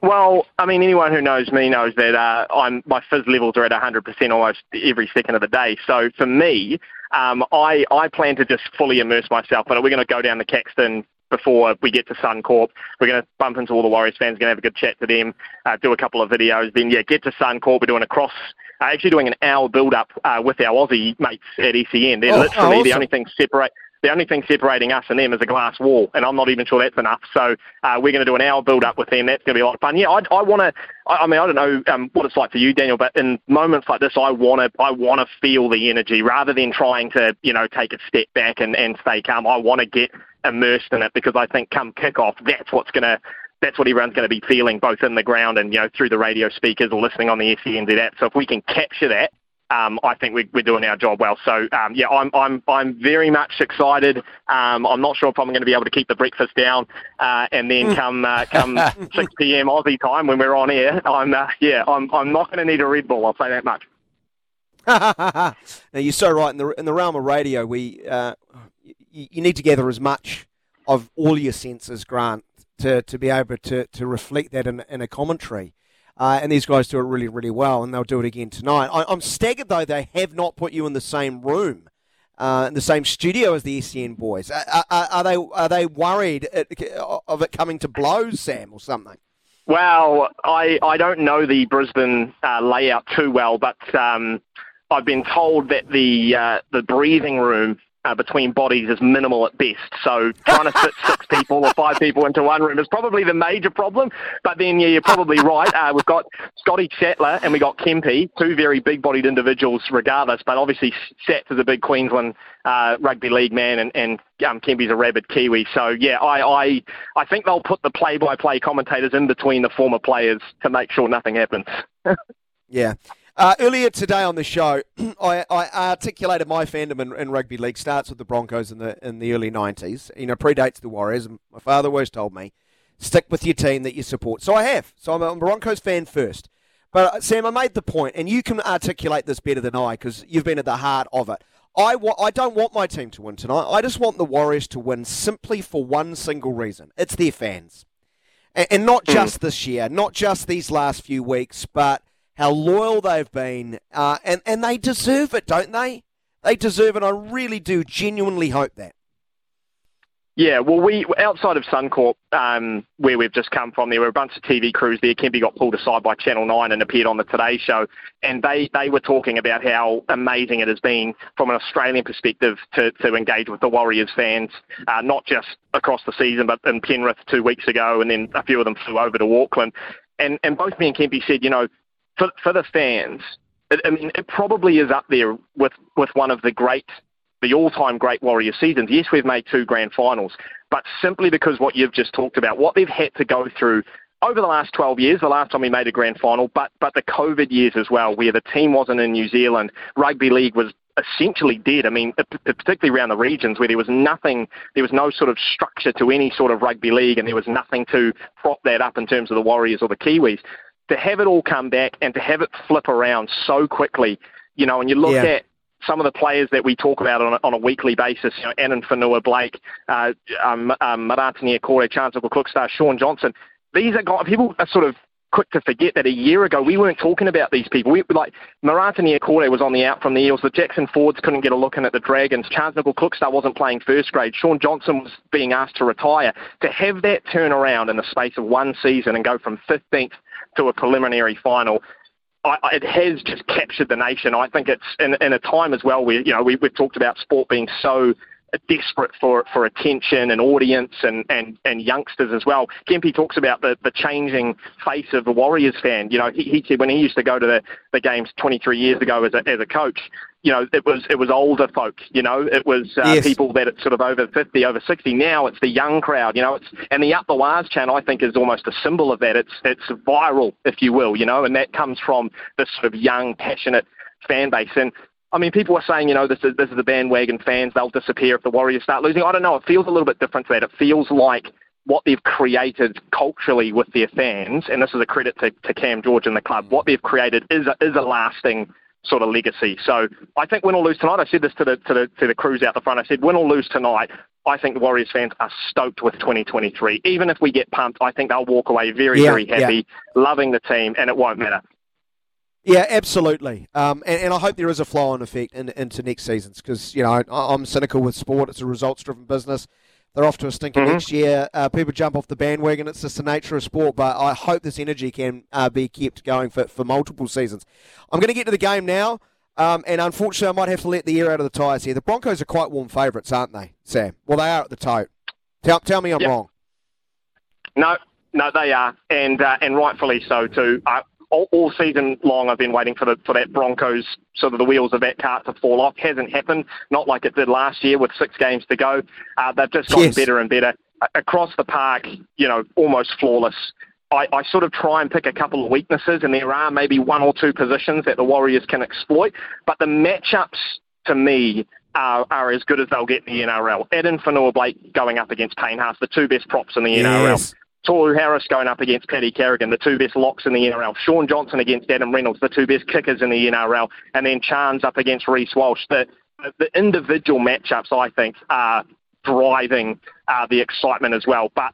Well, I mean, anyone who knows me knows that uh, I'm my fizz levels are at 100% almost every second of the day. So for me, um, I I plan to just fully immerse myself. But we're going to go down to Caxton before we get to Suncorp. We're going to bump into all the Warriors fans, going to have a good chat to them, uh, do a couple of videos. Then yeah, get to Suncorp. We're doing a cross. Uh, actually doing an hour build up uh, with our Aussie mates at SEN. They're Oh, literally oh, the only thing separate the only thing separating us and them is a glass wall, and I'm not even sure that's enough. So uh, we're going to do an hour build up with them. That's going to be a lot of fun. Yeah, I, I want to. I, I mean, I don't know um, what it's like for you, Daniel, but in moments like this, I want to. I want to feel the energy rather than trying to, you know, take a step back and, and stay calm. I want to get immersed in it because I think come kickoff, that's what's going to. That's what everyone's going to be feeling, both in the ground and you know through the radio speakers or listening on the SENZ app. So if we can capture that, um, I think we, we're doing our job well. So um, yeah, I'm I'm I'm very much excited. Um, I'm not sure if I'm going to be able to keep the breakfast down, uh, and then come uh, come 6 p.m. Aussie time when we're on air. I'm uh, yeah, I'm I'm not going to need a Red Bull. I'll say that much. now you're so right in the in the realm of radio. We uh, you, you need to gather as much of all your senses, Grant, to, to be able to, to reflect that in, in a commentary. Uh, and these guys do it really, really well, and they'll do it again tonight. I, I'm staggered though they have not put you in the same room, uh, in the same studio as the SEN boys. Are, are, are they are they worried of it coming to blows, Sam, or something? Well, I, I don't know the Brisbane uh, layout too well, but um, I've been told that the uh, the breathing room uh, between bodies is minimal at best. So trying to fit six people or five people into one room is probably the major problem. But then, yeah, you're probably right. Uh, we've got Scotty Sattler and we got Kempy, two very big-bodied individuals regardless. But obviously, Sats is a big Queensland uh, rugby league man and, and um, Kempy's a rabid Kiwi. So, yeah, I, I, I think they'll put the play-by-play commentators in between the former players to make sure nothing happens. Yeah. Uh, earlier today on the show, I, I articulated my fandom in, in rugby league. Starts with the Broncos in the in the early '90s. You know, predates the Warriors. My father always told me, stick with your team that you support. So I have. So I'm a Broncos fan first. But uh, Sam, I made the point, and you can articulate this better than I because you've been at the heart of it. I, wa- I don't want my team to win tonight. I just want the Warriors to win simply for one single reason. It's their fans. And, and not just this year, not just these last few weeks, but how loyal they've been. Uh, and, and they deserve it, don't they? They deserve it. I really do genuinely hope that. Yeah, well, we outside of Suncorp, um, where we've just come from, there were a bunch of TV crews there. Kempy got pulled aside by Channel Nine and appeared on the Today Show, and they, they were talking about how amazing it has been from an Australian perspective to, to engage with the Warriors fans, uh, not just across the season, but in Penrith two weeks ago, and then a few of them flew over to Auckland, and and both me and Kempy said, you know, for for the fans, it, I mean, it probably is up there with with one of the great the all-time great Warrior seasons. Yes, we've made two grand finals, but simply because what you've just talked about, what they've had to go through over the last 12 years, the last time we made a grand final, but but the COVID years as well, where the team wasn't in New Zealand, rugby league was essentially dead. I mean, particularly around the regions where there was nothing, there was no sort of structure to any sort of rugby league, and there was nothing to prop that up in terms of the Warriors or the Kiwis. To have it all come back and to have it flip around so quickly, you know, and you look Yeah. at some of the players that we talk about on a, on a weekly basis, you know, Addin Fonua, Blake, uh, um, um, Marata Niukore, Klokstad, Shaun Johnson. These are guys, people are sort of quick to forget that a year ago we weren't talking about these people. We like Marata Niukore was on the out from the Eels. The Jackson Fords couldn't get a look in at the Dragons. Charnze Nicoll Klokstad wasn't playing first grade. Shaun Johnson was being asked to retire. To have that turn around in the space of one season and go from 15th to a preliminary final. I, it has just captured the nation. I think it's in, in a time as well where you know we, we've talked about sport being so desperate for, for attention and audience and, and, and youngsters as well. Kempy talks about the, the changing face of the Warriors fan. You know, he, he said when he used to go to the, the games 23 years ago as a, as a coach, you know, it was it was older folk. You know, it was uh, Yes. people that are sort of over 50, over 60. Now it's the young crowd. You know, it's and the Up the Wires channel I think is almost a symbol of that. It's it's viral, if you will. You know, and that comes from this sort of young, passionate fan base. And I mean, people are saying, you know, this is this is the bandwagon fans. They'll disappear if the Warriors start losing. I don't know. It feels a little bit different to that. It feels like what they've created culturally with their fans, and this is a credit to, to Cam George and the club. What they've created is a, is a lasting sort of legacy. So I think win or lose tonight. I said this to the to the to the crews out the front. I said win or lose tonight. I think the Warriors fans are stoked with 2023. Even if we get pumped, I think they'll walk away very, Yeah, very happy, loving the team, and it won't matter. Yeah, absolutely. Um, and, and I hope there is a flow-on effect in, into next seasons because you know I, I'm cynical with sport. It's a results-driven business. They're off to a stinker Mhm. next year. Uh, people jump off the bandwagon. It's just the nature of sport. But I hope this energy can uh, be kept going for, for multiple seasons. I'm going to get to the game now. Um, and unfortunately, I might have to let the air out of the tyres here. The Broncos are quite warm favourites, aren't they, Sam? Well, they are at the tote. Tell, tell me I'm Yep. wrong. No, no, they are, and uh, and rightfully so too. Uh, all, all season long, I've been waiting for the for that Broncos sort of the wheels of that cart to fall off. Hasn't happened. Not like it did last year with six games to go. Uh, they've just gotten Yes. better and better across the park. You know, almost flawless. I, I sort of try and pick a couple of weaknesses, and there are maybe one or two positions that the Warriors can exploit. But the matchups, to me, are, are as good as they'll get in the NRL. Addin Fonua Blake going up against Payne Haas, the two best props in the NRL. Tohu Harris going up against Paddy Carrigan, the two best locks in the NRL. Shaun Johnson against Adam Reynolds, the two best kickers in the NRL. And then Charnze up against Reece Walsh. The, the individual matchups, I think, are driving uh, the excitement as well. But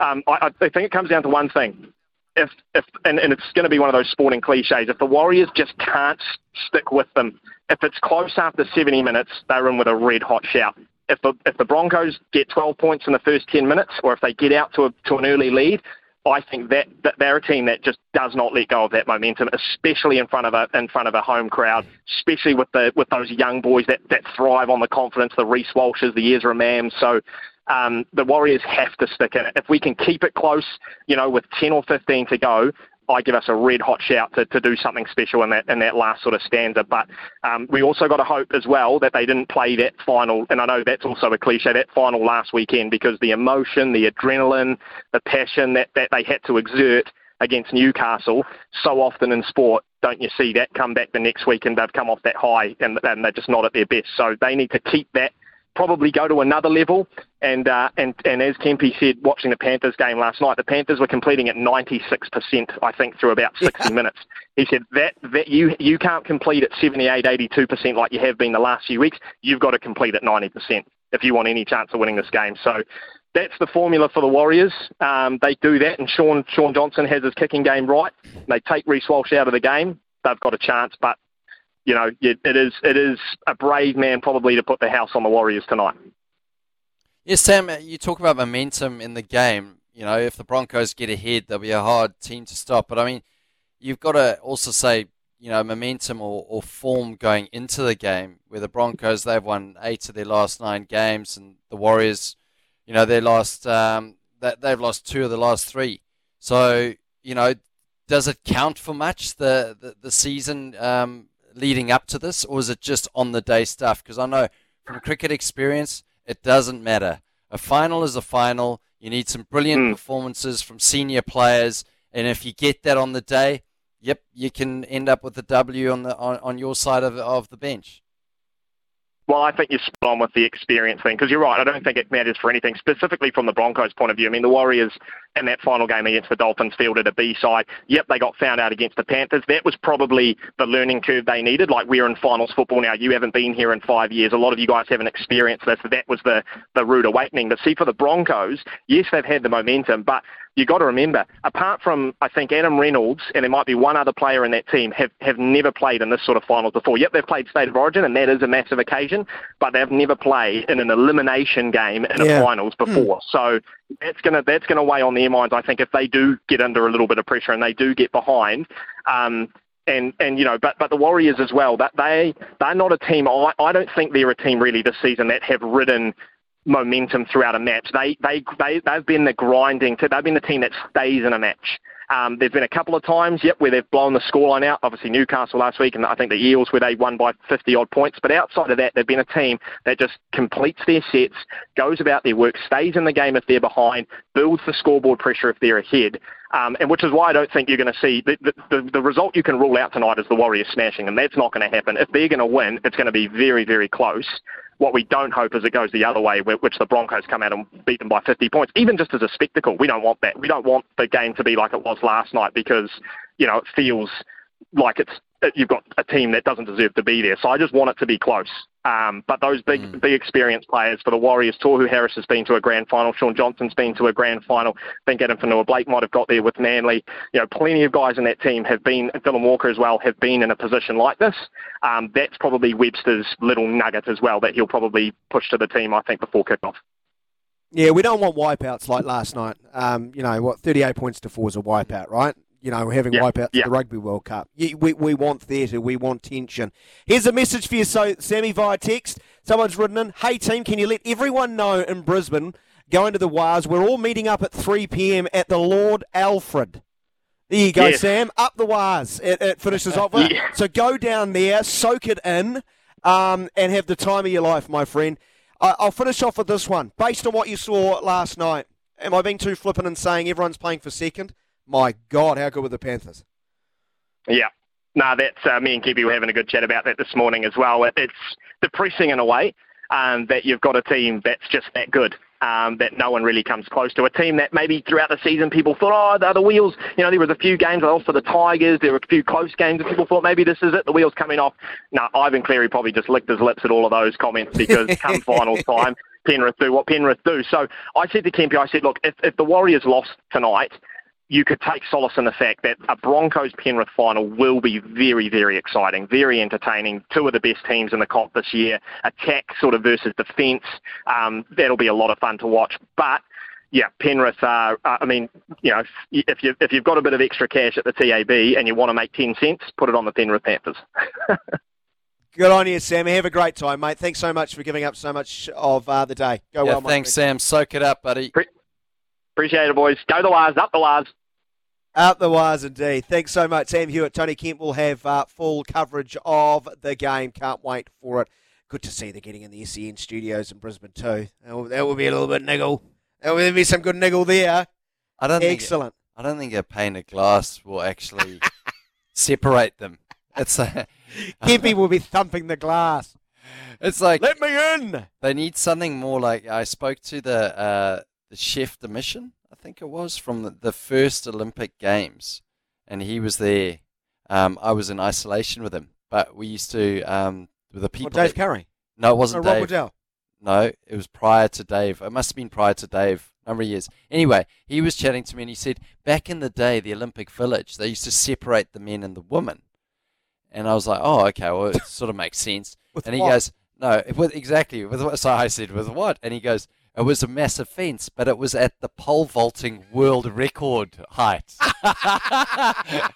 um, I, I think it comes down to one thing. If, if and, and it's going to be one of those sporting cliches. If the Warriors just can't stick with them, if it's close after 70 minutes, they're in with a red hot shout. If the if the Broncos get 12 points in the first 10 minutes, or if they get out to a, to an early lead, I think that, that they're a team that just does not let go of that momentum, especially in front of a in front of a home crowd, especially with the with those young boys that, that thrive on the confidence, the Reece Walshes, the Ezra Mams. So um, the Warriors have to stick in it. If we can keep it close, you know, with 10 or 15 to go, I give us a red hot shout to, to do something special in that in that last sort of stanza. But um, we also got to hope as well that they didn't play that final, and I know that's also a cliche, that final last weekend because the emotion, the adrenaline, the passion that, that they had to exert against Newcastle so often in sport. Don't you see that come back the next week and they've come off that high and, and they're just not at their best. So they need to keep that probably go to another level. And uh, and and as Kempy said, watching the Panthers game last night, the Panthers were completing at 96%, I think, through about 60 minutes. He said that that you you can't complete at 78, 82% like you have been the last few weeks. You've got to complete at 90% if you want any chance of winning this game. So. That's the formula for the Warriors. Um, they do that, and Shaun Shaun Johnson has his kicking game right. They take Reece Walsh out of the game. They've got a chance, but you know, it, it is it is a brave man probably to put the house on the Warriors tonight. Yes, Sam, you talk about momentum in the game. You know, if the Broncos get ahead, they'll be a hard team to stop. But I mean, you've got to also say, you know, momentum or, or form going into the game, where the Broncos, they've won eight of their last nine games, and the Warriors, you know, they lost, um, that they've lost two of the last three. So, you know, does it count for much, the, the, the season um, leading up to this, or is it just on the day stuff? Because I know from cricket experience, it doesn't matter. A final is a final. You need some brilliant hmm. performances from senior players, and if you get that on the day, yep, you can end up with a W on the on, on your side of of the bench. Well, I think you're spot on with the experience thing because you're right. I don't think it matters for anything, specifically from the Broncos' point of view. I mean, the Warriors in that final game against the Dolphins fielded a B side. Yep, they got found out against the Panthers. That was probably the learning curve they needed. Like we're in finals football now. You haven't been here in five years. A lot of you guys haven't experienced this. That was the the rude awakening. But see, for the Broncos, yes, they've had the momentum, but you got to remember, apart from I think Adam Reynolds and there might be one other player in that team have have never played in this sort of finals before. Yep, they've played State of Origin, and that is a massive occasion, but they've never played in an elimination game in Yeah. a finals before. So that's gonna that's gonna weigh on their minds. I think if they do get under a little bit of pressure and they do get behind. Um, and and you know, but but the Warriors as well. That they they're not a team. I I don't think they're a team really this season that have ridden momentum throughout a match. They they they they've been the grinding. They've been the team that stays in a match. Um, there's been a couple of times, yep, where they've blown the scoreline out. Obviously Newcastle last week, and I think the Eels where they won by 50 odd points. But outside of that, they've been a team that just completes their sets, goes about their work, stays in the game if they're behind, builds the scoreboard pressure if they're ahead. Um, and which is why I don't think you're going to see the, the, the, result you can rule out tonight is the Warriors smashing, and that's not going to happen. If they're going to win, it's going to be very, very close. What we don't hope is it goes the other way, wh- which the Broncos come out and beat them by 50 points, even just as a spectacle. We don't want that. We don't want the game to be like it was last night because, you know, it feels like it's you've got a team that doesn't deserve to be there. So I just want it to be close. Um, but those big, big experienced players for the Warriors, Tohu Harris has been to a grand final. Shaun Johnson's been to a grand final. I think Addin Fonua Blake might have got there with Manly. You know, plenty of guys in that team have been, Dylan Walker as well, have been in a position like this. Um, that's probably Webster's little nugget as well that he'll probably push to the team, I think, before kickoff. Yeah, we don't want wipeouts like last night. Um, you know what? Thirty-eight points to four is a wipeout, right? You know, we're having Yeah, wipeouts yeah. the Rugby World Cup. We, we want theatre, we want tension. Here's a message for you, so Sammy, via text. Someone's written in, "Hey team, can you let everyone know in Brisbane going to the Wars? We're all meeting up at three p.m. at the Lord Alfred." There you go, Yes. Sam. Up the Wars. It, it finishes off. with. Yeah. So go down there, soak it in, um, and have the time of your life, my friend. I, I'll finish off with this one. Based on what you saw last night, am I being too flippant in saying everyone's playing for second? My God, how good were the Panthers? Yeah. No, that's uh, me and Kempy were having a good chat about that this morning as well. It, it's depressing in a way um, that you've got a team that's just that good. Um, that no one really comes close to. A team that maybe throughout the season people thought, oh, they're the wheels. You know, there was a few games also the Tigers. There were a few close games and people thought maybe this is it. The wheels coming off. No, Ivan Cleary probably just licked his lips at all of those comments because come final time, Penrith do what Penrith do. So I said to Kempy, I said, look, if, if the Warriors lost tonight, you could take solace in the fact that a Broncos Penrith final will be very, very exciting, very entertaining. Two of the best teams in the comp this year. Attack sort of versus defence. Um, that'll be a lot of fun to watch. But yeah, Penrith are. Uh, I mean, you know, if you if you've got a bit of extra cash at the TAB and you want to make ten cents, put it on the Penrith Panthers. Good on you, Sam. Have a great time, mate. Thanks so much for giving up so much of uh, the day. Go yeah, well, my thanks. Sam. Soak it up, buddy. Appreciate it, boys. Go the Wires, up the Wires. Out the wires indeed. Thanks so much, Sam Hewat. Tony Kemp will have uh, full coverage of the game. Can't wait for it. Good to see they're getting in the SEN studios in Brisbane too. That will, that will be a little bit niggle. There will be some good niggle there. I don't think Excellent. I don't think a pane of glass will actually separate them. It's a, Kempy will be thumping the glass. It's like let me in. They need something more like I spoke to the uh, the chef de mission, I think it was from the, the first Olympic Games, and he was there. Um, I was in isolation with him, but we used to um, with the people. Dave that- Currie? No, it wasn't No, Rob Dave. Waddell? No, it was prior to Dave. It must have been prior to Dave, a number of years. Anyway, he was chatting to me and he said, back in the day, the Olympic Village, they used to separate the men and the women. And I was like, oh, okay, well, it sort of makes sense. And he what? goes, no, with, exactly. With what? So I said, with what? And he goes, it was a massive fence, but it was at the pole vaulting world record height.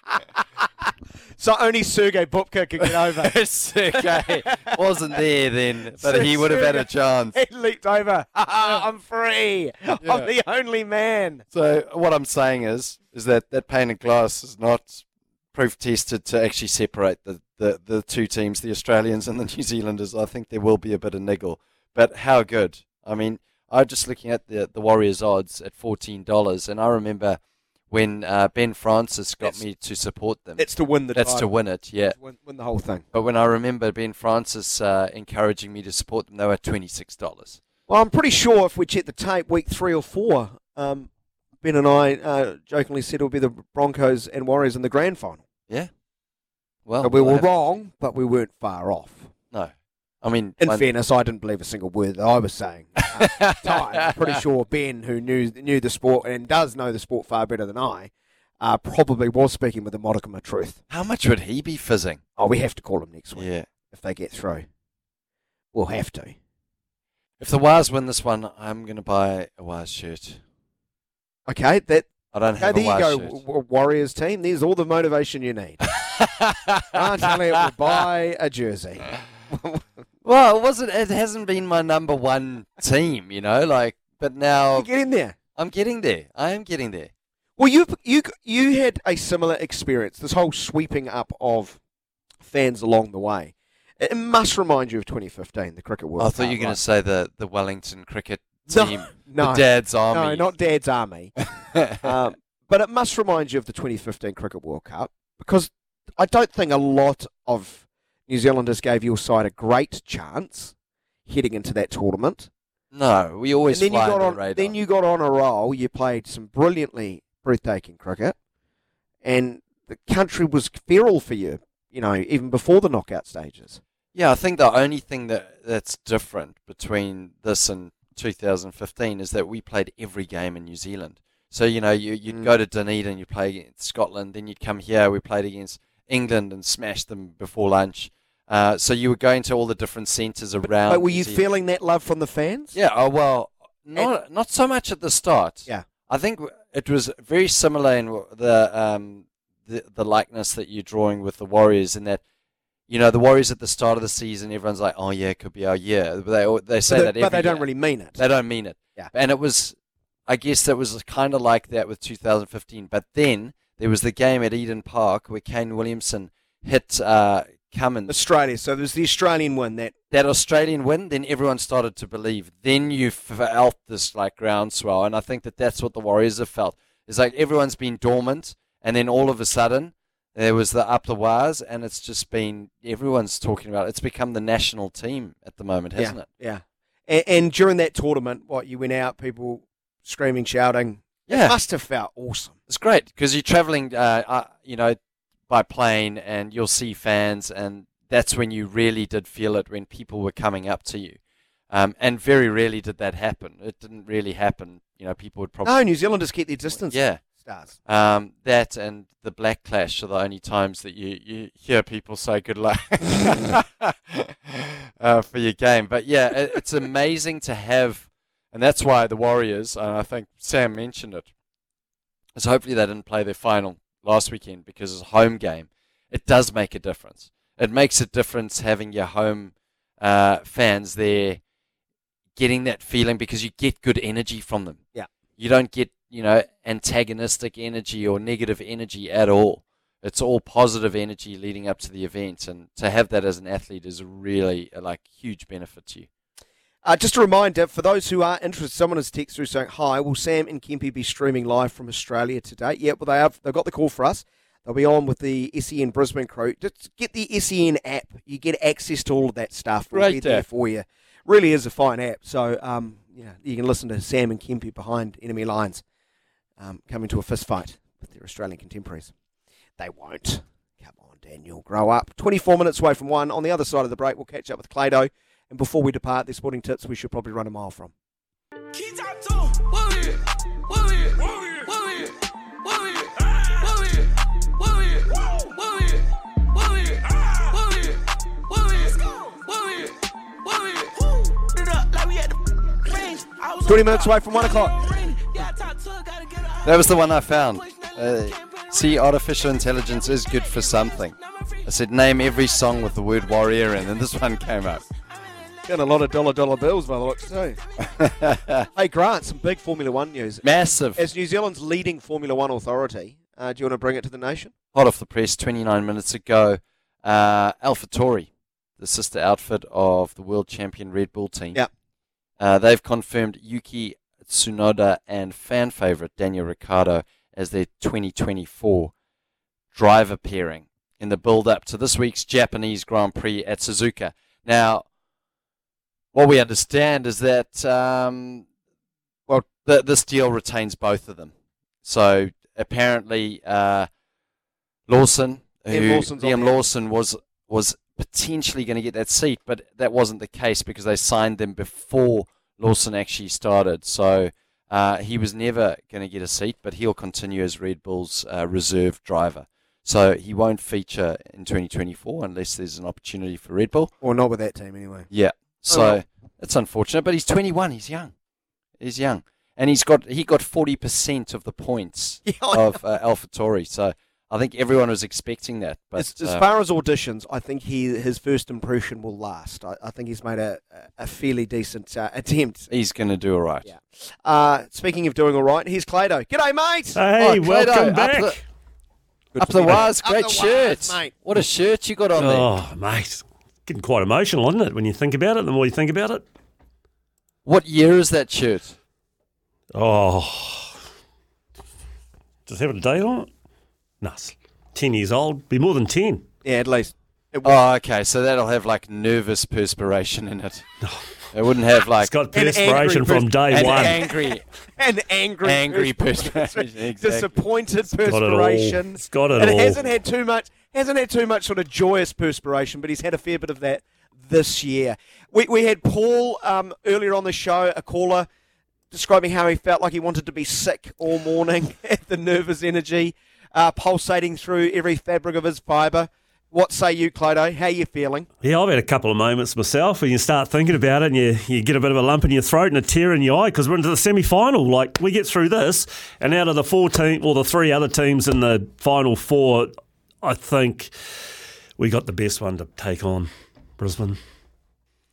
So only Sergey Bubka could get over. Sergey wasn't there then, but he would have had a chance. He leaped over. I'm free. I'm the only man. So what I'm saying is, is that that pane of glass is not proof tested to actually separate the, the, the two teams, the Australians and the New Zealanders. I think there will be a bit of niggle, but how good? I mean, I'm just looking at the the Warriors odds at fourteen dollars, and I remember when uh, Ben Francis got me to support them. It's to win the That's to win it, yeah. Win, win the whole thing. But when I remember Ben Francis uh, encouraging me to support them, they were twenty six dollars. Well, I'm pretty sure if we check the tape, week three or four, um, Ben and I uh, jokingly said it would be the Broncos and Warriors in the grand final. Yeah. Well, So we were wrong, but we weren't far off. I mean, In one- fairness, I didn't believe a single word that I was saying. at the time. I'm pretty sure Ben, who knew knew the sport and does know the sport far better than I, uh, probably was speaking with a modicum of truth. How much would he be fizzing? Oh, we have to call him next week. Yeah. If they get through. We'll have to. If the Wars win this one, I'm going to buy a Wars shirt. Okay, that. I don't have there a you go, shirt. W- w- Warriors team. There's all the motivation you need. I'm telling you, we'll buy a jersey. Well, it wasn't. It hasn't been my number one team, you know. Like, but now You're getting there. I'm getting there. I am getting there. Well, you you you had a similar experience. This whole sweeping up of fans along the way. It must remind you of 2015, the cricket World I thought you were going right? to say the the Wellington cricket team, no, the Dad's Army. No, not Dad's Army. um, but it must remind you of the 2015 Cricket World Cup because I don't think a lot of New Zealanders gave your side a great chance heading into that tournament. No, we always and then fly you got on. the. Then you got on a roll. You played some brilliantly breathtaking cricket, and the country was feral for you. You know, even before the knockout stages. Yeah, I think the only thing that that's different between this and 2015 is that we played every game in New Zealand. So you know, you you'd Mm. go to Dunedin, you play against Scotland, then you'd come here. We played against England and smashed them before lunch. Uh, so you were going to all the different centres around. but were you feeling that love from the fans? Yeah. Oh well, not not so much at the start. Yeah. I think it was very similar in the um the the likeness that you're drawing with the Warriors in that. You know the Warriors at the start of the season, everyone's like, "Oh yeah, it could be our year." They they say But that, but they don't year. really mean it. They don't mean it. Yeah. And it was, I guess, that was kind of like that with 2015. But then there was the game at Eden Park where Kane Williamson hit uh, Cummins. Australia. So there's the Australian win that that Australian win, then everyone started to believe. Then you felt this like groundswell, and I think that that's what the Warriors have felt. It's like everyone's been dormant, and then all of a sudden there was the up the wires, and it's just been everyone's talking about. It. It's become the national team at the moment, hasn't yeah, it? Yeah. And, and during that tournament, what you went out, people screaming, shouting. Yeah. It must have felt awesome. It's great because you're traveling, uh, uh, you know, by plane, and you'll see fans, and that's when you really did feel it when people were coming up to you. Um, and very rarely did that happen. It didn't really happen. You know, people would probably No, New Zealanders keep their distance. Yeah. Stars. Um, that and the Black Clash are the only times that you, you hear people say good luck uh, for your game. But yeah, it, it's amazing to have, and that's why the Warriors, and I think Sam mentioned it, is hopefully they didn't play their final last weekend because it's a home game. It does make a difference. It makes a difference having your home uh, fans there getting that feeling because you get good energy from them. Yeah. You don't get, you know, antagonistic energy or negative energy at all. It's all positive energy leading up to the event, and to have that as an athlete is really like huge benefit to you. Uh, just a reminder for those who are interested, someone has texted through saying, Hi, will Sam and Kempy be streaming live from Australia today? Yeah, well, they have. They've got the call for us. They'll be on with the SEN Brisbane crew. Just get the SEN app. You get access to all of that stuff. We'll Great be there for you. Really is a fine app. So, um, yeah, you can listen to Sam and Kempy behind enemy lines um, coming to a fist fight with their Australian contemporaries. They won't. Come on, Daniel, grow up. 24 minutes away from one. On the other side of the break, we'll catch up with Clado. And before we depart, their sporting tips we should probably run a mile from. Twenty minutes away from one o'clock. That was the one I found. Uh, see, artificial intelligence is good for something. I said, name every song with the word warrior in, and this one came up. Got a lot of dollar dollar bills by the looks too. hey Grant, some big Formula One news. Massive. As New Zealand's leading Formula One authority, uh, do you want to bring it to the nation? Hot off the press 29 minutes ago, uh, AlphaTauri, the sister outfit of the world champion Red Bull team. Yeah. Uh, they've confirmed Yuki Tsunoda and fan favorite Daniel Ricciardo as their 2024 driver pairing in the build up to this week's Japanese Grand Prix at Suzuka. Now, what we understand is that um, well, the, this deal retains both of them. So apparently, uh, Lawson, who, Liam Lawson's on Liam there. Lawson was was potentially going to get that seat, but that wasn't the case because they signed them before Lawson actually started. So uh, he was never going to get a seat, but he'll continue as Red Bull's uh, reserve driver. So he won't feature in 2024 unless there's an opportunity for Red Bull. Or not with that team anyway. Yeah. Oh, So well. it's unfortunate, but he's 21. He's young. He's young, and he's got he got 40% of the points Yeah, of uh, AlphaTauri. So I think everyone was expecting that. But as, as uh, far as auditions, I think he his first impression will last. I, I think he's made a, a fairly decent uh, attempt. he's going to do all right. Yeah. Uh, speaking of doing all right, here's Clado. G'day, mate. Hey, Oh, Clado, welcome up back. the- Good Up to the see you. wires, Up great the shirt. wires, mate. What a shirt you got on there. Oh, mate. Getting quite emotional, isn't it, when you think about it? The more you think about it. What year is that shirt? Oh. Does it have a date on it? No, 10 years old. Be more than 10. Yeah, at least. It Oh, okay. So that'll have like nervous perspiration in it. It wouldn't have like It's got perspiration from day an one. angry. An angry, Angry perspiration. perspiration, exactly. disappointed got it all. perspiration. It's got it and all. hasn't had too much. Hasn't had too much sort of joyous perspiration, but he's had a fair bit of that this year. We we had Paul um, earlier on the show, a caller describing how he felt like he wanted to be sick all morning at the nervous energy uh, pulsating through every fabric of his fibre. What say you, Clodo? How you feeling? Yeah, I've had a couple of moments myself when you start thinking about it and you, you get a bit of a lump in your throat and a tear in your eye because we're into the semi final. Like, we get through this, and out of the four team, or the three other teams in the final four, I think we got the best one to take on Brisbane.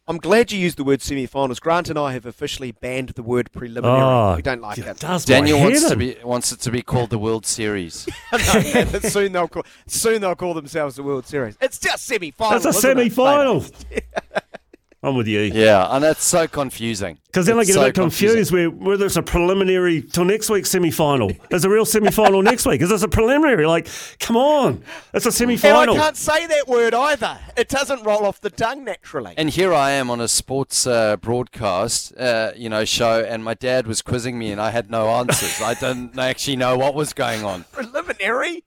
I'm glad you used the word semi-finals. Grant and I have officially banned the word preliminary. Oh, we don't like it it. does Daniel wants to be wants it to be called the World Series. No, no, soon they'll call, soon they'll call themselves the World Series. It's just semi-final. That's a isn't it? semi final. I'm with you. yeah, and that's so confusing. Because then I It's get a bit confused where, whether it's a preliminary till next week's semi final. Is a real semi final next week? Is this a preliminary? Like, come on. It's a semi final. I can't say that word either. It doesn't roll off the tongue naturally. And here I am on a sports uh, broadcast, uh, you know, show, and my dad was quizzing me, and I had no answers. I didn't actually know what was going on. preliminary?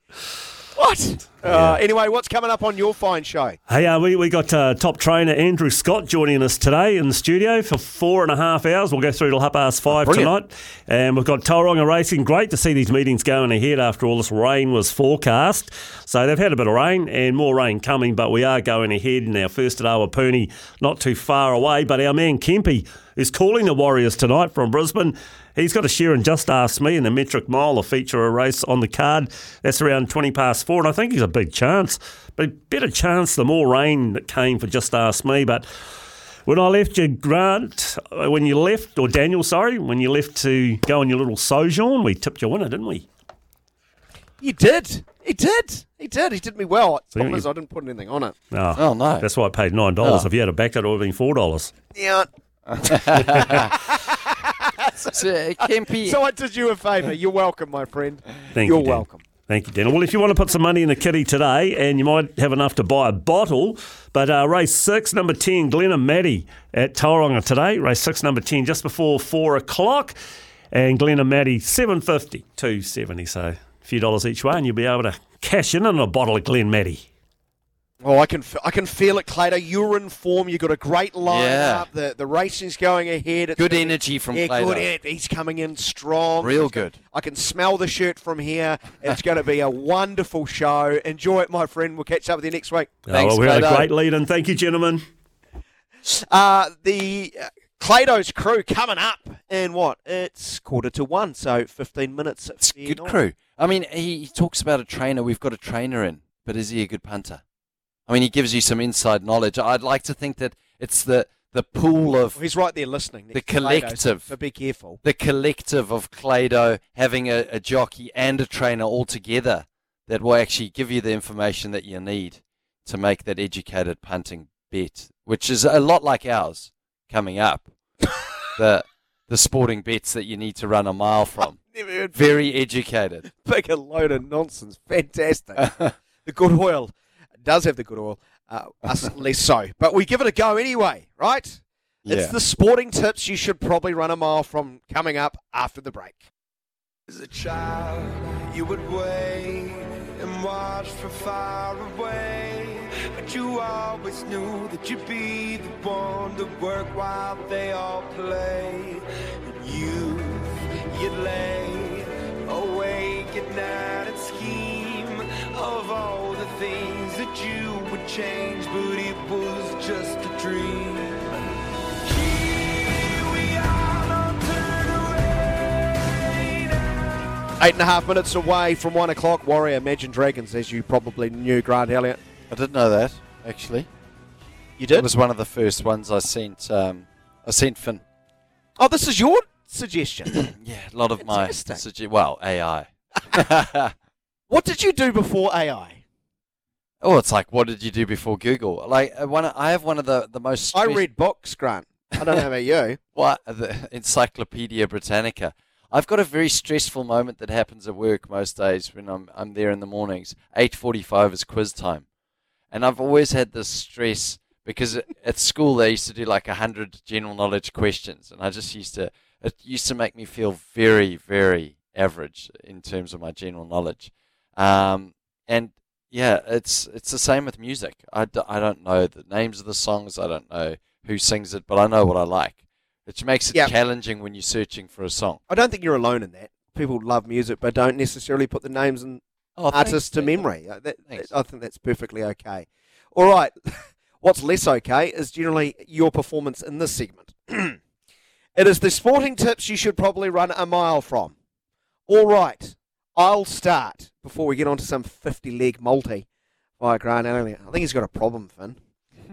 What? Uh, anyway, what's coming up on your fine show? Hey, uh, we, we got uh, top trainer Andrew Scott joining us today in the studio for four and a half hours. We'll go through till half past five tonight. And we've got Tauranga Racing. Great to see these meetings going ahead after all this rain was forecast. So they've had a bit of rain and more rain coming, but we are going ahead. And our first at Awapuni, not too far away. But our man Kempy is calling the Warriors tonight from Brisbane. He's got a share in Just Ask Me in the metric mile, a feature a race on the card. That's around 20 past four, and I think he's a big chance. But better chance the more rain that came for Just Ask Me. But when I left you, Grant, uh, when you left, or Daniel, sorry, when you left to go on your little sojourn, we tipped your winner, didn't we? You did. He did. He did. He did me well. So Problem you- is, I didn't put anything on it. Oh, Oh, no. That's why I paid $9. Oh. If you had a back, that would have been $4. Yeah. So, uh, Kempy, So I did you a favour. You're welcome, my friend. Thank You're you, Dan. welcome. Thank you, Daniel. Well, if you want to put some money in the kitty today, and you might have enough to buy a bottle, but uh, race six, number 10, Glenn and Maddie at Tauranga today. Race six, number 10, just before four o'clock. And Glenn and Maddie, 750 270 So a few dollars each way, and you'll be able to cash in on a bottle of Glen Maddie. Oh, I can f- I can feel it, Clado. You're in form. You've got a great lineup. Yeah. The the racing's going ahead. It's Good gonna energy from yeah, Clado. good. en- He's coming in strong. Real It's gonna- good. I can smell the shirt from here. It's going to be a wonderful show. Enjoy it, my friend. We'll catch up with you next week. Oh, well, we had a great lead in. Thank you, gentlemen. Uh, the uh, Clado's crew coming up in what? It's quarter to one, so 15 minutes. it's a good crew. I mean, he, he talks about a trainer. We've got a trainer in, but is he a good punter? I mean, he gives you some inside knowledge. I'd like to think that it's the, the pool of He's right there listening. the to Clado, so- collective. Be careful. the collective of Clado having a, a jockey and a trainer all together that will actually give you the information that you need to make that educated punting bet, which is a lot like ours coming up. the the sporting bets that you need to run a mile from. Never heard Very educated. big a load of nonsense. Fantastic. the good oil does have the good oil. Uh, us less so, but we give it a go anyway, right? It's the sporting tips you should probably run a mile from coming up after the break. As a child, you would wait and watch from far away. But you always knew that you'd be the one to work while they all play. And youth, you'd lay awake at night and scheme of all the things that you would change, but it was just a dream. Here we are, don't turn away now. Eight and a half minutes away from one o'clock. Warrior Imagine Dragons, as you probably knew, Grant Elliott. I didn't know that actually. You did? It was one of the first ones I sent. Um, I sent Finn. Oh, this is your suggestion. yeah, a lot of my sugge- well AI. what did you do before AI? Oh, it's like what did you do before Google? Like uh, one, I have one of the the most. I read books, Grant. I don't know about you. What the Encyclopedia Britannica. I've got a very stressful moment that happens at work most days when I'm I'm there in the mornings. Eight forty-five is quiz time, and I've always had this stress because at- at school they used to do like a hundred general knowledge questions, and I just used to it used to make me feel very very average in terms of my general knowledge, um, and yeah, it's it's the same with music. I, d- I don't know the names of the songs. I don't know who sings it, but I know what I like, which makes it Yeah. challenging when you're searching for a song. I don't think you're alone in that. People love music, but don't necessarily put the names and Oh, artists to memory. Uh, that- that- I think that's perfectly okay. All right. What's less okay is generally your performance in this segment. it is the sporting tips you should probably run a mile from. All right. I'll start before we get on to some 50 leg multi by Grant Elliott. I think he's got a problem, Finn.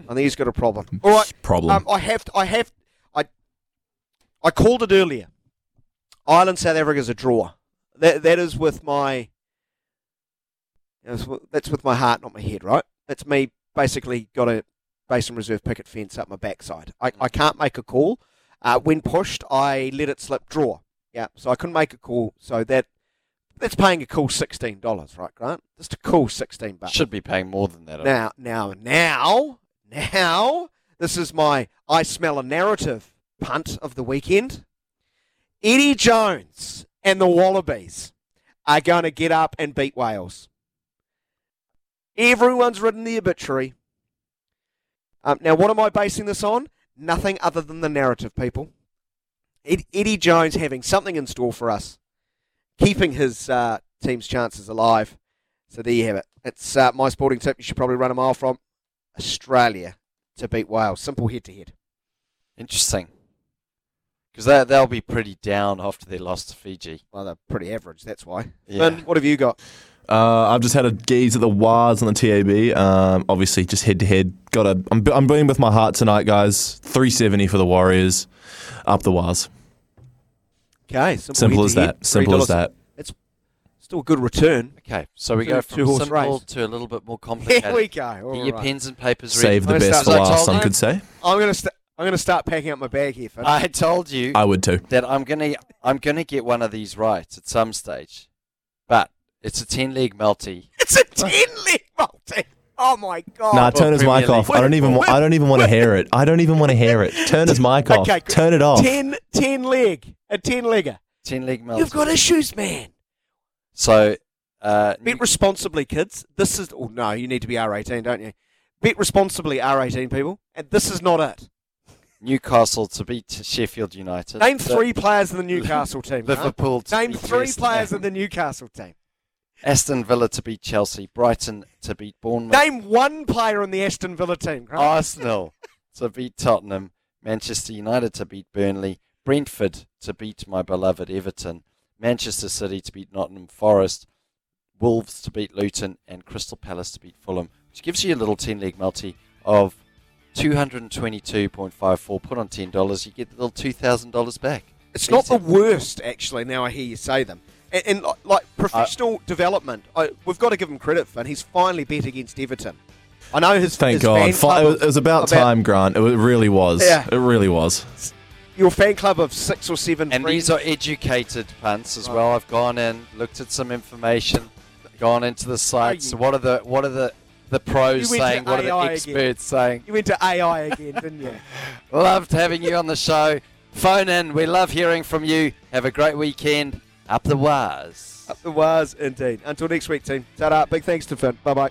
I think he's got a problem. All right. Problem. Um, I have to, I have I I called it earlier. Ireland South Africa is a draw. That that is with my that's with- that's with my heart, not my head, right? That's me basically got a base and reserve picket fence up my backside. I, I can't make a call. Uh, when pushed, I let it slip draw. Yeah, so I couldn't make a call. So that that's paying a cool sixteen dollars, right, Grant? Just a cool sixteen bucks. Should be paying more than that. Now, now, now, now, this is my I smell a narrative punt of the weekend. Eddie Jones and the Wallabies are going to get up and beat Wales. Everyone's written the obituary. Um, now, what am I basing this on? Nothing other than the narrative, people. Ed- Eddie Jones having something in store for us, keeping his uh, team's chances alive. So there you have it. It's uh, my sporting tip. You should probably run a mile from Australia to beat Wales. Simple head to head. Interesting. Because they, they'll be pretty down after their loss to Fiji. Well, they're pretty average, that's why. Yeah. Finn, what have you got? Uh, I've just had a gaze at the Wars on the TAB. Um, obviously, just head to head. Got a. I'm, I'm being with my heart tonight, guys. 370 for the Warriors. Up the Wars. Okay, simple, Simple as to head, that. Simple as that. It's still a good return. Okay, so we Two- go from two-horse simple race. to a little bit more complicated. Here we go. All Get your right. pens and papers ready. Save the I'm best start- for I last, some you- could say. I'm gonna st- I'm gonna start packing up my bag here, Finn. I told you I would too. that I'm gonna I'm gonna get one of these right at some stage, but it's a ten leg multi. it's a ten leg multi. Oh my god. Nah, turn his mic off. I don't even. wa- I don't even want to hear it. I don't even want to hear it. Turn his mic off. Okay, Turn it off. 10, 10 leg. A 10 legger. Ten leg multi. You've got issues, man. so uh, Bet responsibly, kids. This is. Oh, no, you need to be R18, don't you? Bet responsibly, R18 people. And this is not it. Newcastle to beat Sheffield United. Name The- three players in the Newcastle team. huh? Liverpool to Name beat three West players in the Newcastle team. Aston Villa to beat Chelsea. Brighton to beat Bournemouth. Name one player in the Aston Villa team. Grant. Arsenal to beat Tottenham, Manchester United to beat Burnley, Brentford to beat my beloved Everton, Manchester City to beat Nottingham Forest, Wolves to beat Luton, and Crystal Palace to beat Fulham, which gives you a little 10 leg multi of 222.54. Put on $10, you get the little $2,000 back. It's not the worst, actually. Now I hear you say them. And, and like, like professional uh, development, I, we've got to give him credit, Finn. He's finally bet against Everton. I know his. Thank his God. fan club it was- it was about time, Grant. It really was. Yeah. It really was. Your fan club of six or seven And friends. these are educated punts as well. I've gone in, looked at some information, gone into the sites. What are the what are the the pros You went to saying? What are the experts again. saying? You went to AI again, didn't you? Loved having you on the show. Phone in. We love hearing from you. Have a great weekend. Up the wires. Up the wires, indeed. Until next week, team. Ta-da. Big thanks to Finn. Bye bye.